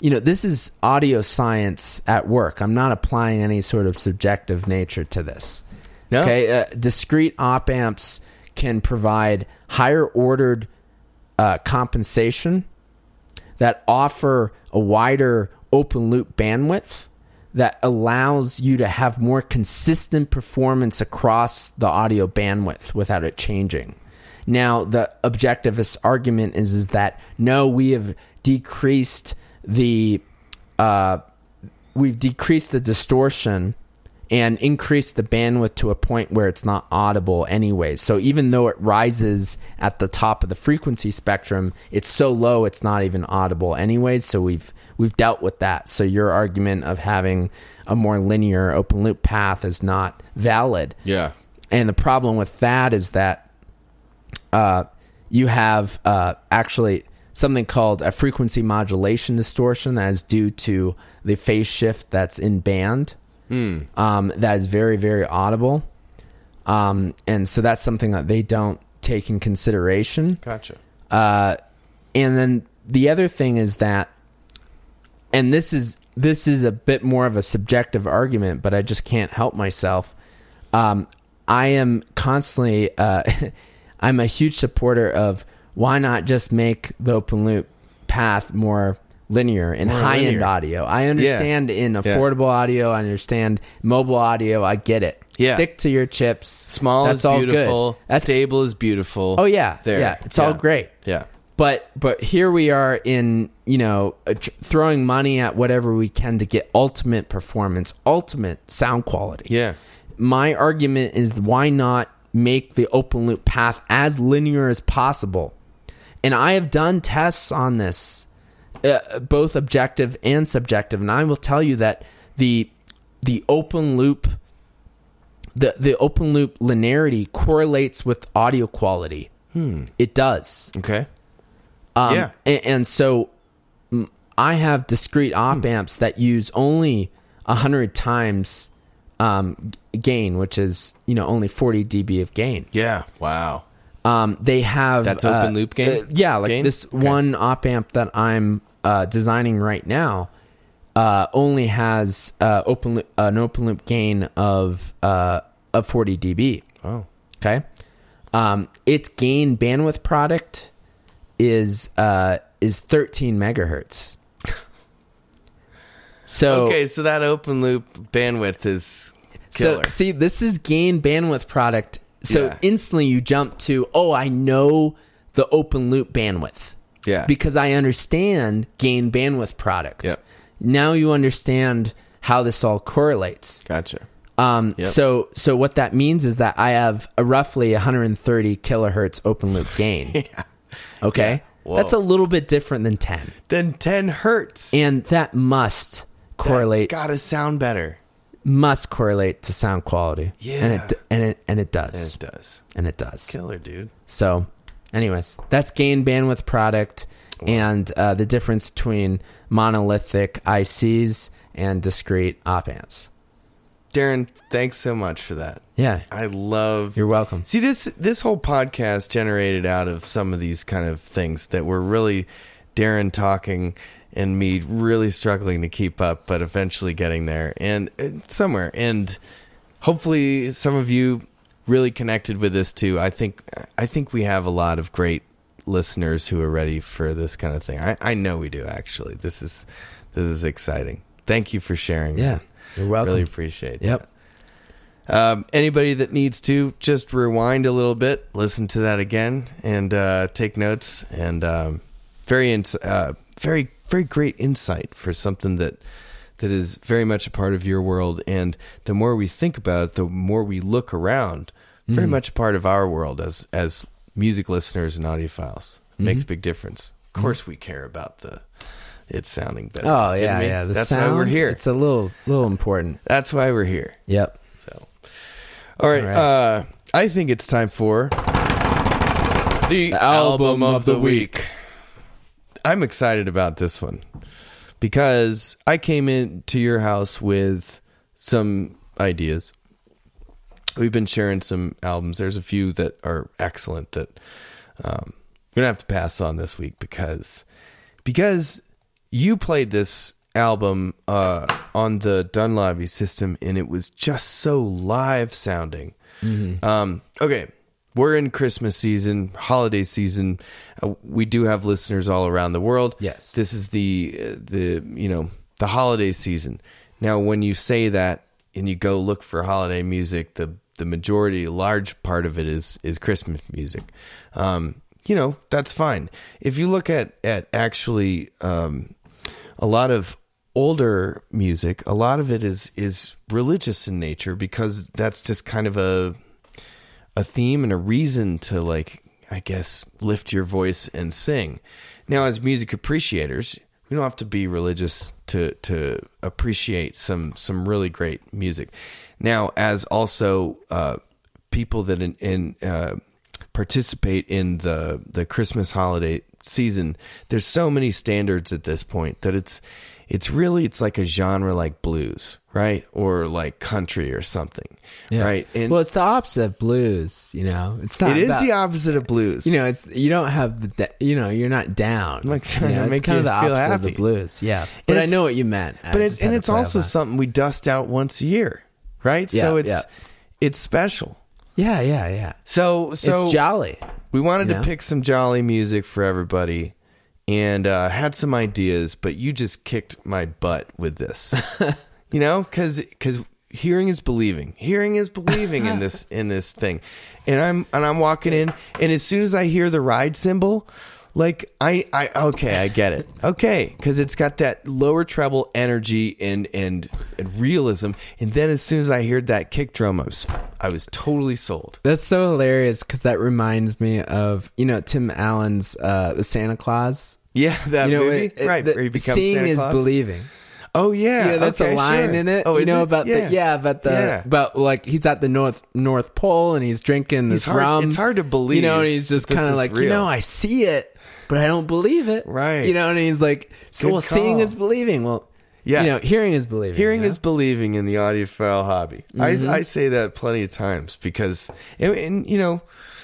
B: you know, this is audio science at work. I'm not applying any sort of subjective nature to this.
A: No.
B: Okay, uh, discrete op amps can provide higher ordered uh, compensation that offer a wider open loop bandwidth that allows you to have more consistent performance across the audio bandwidth without it changing. Now, the objectivist argument is is that no, we have decreased the uh, we've decreased the distortion and increased the bandwidth to a point where it's not audible anyway. So even though it rises at the top of the frequency spectrum, it's so low it's not even audible anyways. So we've we've dealt with that. So your argument of having a more linear open loop path is not valid.
A: Yeah.
B: And the problem with that is that uh, you have uh, actually something called a frequency modulation distortion that is due to the phase shift that's in band. Um, that is very, very audible. Um, and so that's something that they don't take in consideration.
A: Gotcha.
B: Uh, and then the other thing is that, and this is this is a bit more of a subjective argument, but I just can't help myself. Um, I am constantly, uh, I'm a huge supporter of why not just make the open loop path more linear in high end audio. I understand in affordable audio, I understand mobile audio, I get it.
A: Yeah.
B: Stick to your chips.
A: Small
B: That's
A: is beautiful.
B: That's
A: Stable is beautiful.
B: Oh yeah,
A: There.
B: yeah, it's all great.
A: Yeah.
B: But but here we are in you know throwing money at whatever we can to get ultimate performance, ultimate sound quality.
A: Yeah.
B: My argument is why not make the open loop path as linear as possible? And I have done tests on this, uh, both objective and subjective, and I will tell you that the the open loop the the open loop linearity correlates with audio quality. It does.
A: Okay.
B: Um,
A: Yeah.
B: a- And, so I have discrete op
A: Hmm.
B: amps that use only 100 times um, gain, which is, you know, only 40 dB of gain.
A: Yeah. Wow.
B: Um, they have
A: That's
B: uh,
A: open loop gain?
B: uh, yeah, like this
A: Okay.
B: one op amp that I'm uh, designing right now uh, only has uh, open loop, an open loop gain of uh, of 40 dB.
A: Oh,
B: Okay, um, its gain bandwidth product is uh, is 13 megahertz. So
A: okay. So that open loop bandwidth is
B: so see, this is gain bandwidth product. So
A: Yeah.
B: instantly you jump to, oh, I know the open loop bandwidth
A: yeah.
B: because I understand gain bandwidth product.
A: Yep.
B: Now you understand how this all correlates.
A: gotcha.
B: Um,
A: Yep.
B: So so what that means is that I have a roughly 130 kilohertz open loop gain.
A: Yeah.
B: Okay,
A: Whoa.
B: that's a little bit different than 10,
A: Than ten hertz.
B: and that must correlate
A: Got to sound better.
B: Must correlate to sound quality.
A: Yeah.
B: and it and it and it does,
A: It does.
B: and it does.
A: Killer, dude.
B: So, anyways, that's gain bandwidth product and uh, the difference between monolithic ICs and discrete op amps.
A: Darren, thanks so much for that.
B: Yeah,
A: I love
B: you're welcome.
A: See this this whole podcast generated out of some of these kind of things that were really Darren talking and me really struggling to keep up, but eventually getting there and, and somewhere. And hopefully, some of you really connected with this too. I think I think we have a lot of great listeners who are ready for this kind of thing. I, I know we do actually. This is this is exciting. Thank you for sharing.
B: Yeah,
A: that.
B: you're welcome.
A: Really appreciate it.
B: Yep.
A: that. Um, anybody that needs to just rewind a little bit, listen to that again, and uh, take notes. And um, very, ins- uh, very, very great insight for something that that is very much a part of your world. And the more we think about it, the more we look around. Very mm. much a part of our world as as music listeners and audiophiles. It Makes mm-hmm. a big difference. Of mm-hmm. course, we care about the it sounding better.
B: Oh yeah,
A: me?
B: yeah. The
A: That's
B: sound,
A: why we're here.
B: It's a little, little important.
A: That's why we're here.
B: Yep.
A: So, all right.
B: All right.
A: Uh, I think it's time for the, album, of the week. I'm excited about this one because I came into your house with some ideas. We've been sharing some albums. There's a few that are excellent that um, we're gonna have to pass on this week because because you played this album uh, on the Dunlavy system and it was just so live sounding. Um, okay, we're in Christmas season, holiday season. Uh, we do have listeners all around the world.
B: Yes.
A: this is the uh, the you know the holiday season. Now, when you say that and you go look for holiday music, the the majority, large part of it is is Christmas music. Um, you know that's fine. If you look at at actually um, a lot of older music, a lot of it is is religious in nature because that's just kind of a a theme and a reason to like I guess lift your voice and sing. Now as music appreciators, we don't have to be religious to to appreciate some some really great music. Now as also uh, people that in, in uh, participate in the the Christmas holiday season, there's so many standards at this point that it's it's really it's like a genre like blues, right? Or like country or something.
B: Yeah.
A: Right? And
B: well, it's the opposite of blues. You know, it's not.
A: it is
B: about-
A: the opposite of blues.
B: You know, it's you don't have the you know you're not down.
A: Like
B: you know,
A: to make
B: kind of the
A: feel
B: opposite of the blues. Yeah, but I know what you meant. I
A: but it's and it's also something we dust out once a year, right?
B: Yeah,
A: so it's
B: yeah.
A: it's special.
B: yeah, yeah, yeah.
A: So so
B: it's jolly.
A: we wanted
B: you
A: to pick some jolly music for everybody and uh, had some ideas, but you just kicked my butt with this. you know, because because hearing is believing. Hearing is believing in this in this thing, and I'm and I'm walking in, and as soon as I hear the ride cymbal. Like I, I okay, I get it. Okay, because it's got that lower treble energy and, and and realism, and then as soon as I heard that kick drum, I was I was totally sold.
B: That's so hilarious because that reminds me of you know Tim Allen's uh, the Santa Clause.
A: Yeah, that
B: You know,
A: movie,
B: it- it-
A: right?
B: the-
A: where he becomes
B: seeing
A: Santa
B: is
A: Claus.
B: believing.
A: Oh yeah,
B: Yeah, that's
A: okay,
B: a line
A: sure.
B: in it.
A: Oh,
B: you know
A: it?
B: about
A: yeah.
B: the yeah about the
A: Yeah.
B: about like he's at the north North Pole and he's drinking this
A: hard-
B: rum.
A: it's hard to believe
B: you know, and he's just kind of like, you know, I see it, but I don't believe it.
A: Right.
B: You know, and he's like, so
A: Good
B: well, seeing is believing. Well,
A: Yeah.
B: you know, hearing is believing.
A: Hearing
B: you know?
A: is believing in the audiophile hobby.
B: Mm-hmm.
A: I, I say that plenty of times because, and, and you know,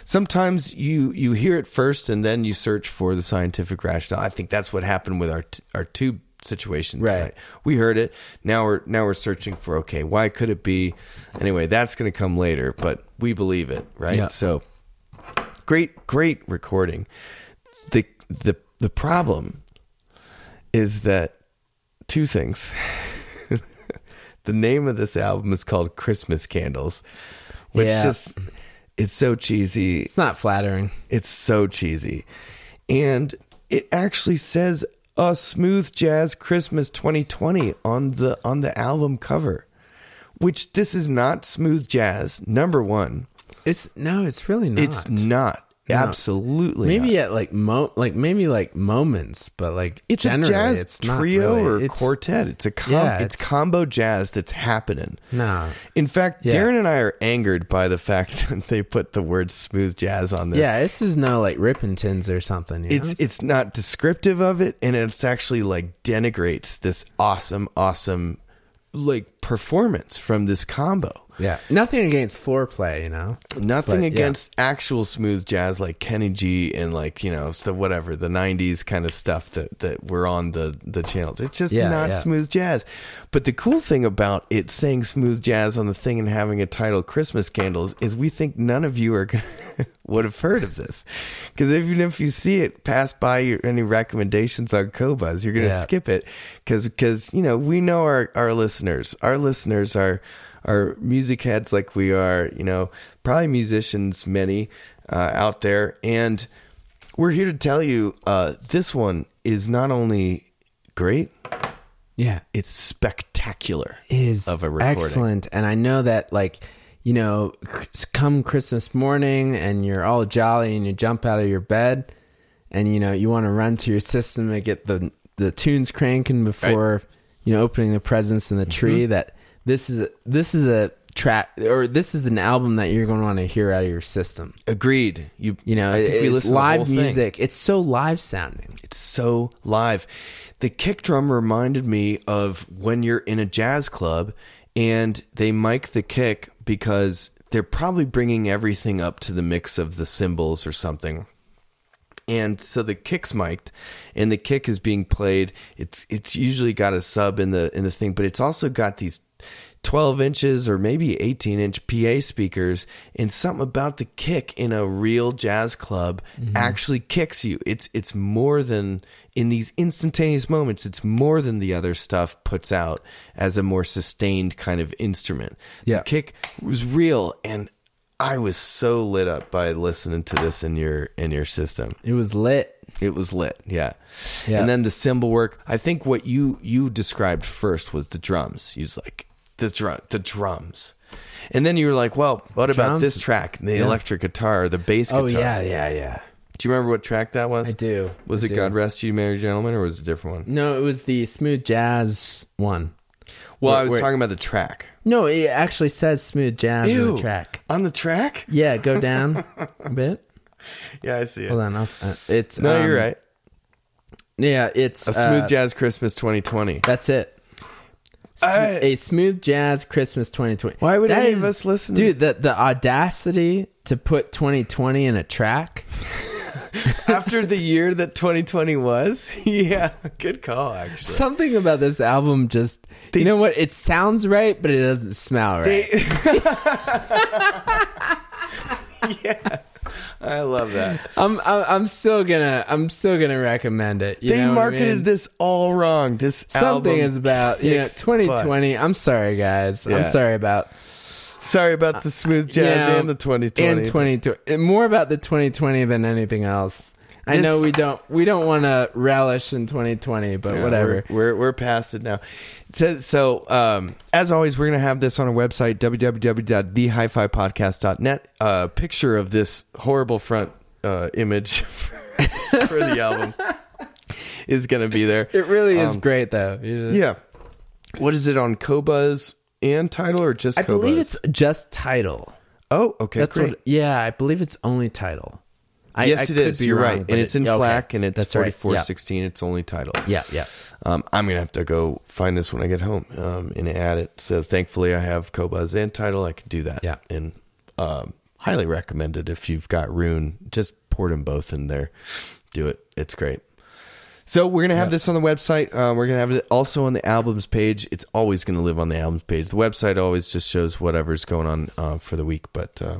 A: sometimes you you hear it first and then you search for the scientific rationale. I think that's what happened with our t- our tube situation
B: Right.
A: tonight. We heard it. Now we're now we're searching for okay, why could it be? Anyway, that's going to come later, but we believe it, right?
B: Yeah.
A: So great great recording. The the the problem is that two things. the name of this album is called Christmas Candles, which
B: Yeah.
A: just it's so cheesy.
B: It's not flattering.
A: It's so cheesy. And it actually says a smooth jazz Christmas 2020 on the on the album cover. Which this is not smooth jazz, number 1.
B: It's no, it's really not.
A: It's not. Absolutely
B: maybe
A: not.
B: at like mo like maybe like moments, but like
A: It's a jazz
B: it's
A: trio
B: really.
A: or
B: It's-
A: quartet. It's a com-
B: Yeah,
A: it's,
B: it's-
A: combo jazz that's happening.
B: No.
A: In fact,
B: Yeah.
A: Darren and I are angered by the fact that they put the word smooth jazz on this.
B: Yeah, this is no like Rippingtons or something. You know?
A: It's it's not descriptive of it and it's actually like denigrates this awesome awesome like performance from this combo.
B: Yeah, nothing against Fourplay, you know.
A: Nothing
B: But, yeah.
A: against actual smooth jazz like Kenny G and like, you know, so whatever, the 90s kind of stuff that that were on the the channels. It's just
B: Yeah,
A: not
B: yeah.
A: smooth jazz. But the cool thing about it saying smooth jazz on the thing and having a title Christmas Candles is we think none of you are would have heard of this. Cuz even if you see it pass by your any recommendations on Qobuz, you're going to
B: Yeah.
A: skip it cuz cuz you know, we know our our listeners. Our listeners are are music heads like we are, you know, probably musicians, many uh, out there. And we're here to tell you uh, this one is not only great,
B: Yeah,
A: it's spectacular.
B: is
A: Of a recording.
B: excellent, and I know that like you know, come Christmas morning and you're all jolly and you jump out of your bed, and you know you want to run to your system and get the the tunes cranking before you know opening the presents in the tree.
A: Mm-hmm.
B: That this is a, this is a track or this is an album that you're going to want to hear out of your system.
A: Agreed. You,
B: You know,
A: I think we
B: it's
A: listened to the
B: live
A: whole thing.
B: music. It's so live sounding.
A: It's so live. The kick drum reminded me of when you're in a jazz club and they mic the kick because they're probably bringing everything up to the mix of the cymbals or something. And so the kick's mic'd and the kick is being played. It's it's usually got a sub in the in the thing, but it's also got these 12 inches or maybe 18 inch PA speakers and something about the kick in a real jazz club mm-hmm. actually kicks you. It's it's more than in these instantaneous moments, it's more than the other stuff puts out as a more sustained kind of instrument.
B: Yeah.
A: The kick was real and I was so lit up by listening to this in your in your system.
B: It was lit.
A: It was lit, yeah.
B: Yeah.
A: And then the cymbal work. I think what you you described first was the drums. You was like the drum, the drums, and then you were like, "Well, what about
B: Drums?
A: this track? The electric guitar, the bass guitar."
B: Oh yeah, yeah, yeah.
A: Do you remember what track that was?
B: I do.
A: Was
B: I
A: it
B: do.
A: "God Rest You, Merry Gentlemen" or was it a different one?
B: No, it was the smooth jazz one.
A: Well,
B: Where-
A: I was
B: where
A: talking about the track.
B: No, it actually says smooth jazz on
A: Ew.
B: the track.
A: On the track?
B: Yeah, go down a bit.
A: Yeah, I see it.
B: Hold on, I'll, uh, it's
A: No,
B: um,
A: you're right.
B: Yeah, it's
A: A smooth
B: uh,
A: jazz Christmas 2020.
B: That's it.
A: I-
B: a smooth jazz Christmas 2020.
A: Why would
B: That
A: any of us listen to-
B: Dude, the the audacity to put 2020 in a track.
A: After the year that 2020 was, yeah, good call. Actually,
B: Something about this album just
A: They-
B: you know what? It sounds right, but it doesn't smell right.
A: yeah, I love that.
B: I'm, I'm still gonna I'm still gonna recommend it. You
A: they
B: know what I
A: marketed
B: mean?
A: this all wrong. This
B: Something
A: album
B: is about you know
A: kicks
B: 2020. I'm sorry, guys.
A: Yeah.
B: I'm sorry about
A: Sorry about the smooth jazz
B: you know,
A: and the 2020.
B: and 2020. More about the 2020 than anything else. I know we don't we don't want to relish in 2020, but
A: Yeah,
B: whatever.
A: We're, we're we're past it now. So, so um, as always, we're gonna have this on our website www.thehifipodcast.net. A uh, picture of this horrible front uh, image for the album is gonna be there.
B: It really is
A: Um,
B: great though. Just-
A: Yeah. What is it on Qobuz and Tidal or just
B: I
A: Qobuz?
B: believe it's just Tidal.
A: Oh, okay,
B: That's
A: great.
B: what. Yeah, I believe it's only Tidal. I,
A: yes,
B: I
A: it is. You're
B: wrong,
A: right, and it's in
B: okay.
A: FLAC, and it's
B: That's right. Yeah.
A: sixteen. It's only Tidal.
B: Yeah, yeah.
A: Um, I'm gonna have to go find this when I get home um, and add it. So thankfully, I have Qobuz and Tidal. I can do that.
B: Yeah.
A: and um, highly recommended if you've got Roon. Just pour them both in there. Do it. It's great. So we're gonna have this on the website. Uh, we're gonna have it also on the albums page. It's always gonna live on the albums page. The website always just shows whatever's going on uh, for the week. But uh,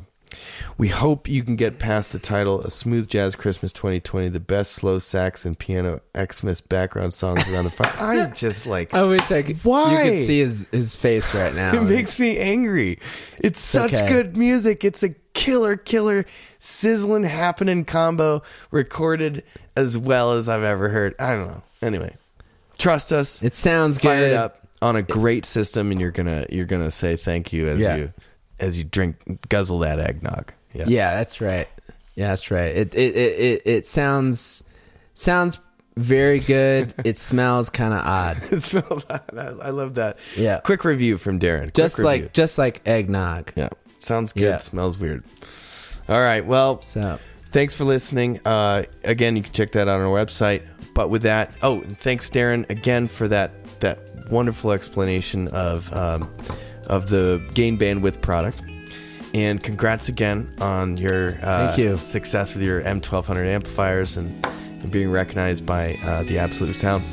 A: we hope you can get past the title "A Smooth Jazz Christmas 2020," the best slow sax and piano Xmas background songs around the fire. I'm just like,
B: I wish I could.
A: Why?
B: You could see his his face right now.
A: it makes me angry. It's such
B: okay.
A: good music. It's a killer, killer, sizzling, happening combo recorded as well as I've ever heard. I don't know. Anyway, trust us.
B: It sounds
A: Fire
B: good.
A: it up on a great system, and you're gonna you're gonna say thank you as
B: Yeah.
A: you as you drink guzzle that eggnog. Yeah.
B: Yeah, that's right. Yeah, that's right. It it it it, it sounds sounds very good. it smells kind of odd.
A: it smells. I, I love that.
B: Yeah.
A: Quick review from Darren. Quick
B: Just
A: review.
B: like just like eggnog.
A: yeah, sounds good.
B: Yeah.
A: Smells weird. All right. Well,
B: So
A: Thanks for listening. Uh, again, you can check that out on our website. But with that, oh, and thanks, Darren, again for that that wonderful explanation of um, of the gain bandwidth product. And congrats again on your uh,
B: Thank you.
A: success with your M1200 amplifiers and, and being recognized by uh, the Absolute of Sound.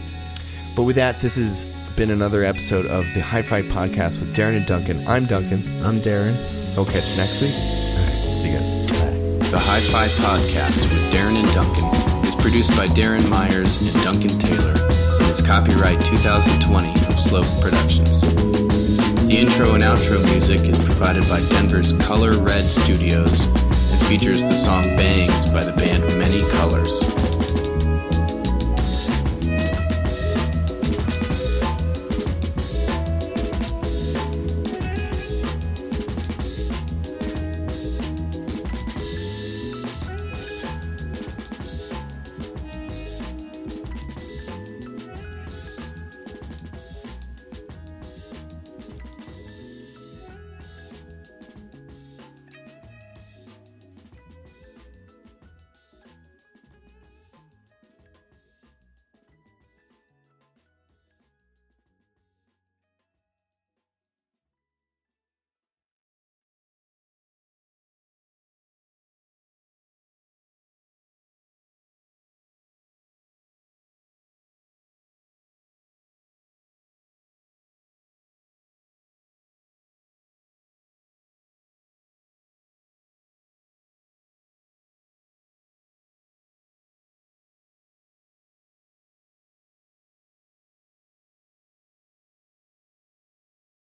A: But with that, this has been another episode of the Hi-Fi Podcast with Darren and Duncan. I'm Duncan.
B: I'm Darren.
A: We'll catch you next week. All right, see you guys. Bye.
C: The Hi Fi Podcast with Darren and Duncan is produced by Darren Myers and Duncan Taylor and is copyright 2020 of Slope Productions. The intro and outro music is provided by Denver's Color Red Studios and features the song Bangs by the band Many Colors.